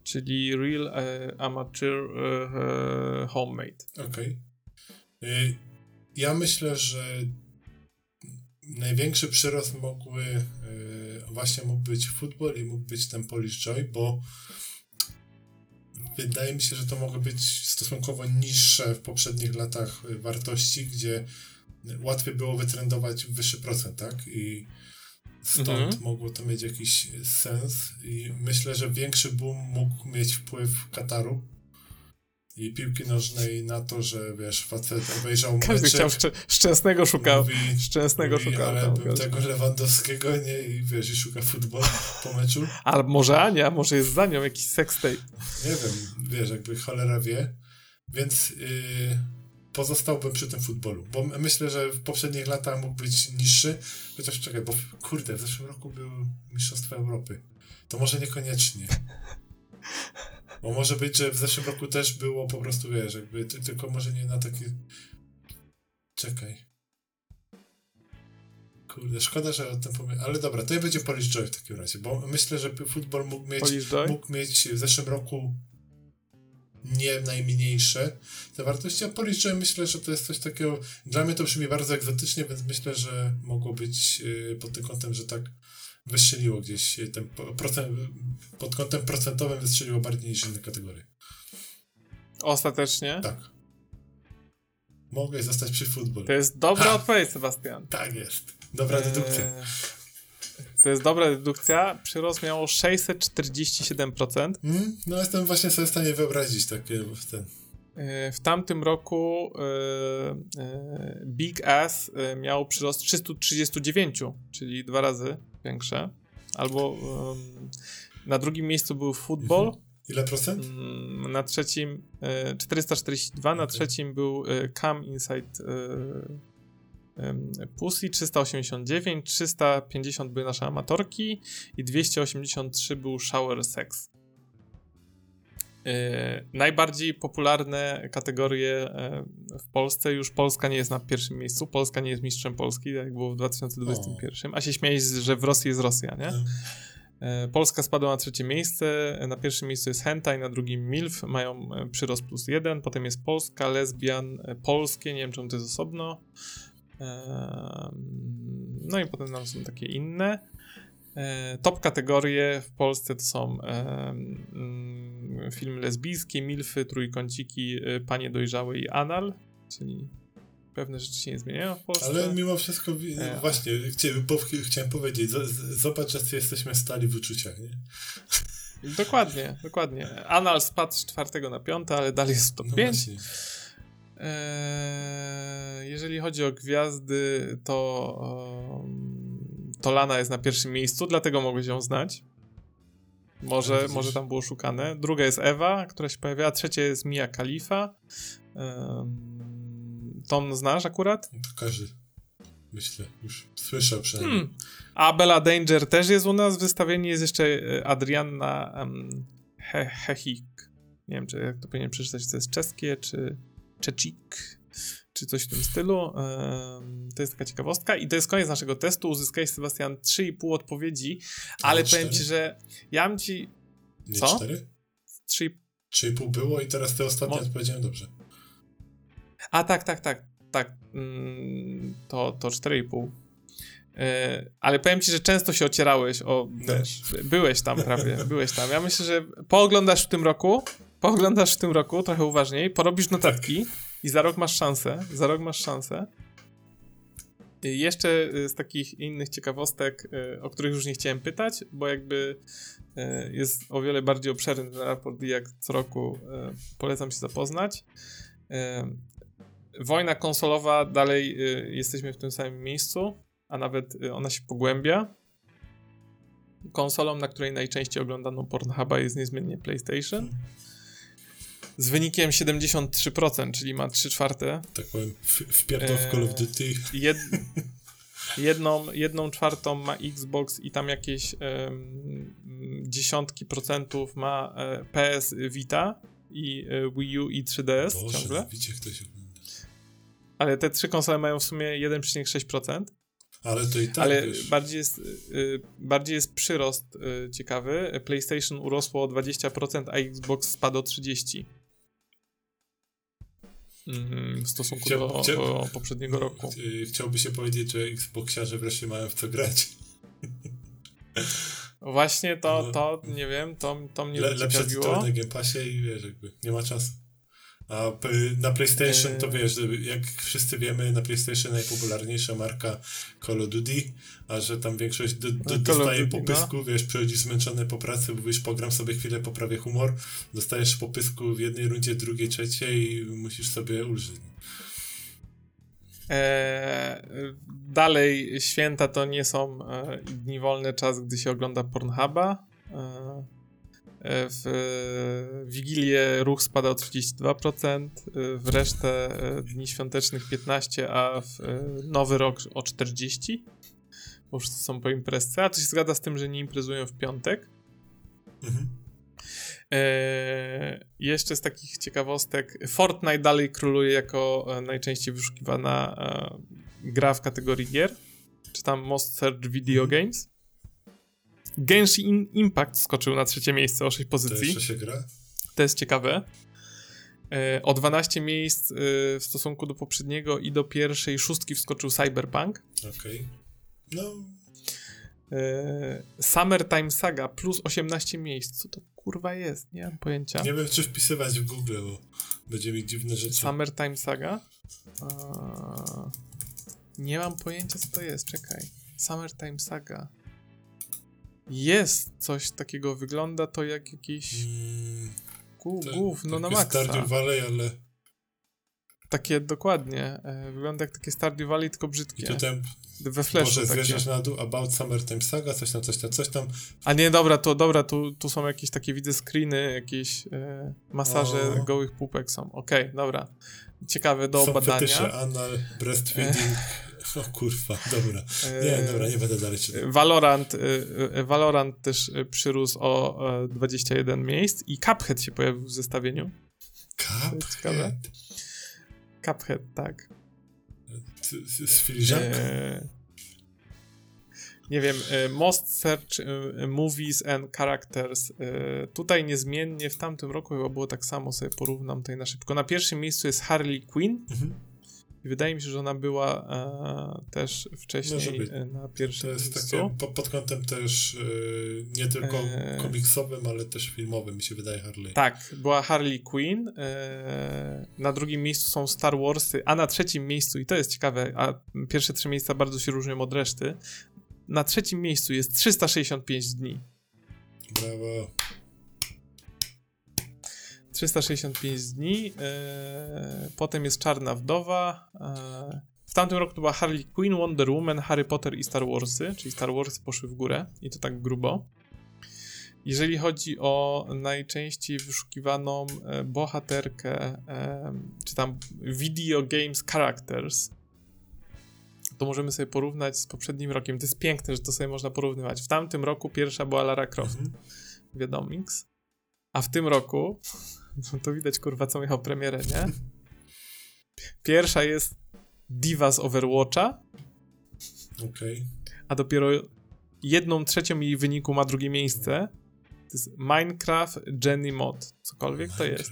Czyli real amateur homemade. Okej. Okay. Ja myślę, że największy przyrost mógłby yy, właśnie mógł być futbol i mógł być ten Polish Joy, bo wydaje mi się, że to mogły być stosunkowo niższe w poprzednich latach wartości, gdzie łatwiej było wytrendować wyższy procent, tak? I stąd mhm. mogło to mieć jakiś sens i myślę, że większy boom mógł mieć wpływ Kataru, i piłki nożnej na to, że wiesz, facet obejrzał Każdy meczek, chciał szczę szczęsnego szukał. Mówi, szczęsnego mówi, szukał. Ale bym tego Lewandowskiego nie i wiesz, i szuka futbol po meczu. *laughs* Ale może Ania, może jest za nią jakiś sextape. Nie wiem, wiesz, jakby cholera wie. Więc yy, pozostałbym przy tym futbolu, bo myślę, że w poprzednich latach mógł być niższy, chociaż czekaj, bo kurde, w zeszłym roku był Mistrzostwa Europy. To może niekoniecznie. *laughs* Bo może być, że w zeszłym roku też było po prostu, wiesz, jakby, tylko może nie na takie... Czekaj. Kurde, szkoda, że o tym pomyślałem. Ale dobra, to nie będzie Polish Joy w takim razie, bo myślę, że futbol mógł mieć, mógł mieć w zeszłym roku nie najmniejsze te wartości, a Polish Joy myślę, że to jest coś takiego, dla mnie to brzmi bardzo egzotycznie, więc myślę, że mogło być yy, pod tym kątem, że tak wystrzeliło gdzieś ten procent, pod kątem procentowym wystrzeliło bardziej niż inne kategorie. Ostatecznie? Tak. Mogę zostać przy futbolu. To jest dobra ha! odpowiedź, Sebastian. Tak jest. Dobra dedukcja. Eee, to jest dobra dedukcja. Przyrost miało 647%. Mm, no jestem właśnie sobie w stanie wyobrazić takie ten. Eee, w tamtym roku e, Big Ass miał przyrost 339, czyli dwa razy większe. Albo na drugim miejscu był futbol. Mhm. Ile procent? Na trzecim 442, okay. na trzecim był Cam Inside Pussy 389, 350 były nasze amatorki i 283 był Shower Sex. Yy, najbardziej popularne kategorie e, w Polsce, już Polska nie jest na pierwszym miejscu, Polska nie jest mistrzem Polski, tak jak było w 2021, a się śmiejesz, że w Rosji jest Rosja, nie? E, Polska spadła na trzecie miejsce, na pierwszym miejscu jest Hentai, na drugim MILF, mają e, przyrost plus jeden, potem jest Polska, Lesbian, Polskie, nie wiem czemu to jest osobno, no i potem tam są takie inne. E, top kategorie w Polsce to są mm, filmy lesbijskie, milfy, trójkąciki, e, panie dojrzałe i anal, czyli pewne rzeczy się nie zmieniają w Polsce. Ale mimo wszystko, e. właśnie, chciałem, powiedzieć, zobacz, że jesteśmy stali w uczuciach, nie? Dokładnie, dokładnie. Anal spadł z czwartego na piąte, ale dalej jest top no 5. Właśnie. Eee, jeżeli chodzi o gwiazdy, to, to Lana jest na pierwszym miejscu, dlatego mogę ją znać. Może, no, może tam było szukane. Druga jest Ewa, która się pojawia. Trzecia jest Mia Khalifa. Um, Tom znasz akurat? Każdy. Myślę, już słyszał przynajmniej. Hmm. A Bella Danger też jest u nas. W wystawieniu jest jeszcze e, Adrianna um, He Hechik. Nie wiem, czy jak to powinien przeczytać, to jest czeskie, czy Czecik, czy coś w tym stylu. To jest taka ciekawostka. I to jest koniec naszego testu. Uzyskałeś, Sebastian, 3,5 odpowiedzi, ale powiem ci, że ja bym ci... Nie Co? 4? 3... 3,5 było i teraz te ostatnie Mo... odpowiedziałem dobrze. A tak, tak, tak. Tak. Mm, to, to 4,5. E, ale powiem ci, że często się ocierałeś o. Wiesz, byłeś tam prawie, *laughs* byłeś tam. Ja myślę, że pooglądasz w tym roku pooglądasz w tym roku trochę uważniej, porobisz notatki i za rok masz szansę, za rok masz szansę. I jeszcze y, z takich innych ciekawostek, y, o których już nie chciałem pytać, bo jakby y, jest o wiele bardziej obszerny ten raport i jak co roku polecam się zapoznać. Wojna konsolowa, dalej jesteśmy w tym samym miejscu, a nawet ona się pogłębia. Konsolą, na której najczęściej oglądano Pornhuba jest niezmiennie PlayStation z wynikiem 73%, czyli ma 3 czwarte. Tak powiem, wpierdol w Call of Duty. Jed, jedną, jedną czwartą ma Xbox i tam jakieś um, dziesiątki procentów ma e, PS Vita i e, Wii U i 3DS Boże, ciągle. Widzicie, ktoś ogląda. Ale te trzy konsole mają w sumie 1,6%. Ale to i tak, Ale wiesz. bardziej jest, bardziej jest przyrost ciekawy. PlayStation urosło o 20%, a Xbox spadł o 30%. Mhm, w stosunku Chciał, do, chciał, do, poprzedniego roku. Chciałby się powiedzieć, że Xboxiarze wreszcie mają w co grać. Właśnie to, no. to nie wiem, to, to mnie Le, Lepsze tytuły na Game Passie i wiesz, jakby nie ma czasu. A na PlayStation to wiesz, jak wszyscy wiemy, na PlayStation najpopularniejsza marka Call of Duty, a że tam większość do, do, dostaje popysku, no. wiesz, przychodzi zmęczony po pracy, mówisz, pogram sobie chwilę, poprawię humor, dostajesz popysku w jednej rundzie, drugiej, trzeciej i musisz sobie ulżyć. Eee, dalej święta to nie są e, dni wolne, czas, gdy się ogląda Pornhuba. E, E, w Wigilię ruch spada o 32%, e, w resztę e, dni świątecznych 15%, a w nowy rok o 40%. Bo wszyscy są po imprezce. A to się zgadza z tym, że nie imprezują w piątek. Mhm. E, jeszcze z takich ciekawostek, Fortnite dalej króluje jako najczęściej wyszukiwana e, gra w kategorii gier. Czy tam Most Search Video mhm. Games. Genshin Impact skoczył na trzecie miejsce o 6 pozycji. To jeszcze się gra? To jest ciekawe. E, o 12 miejsc e, w stosunku do poprzedniego i do pierwszej szóstki wskoczył Cyberpunk. Okej. Okay. No. E, Summertime Saga plus 18 miejsc. Co to kurwa jest? Nie mam pojęcia. Nie wiem, czy wpisywać w Google, bo będzie mi dziwne rzeczy. Summertime Saga? nie mam pojęcia, co to jest. Czekaj. Summertime Saga. Jest coś takiego. Wygląda to jak jakiś... Mm Gó no na maksa. Stardew Valley, ale... Takie, dokładnie. E, wygląda jak takie Stardew Valley, tylko brzydkie. I tutaj we flashu Może zwierzasz na dół, About Summertime Saga, coś tam, coś tam, coś tam. A nie, dobra, to dobra, tu, tu są jakieś takie, widzę screeny, jakieś e, masaże o. gołych pupek są. Okej, okay, dobra. Ciekawe do są badania. Fetysze, anal, breastfeeding. *laughs* *laughs* O kurwa, dobra. Nie, dobra, nie będę dalej czytał. Valorant, y, y, Valorant też przyrósł o 21 miejsc i Cuphead się pojawił w zestawieniu. Cuphead? Cuphead, tak. Z, filiżanką? E, nie wiem, Most Search Movies and Characters. Tutaj niezmiennie w tamtym roku chyba było tak samo, sobie porównam tutaj na szybko. Na pierwszym miejscu jest Harley Quinn. Mhm. I wydaje mi się, że ona była e, też wcześniej e, na pierwszym To jest miejscu. takie po, pod kątem też e, nie tylko e... komiksowym, ale też filmowym, mi się wydaje Harley. Tak, była Harley Quinn. E, na drugim miejscu są Star Warsy, a na trzecim miejscu, i to jest ciekawe, a pierwsze trzy miejsca bardzo się różnią od reszty. Na trzecim miejscu jest 365 dni. Brawo. 365 dni. E, potem jest Czarna Wdowa. E, w tamtym roku to była Harley Quinn, Wonder Woman, Harry Potter i Star Warsy, czyli Star Warsy poszły w górę i to tak grubo. Jeżeli chodzi o najczęściej wyszukiwaną e, bohaterkę, czy tam video games characters, to możemy sobie porównać z poprzednim rokiem. To jest piękne, że to sobie można porównywać. W tamtym roku pierwsza była Lara Croft, mhm. wiadomix, a w tym roku to widać, kurwa, co miał premierę, nie? Pierwsza jest Diva z Overwatcha. Okej. Okay. A dopiero jedną trzecią jej wyniku ma drugie miejsce. To jest Minecraft Jenny Mod. Cokolwiek Minecraft. to jest.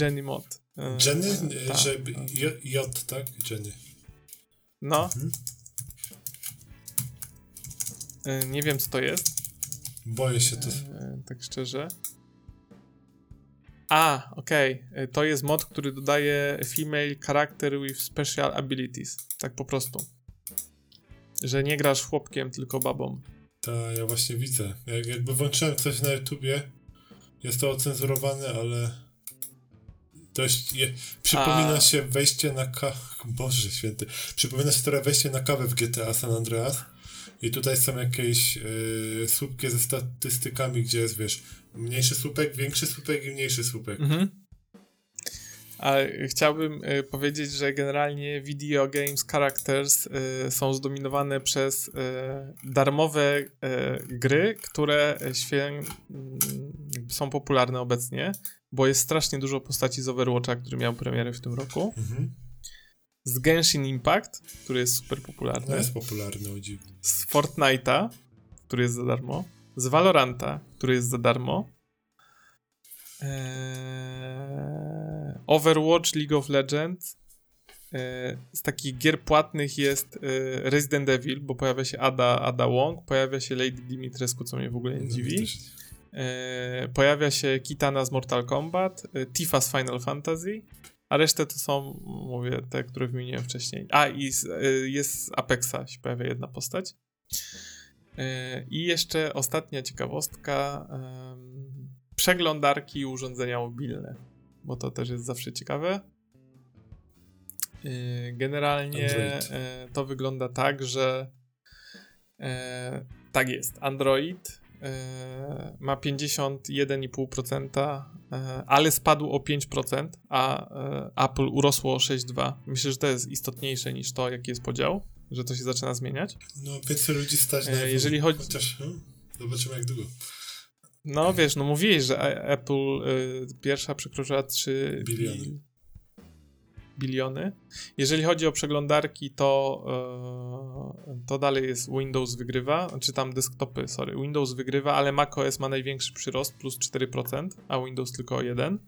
Jenny Mod. E, Jenny? E, tak. Że J, J, tak? Jenny. No. Mhm. E, nie wiem, co to jest. Boję się to. E, tak szczerze. A, okej. Okay. To jest mod, który dodaje female character with special abilities. Tak po prostu. Że nie grasz chłopkiem, tylko babą. Tak, ja właśnie widzę. Jak, jakby włączyłem coś na YouTubie, jest to ocenzurowane, ale dość je, przypomina A... się wejście na ka... Boże święty. Przypomina się teraz wejście na kawę w GTA San Andreas i tutaj są jakieś yy, słupki ze statystykami, gdzie jest, wiesz, Mniejszy słupek, większy słupek i mniejszy słupek. Mhm. Ale chciałbym y, powiedzieć, że generalnie video games characters y, są zdominowane przez y, darmowe y, gry, które świę, są popularne obecnie, bo jest strasznie dużo postaci z Overwatcha, który miał premierę w tym roku. Mhm. Z Genshin Impact, który jest super popularny. No jest popularny, o dziwnie. Z Fortnite'a, który jest za darmo z Valoranta, który jest za darmo. Eee, Overwatch, League of Legends. Eee, z takich gier płatnych jest eee, Resident Evil, bo pojawia się Ada, Ada Wong, pojawia się Lady Dimitrescu, co mnie w ogóle nie no, dziwi. Eee, pojawia się Kitana z Mortal Kombat, e, Tifa z Final Fantasy, a resztę to są, mówię, te, które wymieniłem wcześniej. A, i z, e, jest z Apexa się pojawia jedna postać. E, I jeszcze ostatnia ciekawostka. Przeglądarki i urządzenia mobilne, bo to też jest zawsze ciekawe. E, generalnie Android. E, to wygląda tak, że tak jest. Android ma 51,5%, ale spadł o 5%, a Apple urosło o 6,2%. Myślę, że to jest istotniejsze niż to, jaki jest podział że to się zaczyna zmieniać. No, więcej ludzi stać na e, Jeżeli chodzi... Chociaż, hmm, zobaczymy jak długo. No, wiesz, no mówiłeś, że Apple y, pierwsza przekroczyła 3 biliony. Biliony. Jeżeli chodzi o przeglądarki, to, yy, to dalej jest Windows wygrywa, czy tam desktopy, sorry, Windows wygrywa, ale macOS ma największy przyrost, plus 4%, a Windows tylko 1%.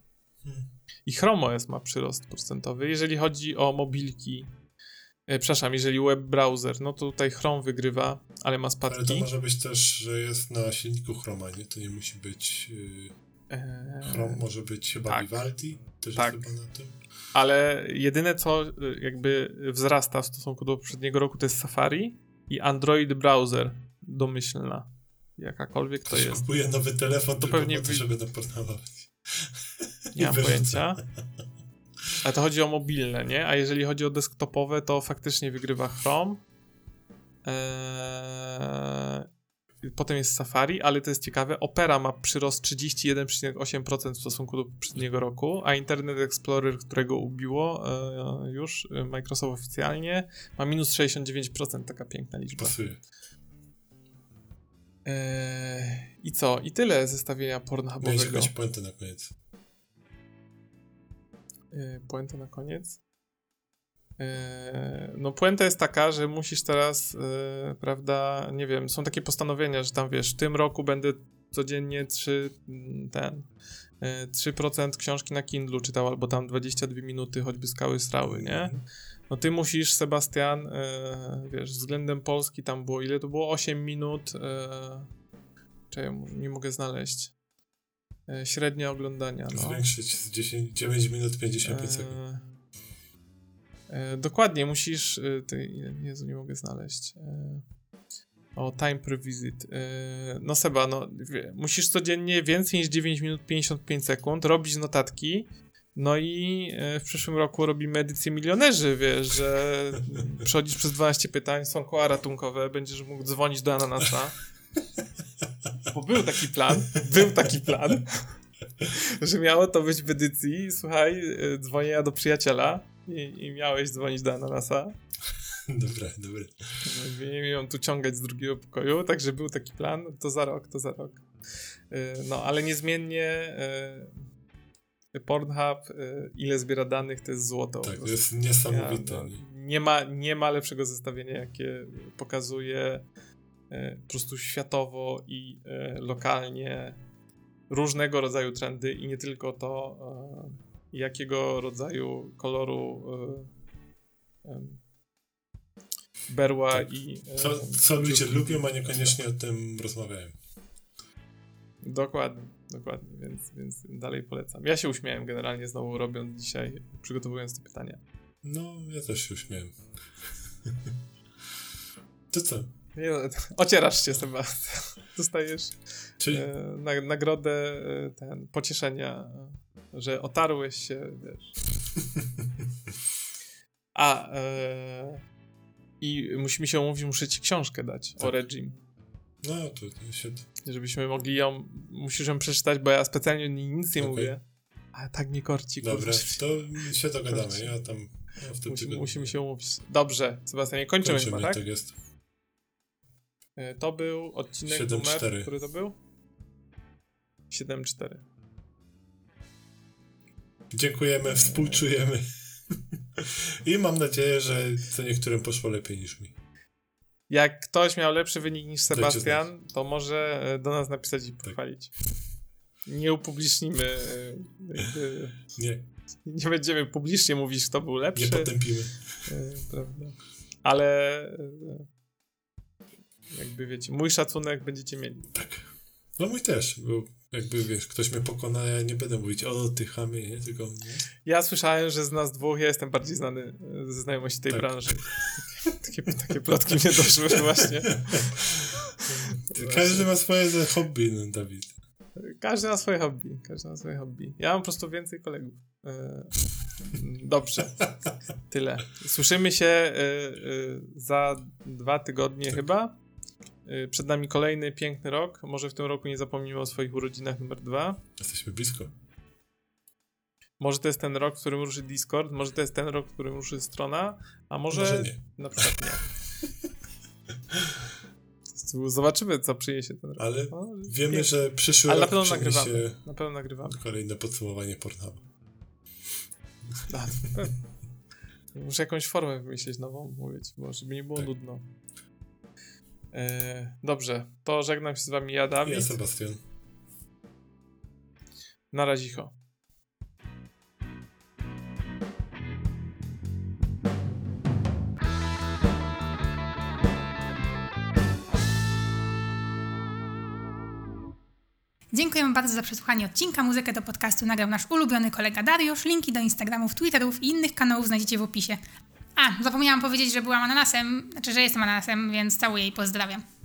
Hmm. I Chrome OS ma przyrost procentowy. Jeżeli chodzi o mobilki, yy, przepraszam, jeżeli web browser, no to tutaj Chrome wygrywa, ale ma spadki. Ale to może być też, że jest na silniku Chroma, nie? To nie musi być... Yy... Eee, Chrome może być chyba tak. Vivaldi, też Tak. jest chyba na tym. Ale jedyne co y, jakby wzrasta w stosunku do poprzedniego roku to jest Safari i Android browser domyślna. Jakakolwiek to jest. kupuje nowy telefon tylko pewnie po to, wy- żeby być. Nie mam pojęcia. Ale to chodzi o mobilne, nie? A jeżeli chodzi o desktopowe, to faktycznie wygrywa Chrome. Eee, Potem jest Safari, ale to jest ciekawe. Opera ma przyrost 31,8% w stosunku do poprzedniego roku, a Internet Explorer, którego ubiło e, już e, Microsoft oficjalnie, ma minus 69%. Taka piękna liczba. Pasuje. Eee, I co? I tyle zestawienia Miałeś pornhubowego. jakąś puentę na koniec. Yy, puenta na koniec. Yy, no puenta jest taka, że musisz teraz, yy, prawda, nie wiem, są takie postanowienia, że tam wiesz, w tym roku będę codziennie 3, mm, ten, yy, 3% książki na Kindlu czytał, albo tam 22 minuty, choćby skały strały, nie? No ty musisz, Sebastian, yy, wiesz, względem Polski tam było, ile to było? 8 minut, yy, czekaj, nie mogę znaleźć. Yy, średnia oglądania, no. Zwiększyć z 10, 9 minut 55 sekund. E, dokładnie, musisz. E, ty, Jezu, nie mogę znaleźć. E, o, time per visit. E, no Seba, no, musisz codziennie więcej niż 9 minut 55 sekund robić notatki. No i e, w przyszłym roku robimy edycję milionerzy, wiesz, że przechodzisz przez 12 pytań, są koła ratunkowe, będziesz mógł dzwonić do ananasa. Bo był taki plan, był taki plan, że miało to być w edycji. Słuchaj, dzwonię ja do przyjaciela i, i miałeś dzwonić do ananasa. Dobre. Nie ją tu ciągać z drugiego pokoju, także był taki plan. To za rok, to za rok. Y, No, ale niezmiennie y, Pornhub, y, ile zbiera danych, to jest złoto. Tak, to jest niesamowite. Ja, no, nie, ma, nie ma lepszego zestawienia, jakie pokazuje po prostu światowo i lokalnie różnego rodzaju trendy i nie tylko to, jakiego rodzaju koloru e, berła Tak. i Co, co ludzie lubią, a niekoniecznie o tym rozmawiają. Dokładnie, dokładnie, więc, więc dalej polecam. Ja się uśmiałem generalnie znowu robiąc dzisiaj, przygotowując te pytania. No, ja też się uśmiałem. *laughs* To co? Nie, no, *laughs* ocierasz się, Sebastian. Dostajesz Czyli e, na, nagrodę e, ten, pocieszenia, e, że otarłeś się, wiesz. *laughs* A e, i musimy się umówić, muszę ci książkę dać o Tak. Regime. no to się... Żebyśmy mogli ją, musisz ją przeczytać, bo ja specjalnie o nic nie Okej. mówię. Ale tak mnie korci. Dobra, kurczę. to się dogadamy. Ja tam w tym Musimy, tygodniu. musimy się umówić. Dobrze, Sebastianie, kończymy, Kończymy, chyba, tak? tak jest. E, To był odcinek 7-4. numer, który to był? 7-4. Dziękujemy, współczujemy. *laughs* I mam nadzieję, że co niektórym poszło lepiej niż mi. Jak ktoś miał lepszy wynik niż Sebastian, to może e, do nas napisać Tak. i pochwalić. Nie upublicznimy, e, *laughs* Nie, nie będziemy publicznie mówić, kto był nie lepszy, potępimy. e, prawda? Ale jakby wiecie, mój szacunek będziecie mieli. Tak. No mój też, bo jakby wiesz, ktoś mnie pokona, ja nie będę mówić o ty chamie, nie? Tylko nie. Ja słyszałem, że z nas dwóch ja jestem bardziej znany e, ze znajomości tej Tak. branży. *laughs* Takie, takie plotki mnie doszły *laughs* właśnie. *laughs* Każdy ma swoje hobby, no Dawid. Każdy ma swoje hobby. Każdy ma swoje hobby. Ja mam po prostu więcej kolegów. E, Dobrze. Tyle. Słyszymy się e, za dwa tygodnie chyba. E, Przed nami kolejny piękny rok. Może w tym roku nie zapomnimy o swoich urodzinach numer dwa. Jesteśmy blisko. Może to jest ten rok, w którym ruszy Discord, może to jest ten rok, w którym ruszy strona, a może, Może nie. na przykład nie. *laughs* Zobaczymy, co przyniesie ten rok. Ale O, wiemy, pięknie. że przyszły Ale na rok pewno przyniesie nagrywamy. Na pewno nagrywamy. kolejne podsumowanie Pornhuba. *laughs* Muszę jakąś formę wymyślić nową, mówić, bo żeby nie było Tak. nudno. E, dobrze, to żegnam się z wami ja, Dawid. Ja, Sebastian. Na razicho. Dziękujemy bardzo za przesłuchanie odcinka. Muzykę do podcastu nagrał nasz ulubiony kolega Dariusz. Linki do Instagramów, Twitterów i innych kanałów znajdziecie w opisie. A, zapomniałam powiedzieć, że byłam ananasem, znaczy, że jestem ananasem, więc całuję i pozdrawiam.